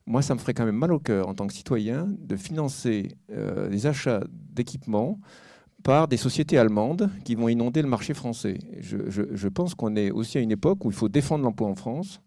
moi, ça me ferait quand même mal au cœur en tant que citoyen de financer euh, des achats d'équipements par des sociétés allemandes qui vont inonder le marché français. je pense qu'on est aussi à une époque où il faut défendre l'emploi en France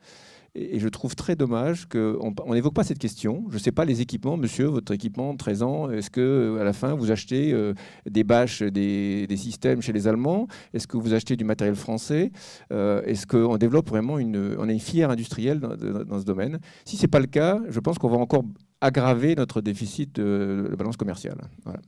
et je trouve très dommage qu'on n'évoque pas cette question. Je ne sais pas les équipements, monsieur, votre équipement de 13 ans, est-ce que à la fin vous achetez euh, des bâches, des, systèmes chez les Allemands? Est-ce que vous achetez du matériel français? Euh, Est-ce qu'on développe vraiment une, on a une filière industrielle dans, ce domaine? Si ce n'est pas le cas, je pense qu'on va encore aggraver notre déficit de, de balance commerciale. Voilà.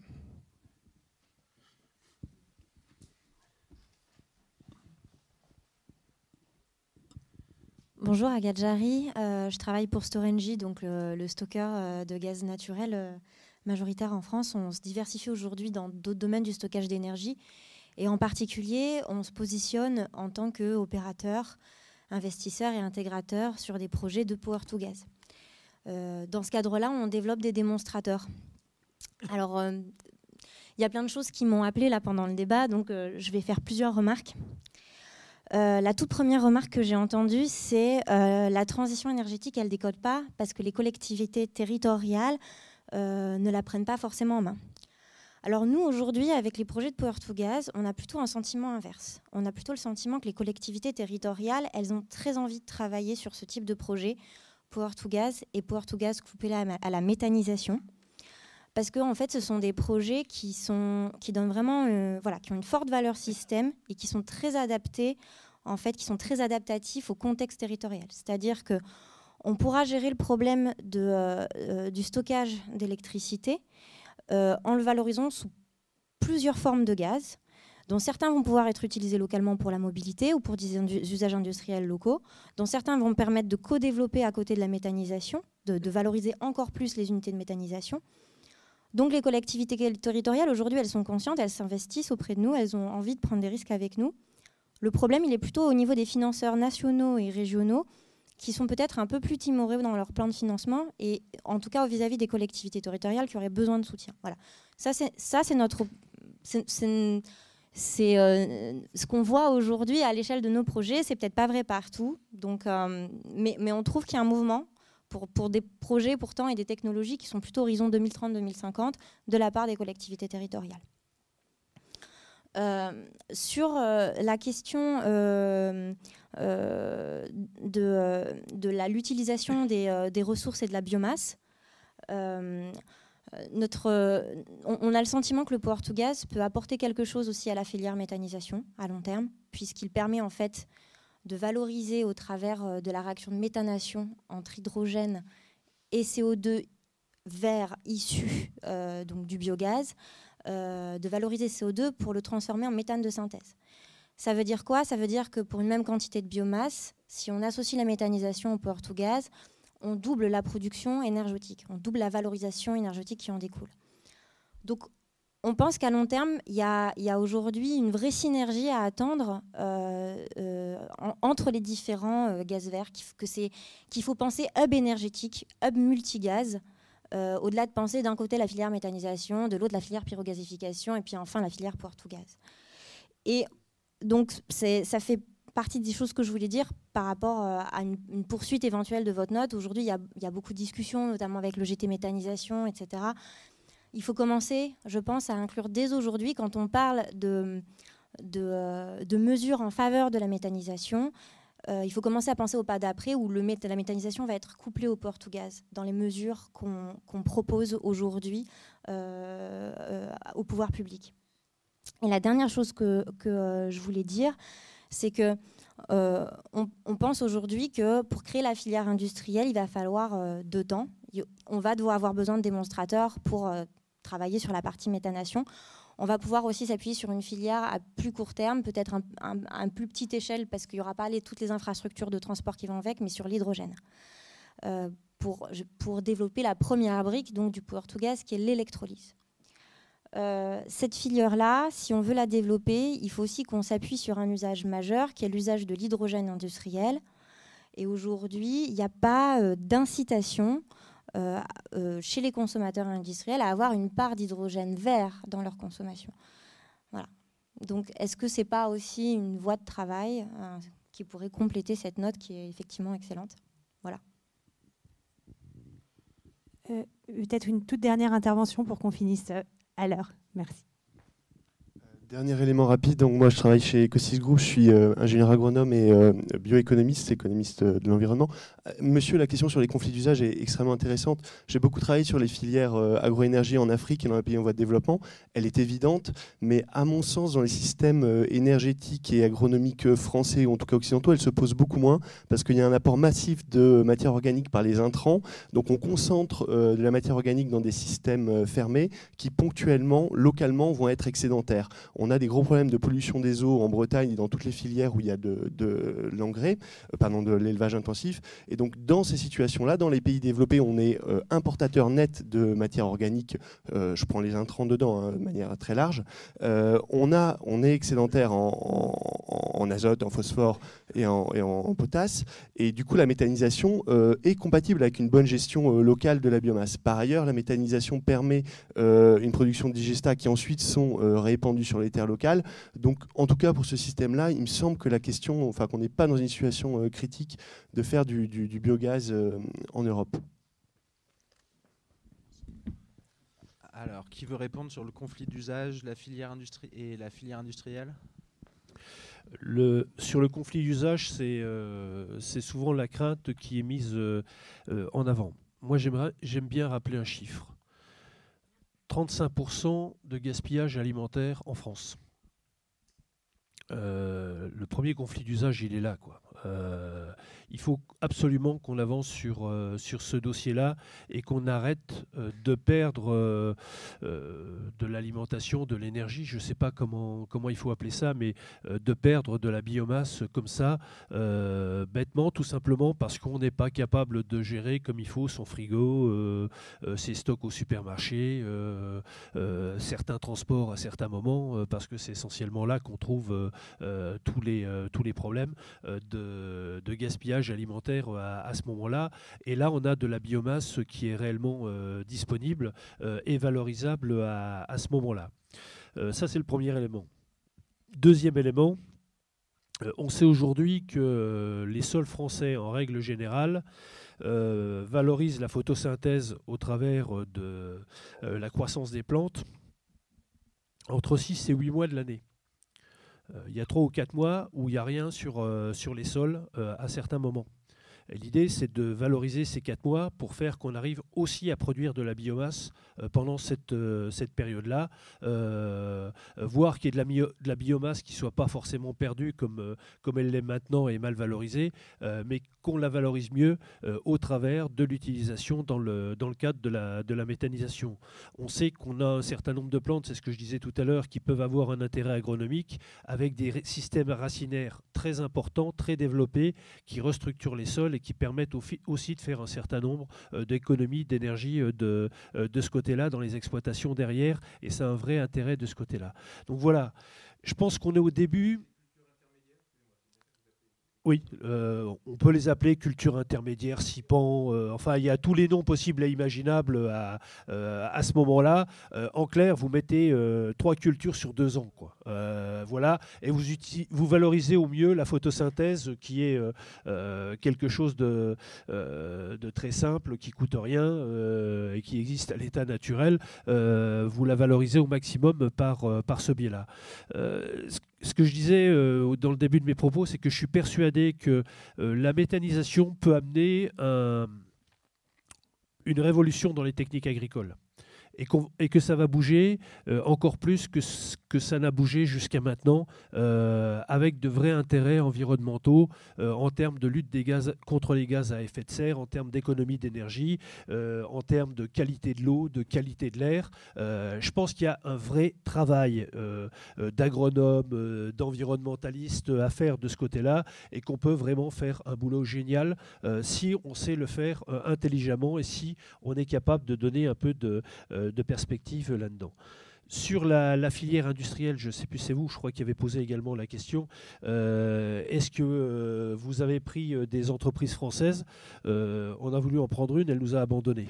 Bonjour Agadjari, euh, je travaille pour Storengy, donc le, stockeur euh, de gaz naturel euh, majoritaire en France. On se diversifie aujourd'hui dans d'autres domaines du stockage d'énergie et en particulier on se positionne en tant qu'opérateur, investisseur et intégrateur sur des projets de power to gas. dans ce cadre-là, on développe des démonstrateurs. Alors, il y a plein de choses qui m'ont appelé là pendant le débat, donc je vais faire plusieurs remarques. Euh, la toute première remarque que j'ai entendue, c'est euh, la transition énergétique, elle ne décode pas parce que les collectivités territoriales euh, ne la prennent pas forcément en main. Alors nous, aujourd'hui, avec les projets de Power to Gas, on a plutôt un sentiment inverse. On a plutôt le sentiment que les collectivités territoriales, elles ont très envie de travailler sur ce type de projet, Power to Gas et Power to Gas couplé à la méthanisation parce que en fait, ce sont des projets qui, sont, qui donnent vraiment, euh, voilà, qui ont une forte valeur système et qui sont très adaptés, en fait, qui sont très adaptatifs au contexte territorial. C'est-à-dire que on pourra gérer le problème de, euh, euh, du stockage d'électricité en le valorisant sous plusieurs formes de gaz, dont certains vont pouvoir être utilisés localement pour la mobilité ou pour des usages industriels locaux, dont certains vont permettre de co-développer à côté de la méthanisation, de valoriser encore plus les unités de méthanisation. Donc les collectivités territoriales, aujourd'hui, elles sont conscientes, elles s'investissent auprès de nous, elles ont envie de prendre des risques avec nous. Le problème, il est plutôt au niveau des financeurs nationaux et régionaux qui sont peut-être un peu plus timorés dans leur plan de financement et en tout cas vis-à-vis des collectivités territoriales qui auraient besoin de soutien. Voilà. Ça, c'est notre... C'est euh, ce qu'on voit aujourd'hui à l'échelle de nos projets. C'est peut-être pas vrai partout, donc, euh, mais, mais on trouve qu'il y a un mouvement pour, des projets pourtant et des technologies qui sont plutôt horizon 2030-2050 de la part des collectivités territoriales. Euh, sur euh, la question euh, de, l'utilisation des, des, ressources et de la biomasse, notre, on, a le sentiment que le power to gas peut apporter quelque chose aussi à la filière méthanisation à long terme, puisqu'il permet en fait de valoriser au travers euh, de la réaction de méthanation entre hydrogène et CO2 vert issu euh, donc du biogaz, euh, de valoriser CO2 pour le transformer en méthane de synthèse. Ça veut dire quoi? Ça veut dire que pour une même quantité de biomasse, si on associe la méthanisation au port to gaz, on double la production énergétique, on double la valorisation énergétique qui en découle. Donc on pense qu'à long terme, il y a, aujourd'hui une vraie synergie à attendre euh, euh, entre les différents euh, gaz verts, qu'il faut penser hub énergétique, hub multigaz, au-delà de penser d'un côté la filière méthanisation, de l'autre la filière pyrogasification, et puis enfin la filière power-to-gaz. Et donc, ça fait partie des choses que je voulais dire par rapport à une, poursuite éventuelle de votre note. Aujourd'hui, il, y a beaucoup de discussions, notamment avec le GT méthanisation, etc il faut commencer, je pense, à inclure dès aujourd'hui, quand on parle de, de, mesures en faveur de la méthanisation, il faut commencer à penser au pas d'après où le, la méthanisation va être couplée au port to gaz dans les mesures qu'on propose aujourd'hui au pouvoir public. Et la dernière chose que, que je voulais dire, c'est que euh, on, pense aujourd'hui que pour créer la filière industrielle, il va falloir euh, deux temps. On va devoir avoir besoin de démonstrateurs pour euh, travailler sur la partie méthanation. On va pouvoir aussi s'appuyer sur une filière à plus court terme, peut-être un, un, plus petite échelle, parce qu'il n'y aura pas les, toutes les infrastructures de transport qui vont avec, mais sur l'hydrogène. pour, pour développer la première brique donc, du power to gas, qui est l'électrolyse. Euh, cette filière-là, si on veut la développer, il faut aussi qu'on s'appuie sur un usage majeur qui est l'usage de l'hydrogène industriel. Et aujourd'hui, il n'y a pas euh, d'incitation euh, chez les consommateurs industriels à avoir une part d'hydrogène vert dans leur consommation. Voilà. Donc, est-ce que ce n'est pas aussi une voie de travail qui pourrait compléter cette note qui est effectivement excellente? Voilà. Peut-être une toute dernière intervention pour qu'on finisse alors, Merci. Dernier élément rapide, donc moi je travaille chez Ecosys Group, je suis euh, ingénieur agronome et euh, bioéconomiste, économiste euh, de l'environnement. Monsieur, la question sur les conflits d'usage est extrêmement intéressante. J'ai beaucoup travaillé sur les filières agroénergie en Afrique et dans les pays en voie de développement. Elle est évidente, mais à mon sens, dans les systèmes énergétiques et agronomiques français, ou en tout cas occidentaux, elle se pose beaucoup moins parce qu'il y a un apport massif de matière organique par les intrants. Donc on concentre de la matière organique dans des systèmes fermés qui ponctuellement, localement, vont être excédentaires on a des gros problèmes de pollution des eaux en Bretagne et dans toutes les filières où il y a de, l'engrais, euh, pardon, de l'élevage intensif. Et donc, dans ces situations-là, dans les pays développés, on est euh, importateur net de matière organique. Euh, je prends les intrants dedans hein, de manière très large. on est excédentaire en, azote, en phosphore et en, potasse. Et du coup, la méthanisation est compatible avec une bonne gestion locale de la biomasse. Par ailleurs, la méthanisation permet une production de digesta qui ensuite sont répandus sur les terres locales. Donc, en tout cas, pour ce système-là, il me semble que la question, enfin, qu'on n'est pas dans une situation euh, critique de faire du, biogaz euh, en Europe. Alors, qui veut répondre sur le conflit d'usage, et la filière industrielle? Le, sur le conflit d'usage, c'est euh, souvent la crainte qui est mise en avant. Moi, j'aime bien rappeler un chiffre. 35% de gaspillage alimentaire en France. Euh, le premier conflit d'usage, il est là. Quoi. Euh, il faut absolument qu'on avance sur, euh, sur ce dossier-là et qu'on arrête euh, de perdre de l'alimentation, de l'énergie, je ne sais pas comment, comment il faut appeler ça, mais de perdre de la biomasse comme ça, bêtement, tout simplement parce qu'on n'est pas capable de gérer comme il faut son frigo, ses stocks au supermarché, certains transports à certains moments, parce que c'est essentiellement là qu'on trouve tous, les, tous les problèmes de de, gaspillage alimentaire à, ce moment-là. Et là, on a de la biomasse qui est réellement euh, disponible euh, et valorisable à, ce moment-là. Euh, ça, c'est le premier élément. Deuxième élément, on sait aujourd'hui que les sols français, en règle générale, valorisent la photosynthèse au travers de la croissance des plantes entre 6 et 8 mois de l'année. Euh, il y a trois ou quatre mois où il n'y a rien sur, euh, les sols euh, à certains moments. L'idée, c'est de valoriser ces quatre mois pour faire qu'on arrive aussi à produire de la biomasse pendant cette, période-là, voir qu'il y ait de la, biomasse qui ne soit pas forcément perdue comme, comme elle l'est maintenant et mal valorisée, mais qu'on la valorise mieux au travers de l'utilisation dans le, cadre de la, méthanisation. On sait qu'on a un certain nombre de plantes, c'est ce que je disais tout à l'heure, qui peuvent avoir un intérêt agronomique avec des systèmes racinaires très importants, très développés, qui restructurent les sols qui permettent aussi de faire un certain nombre euh, d'économies d'énergie euh, de, euh, de ce côté-là dans les exploitations derrière. Et c'est un vrai intérêt de ce côté-là. Donc voilà, je pense qu'on est au début. Oui, euh, on peut les appeler culture intermédiaire, SIPAN, euh, enfin il y a tous les noms possibles et imaginables à, euh, à ce moment-là. en clair, vous mettez trois cultures sur deux ans. Quoi. voilà, et vous, vous valorisez au mieux la photosynthèse qui est quelque chose de, de, très simple, qui coûte rien et qui existe à l'état naturel. vous la valorisez au maximum par, par ce biais-là ce que je disais euh, dans le début de mes propos, c'est que je suis persuadé que euh, la méthanisation peut amener une révolution dans les techniques agricoles et, que ça va bouger euh, encore plus que que ça n'a bougé jusqu'à maintenant, euh, avec de vrais intérêts environnementaux euh, en termes de lutte des gaz, contre les gaz à effet de serre, en termes d'économie d'énergie, en termes de qualité de l'eau, de qualité de l'air. je pense qu'il y a un vrai travail d'agronomes, d'environnementalistes à faire de ce côté-là et qu'on peut vraiment faire un boulot génial si on sait le faire intelligemment et si on est capable de donner un peu de de perspective là-dedans. Sur la, filière industrielle, je ne sais plus c'est vous, je crois qu'il avait posé également la question. Euh, est-ce que euh, vous avez pris euh, des entreprises françaises? On a voulu en prendre une, elle nous a abandonnés.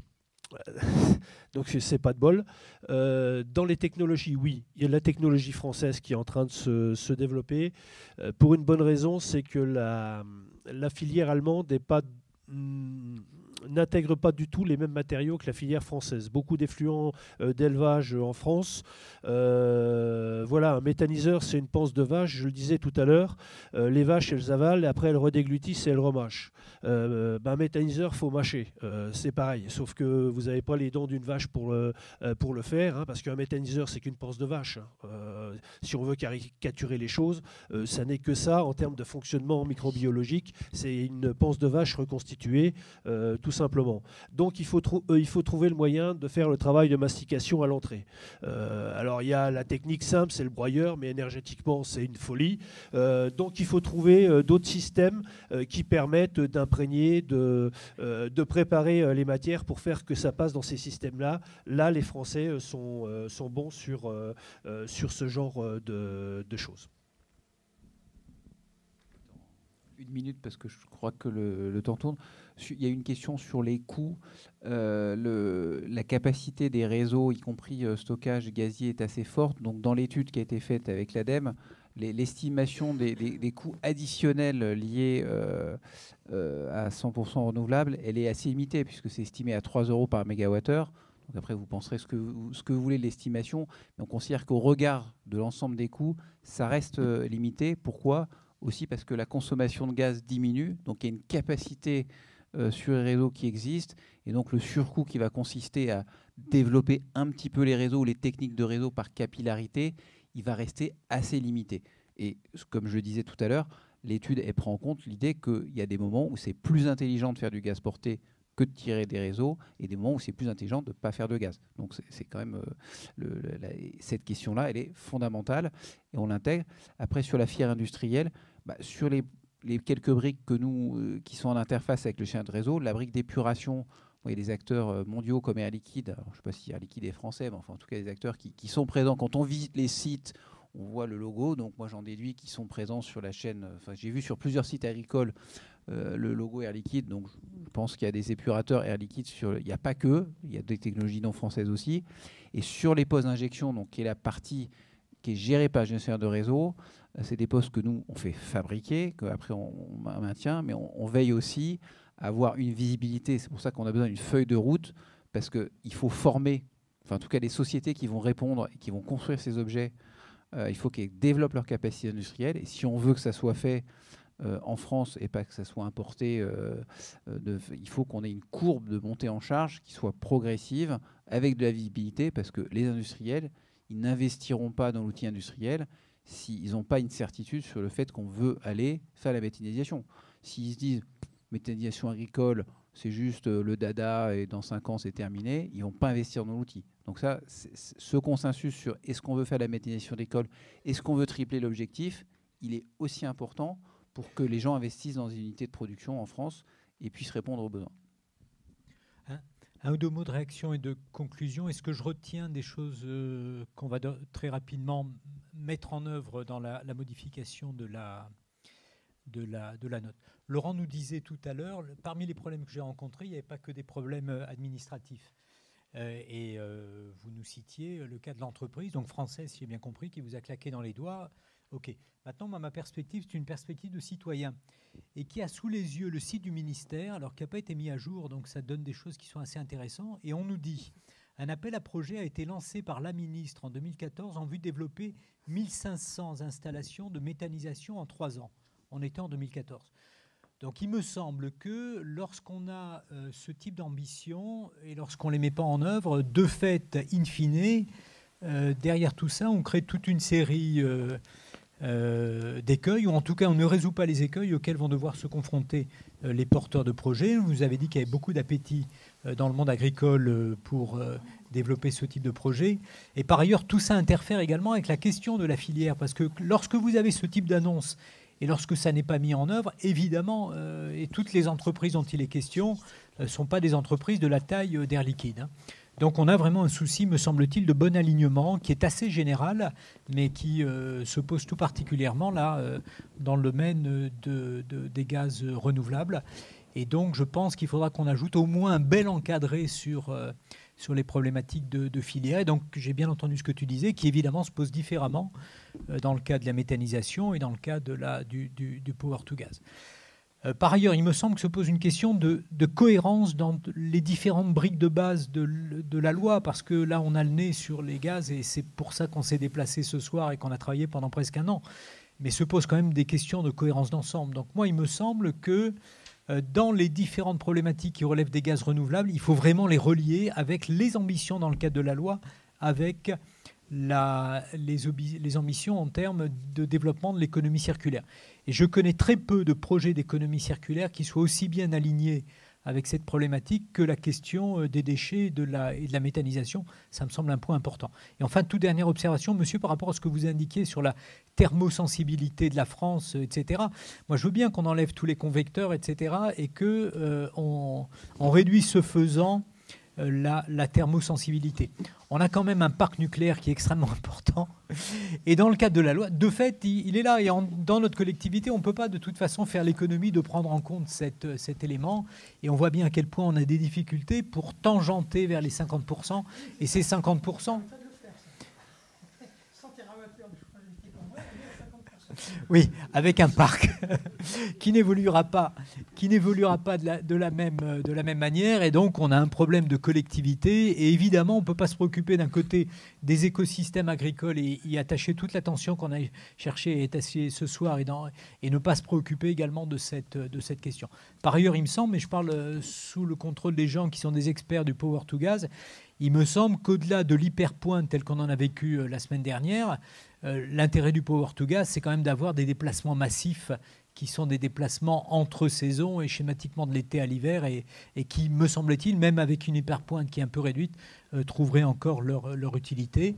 Donc c'est pas de bol. dans les technologies, oui, il y a la technologie française qui est en train de se, développer. pour une bonne raison, c'est que la, filière allemande n'est pas hmm, n'intègre pas du tout les mêmes matériaux que la filière française. Beaucoup d'effluents euh, d'élevage en France. Euh, voilà, un méthaniseur, c'est une panse de vache, je le disais tout à l'heure. Euh, les vaches, elles avalent, et après elles redéglutissent et elles remâchent. Ben, un méthaniseur, faut mâcher. c'est pareil, sauf que vous n'avez pas les dents d'une vache pour le, faire, hein, parce qu'un méthaniseur, c'est qu'une panse de vache. Hein. si on veut caricaturer les choses, ça n'est que ça en termes de fonctionnement microbiologique. C'est une panse de vache reconstituée simplement. Donc il faut, euh, il faut trouver le moyen de faire le travail de mastication à l'entrée. Euh, alors il y a la technique simple, c'est le broyeur, mais énergétiquement c'est une folie. Euh, donc il faut trouver d'autres systèmes qui permettent d'imprégner, de, préparer les matières pour faire que ça passe dans ces systèmes-là. Là, les Français sont, bons sur, ce genre de choses une minute parce que je crois que le, temps tourne il y a une question sur les coûts. Euh, la capacité des réseaux, y compris euh, stockage gazier, est assez forte. Donc, dans l'étude qui a été faite avec l'ADEME, l'estimation des, coûts additionnels liés euh, à 100% renouvelable, elle est assez limitée puisque c'est estimé à 3 euros par mégawattheure. Donc après, vous penserez ce que vous, ce que vous voulez l'estimation, mais on considère qu'au regard de l'ensemble des coûts, ça reste limité. Pourquoi? Aussi parce que la consommation de gaz diminue, donc il y a une capacité euh, sur les réseaux qui existent. Et donc le surcoût qui va consister à développer un petit peu les réseaux ou les techniques de réseau par capillarité, il va rester assez limité. Et comme je disais tout à l'heure, l'étude prend en compte l'idée qu'il y a des moments où c'est plus intelligent de faire du gaz porté que de tirer des réseaux, et des moments où c'est plus intelligent de ne pas faire de gaz. Donc c'est quand même euh, cette question-là, elle est fondamentale et on l'intègre. Après sur la fière industrielle, bah, sur les quelques briques que nous, euh, qui sont en interface avec le chien de réseau, la brique d'épuration, il y a des acteurs euh, mondiaux comme Air Liquide, je ne sais pas si Air Liquide est français, mais enfin en tout cas des acteurs qui, sont présents. Quand on visite les sites, on voit le logo, donc moi j'en déduis qu'ils sont présents sur la chaîne, j'ai vu sur plusieurs sites agricoles euh, le logo Air Liquide, donc je pense qu'il y a des épurateurs Air Liquide, sur, il n'y a pas que, il y a des technologies non françaises aussi. Et sur les postes d'injection, donc qui est la partie qui est gérée par gestionnaire de réseau, c'est des postes que nous, on fait fabriquer, qu'après on, maintient, mais on, veille aussi à avoir une visibilité. C'est pour ça qu'on a besoin d'une feuille de route, parce qu'il faut former, enfin en tout cas les sociétés qui vont répondre et qui vont construire ces objets, euh, il faut qu'ils développent leur capacité industrielle. Et si on veut que ça soit fait euh, en France et pas que ça soit importé, euh, il faut qu'on ait une courbe de montée en charge qui soit progressive, avec de la visibilité, parce que les industriels, ils n'investiront pas dans l'outil industriel s'ils n'ont pas une certitude sur le fait qu'on veut aller faire la méthanisation. S'ils se disent méthanisation agricole, c'est juste euh, le dada et dans 5 ans c'est terminé, ils vont pas investir dans l'outil. Donc ça, ce consensus sur est-ce qu'on veut faire la méthanisation agricole, est-ce qu'on veut tripler l'objectif, il est aussi important pour que les gens investissent dans une unité de production en France et puissent répondre aux besoins. Un ou deux mots de réaction et de conclusion. Est-ce que je retiens des choses euh, qu'on va très rapidement mettre en œuvre dans la, modification de la, de la, de la note? Laurent nous disait tout à l'heure, parmi les problèmes que j'ai rencontrés, il n'y avait pas que des problèmes administratifs. et vous nous citiez le cas de l'entreprise, donc française, si j'ai bien compris, qui vous a claqué dans les doigts. Ok. Maintenant, ma perspective, c'est une perspective de citoyen et qui a sous les yeux le site du ministère, alors qui n'a pas été mis à jour, donc ça donne des choses qui sont assez intéressantes. Et on nous dit un appel à projet a été lancé par la ministre en 2014 en vue de développer 1500 installations de méthanisation en trois ans. On était en 2014. Donc il me semble que lorsqu'on a euh, ce type d'ambition et lorsqu'on ne les met pas en œuvre, de fait, in fine, euh, derrière tout ça, on crée toute une série euh, euh, d'écueils, ou en tout cas on ne résout pas les écueils auxquels vont devoir se confronter euh, les porteurs de projets. Vous avez dit qu'il y avait beaucoup d'appétit euh, dans le monde agricole pour développer ce type de projet. Et par ailleurs, tout ça interfère également avec la question de la filière, parce que lorsque vous avez ce type d'annonce et lorsque ça n'est pas mis en œuvre, évidemment, et toutes les entreprises dont il est question ne sont pas des entreprises de la taille d'Air Liquide. Hein. Donc on a vraiment un souci, me semble-t-il, de bon alignement qui est assez général, mais qui euh, se pose tout particulièrement là euh, dans le domaine des gaz renouvelables. Et donc je pense qu'il faudra qu'on ajoute au moins un bel encadré sur, euh, les problématiques de, filière. Et donc j'ai bien entendu ce que tu disais, qui évidemment se pose différemment dans le cas de la méthanisation et dans le cas du, du power to gas. Euh, par ailleurs, il me semble que se pose une question de, cohérence dans les différentes briques de base de, la loi, parce que là, on a le nez sur les gaz, et c'est pour ça qu'on s'est déplacé ce soir et qu'on a travaillé pendant presque un an. Mais se posent quand même des questions de cohérence d'ensemble. Donc moi, il me semble que euh, dans les différentes problématiques qui relèvent des gaz renouvelables, il faut vraiment les relier avec les ambitions dans le cadre de la loi, avec les ambitions en termes de développement de l'économie circulaire. Et je connais très peu de projets d'économie circulaire qui soient aussi bien alignés avec cette problématique que la question euh, des déchets et de la, méthanisation. Ça me semble un point important. Et enfin, toute dernière observation, monsieur, par rapport à ce que vous indiquiez sur la thermosensibilité de la France, etc. Moi, je veux bien qu'on enlève tous les convecteurs, etc., et que euh, on, réduit ce faisant la, la, thermosensibilité on a quand même un parc nucléaire qui est extrêmement important. Et dans le cadre de la loi, de fait, il, est là. Et dans notre collectivité, on ne peut pas de toute façon faire l'économie de prendre en compte cet élément. Et on voit bien à quel point on a des difficultés pour tangenter vers les 50%. Et ces 50%, Oui, avec un parc qui n'évoluera pas, qui n'évoluera pas de la, même, de la même manière. Et donc, on a un problème de collectivité. Et évidemment, on ne peut pas se préoccuper d'un côté des écosystèmes agricoles et y attacher toute l'attention qu'on a cherché à attacher ce soir et, et ne pas se préoccuper également de cette, de cette question. Par ailleurs, il me semble, mais je parle sous le contrôle des gens qui sont des experts du power to gas, il me semble qu'au-delà de l'hyperpointe tel qu'on en a vécu euh, la semaine dernière, euh, l'intérêt du Power to Gas, c'est quand même d'avoir des déplacements massifs qui sont des déplacements entre saisons et schématiquement de l'été à l'hiver et, qui, me semble-t-il, même avec une hyperpointe qui est un peu réduite, euh, trouveraient encore leur, utilité.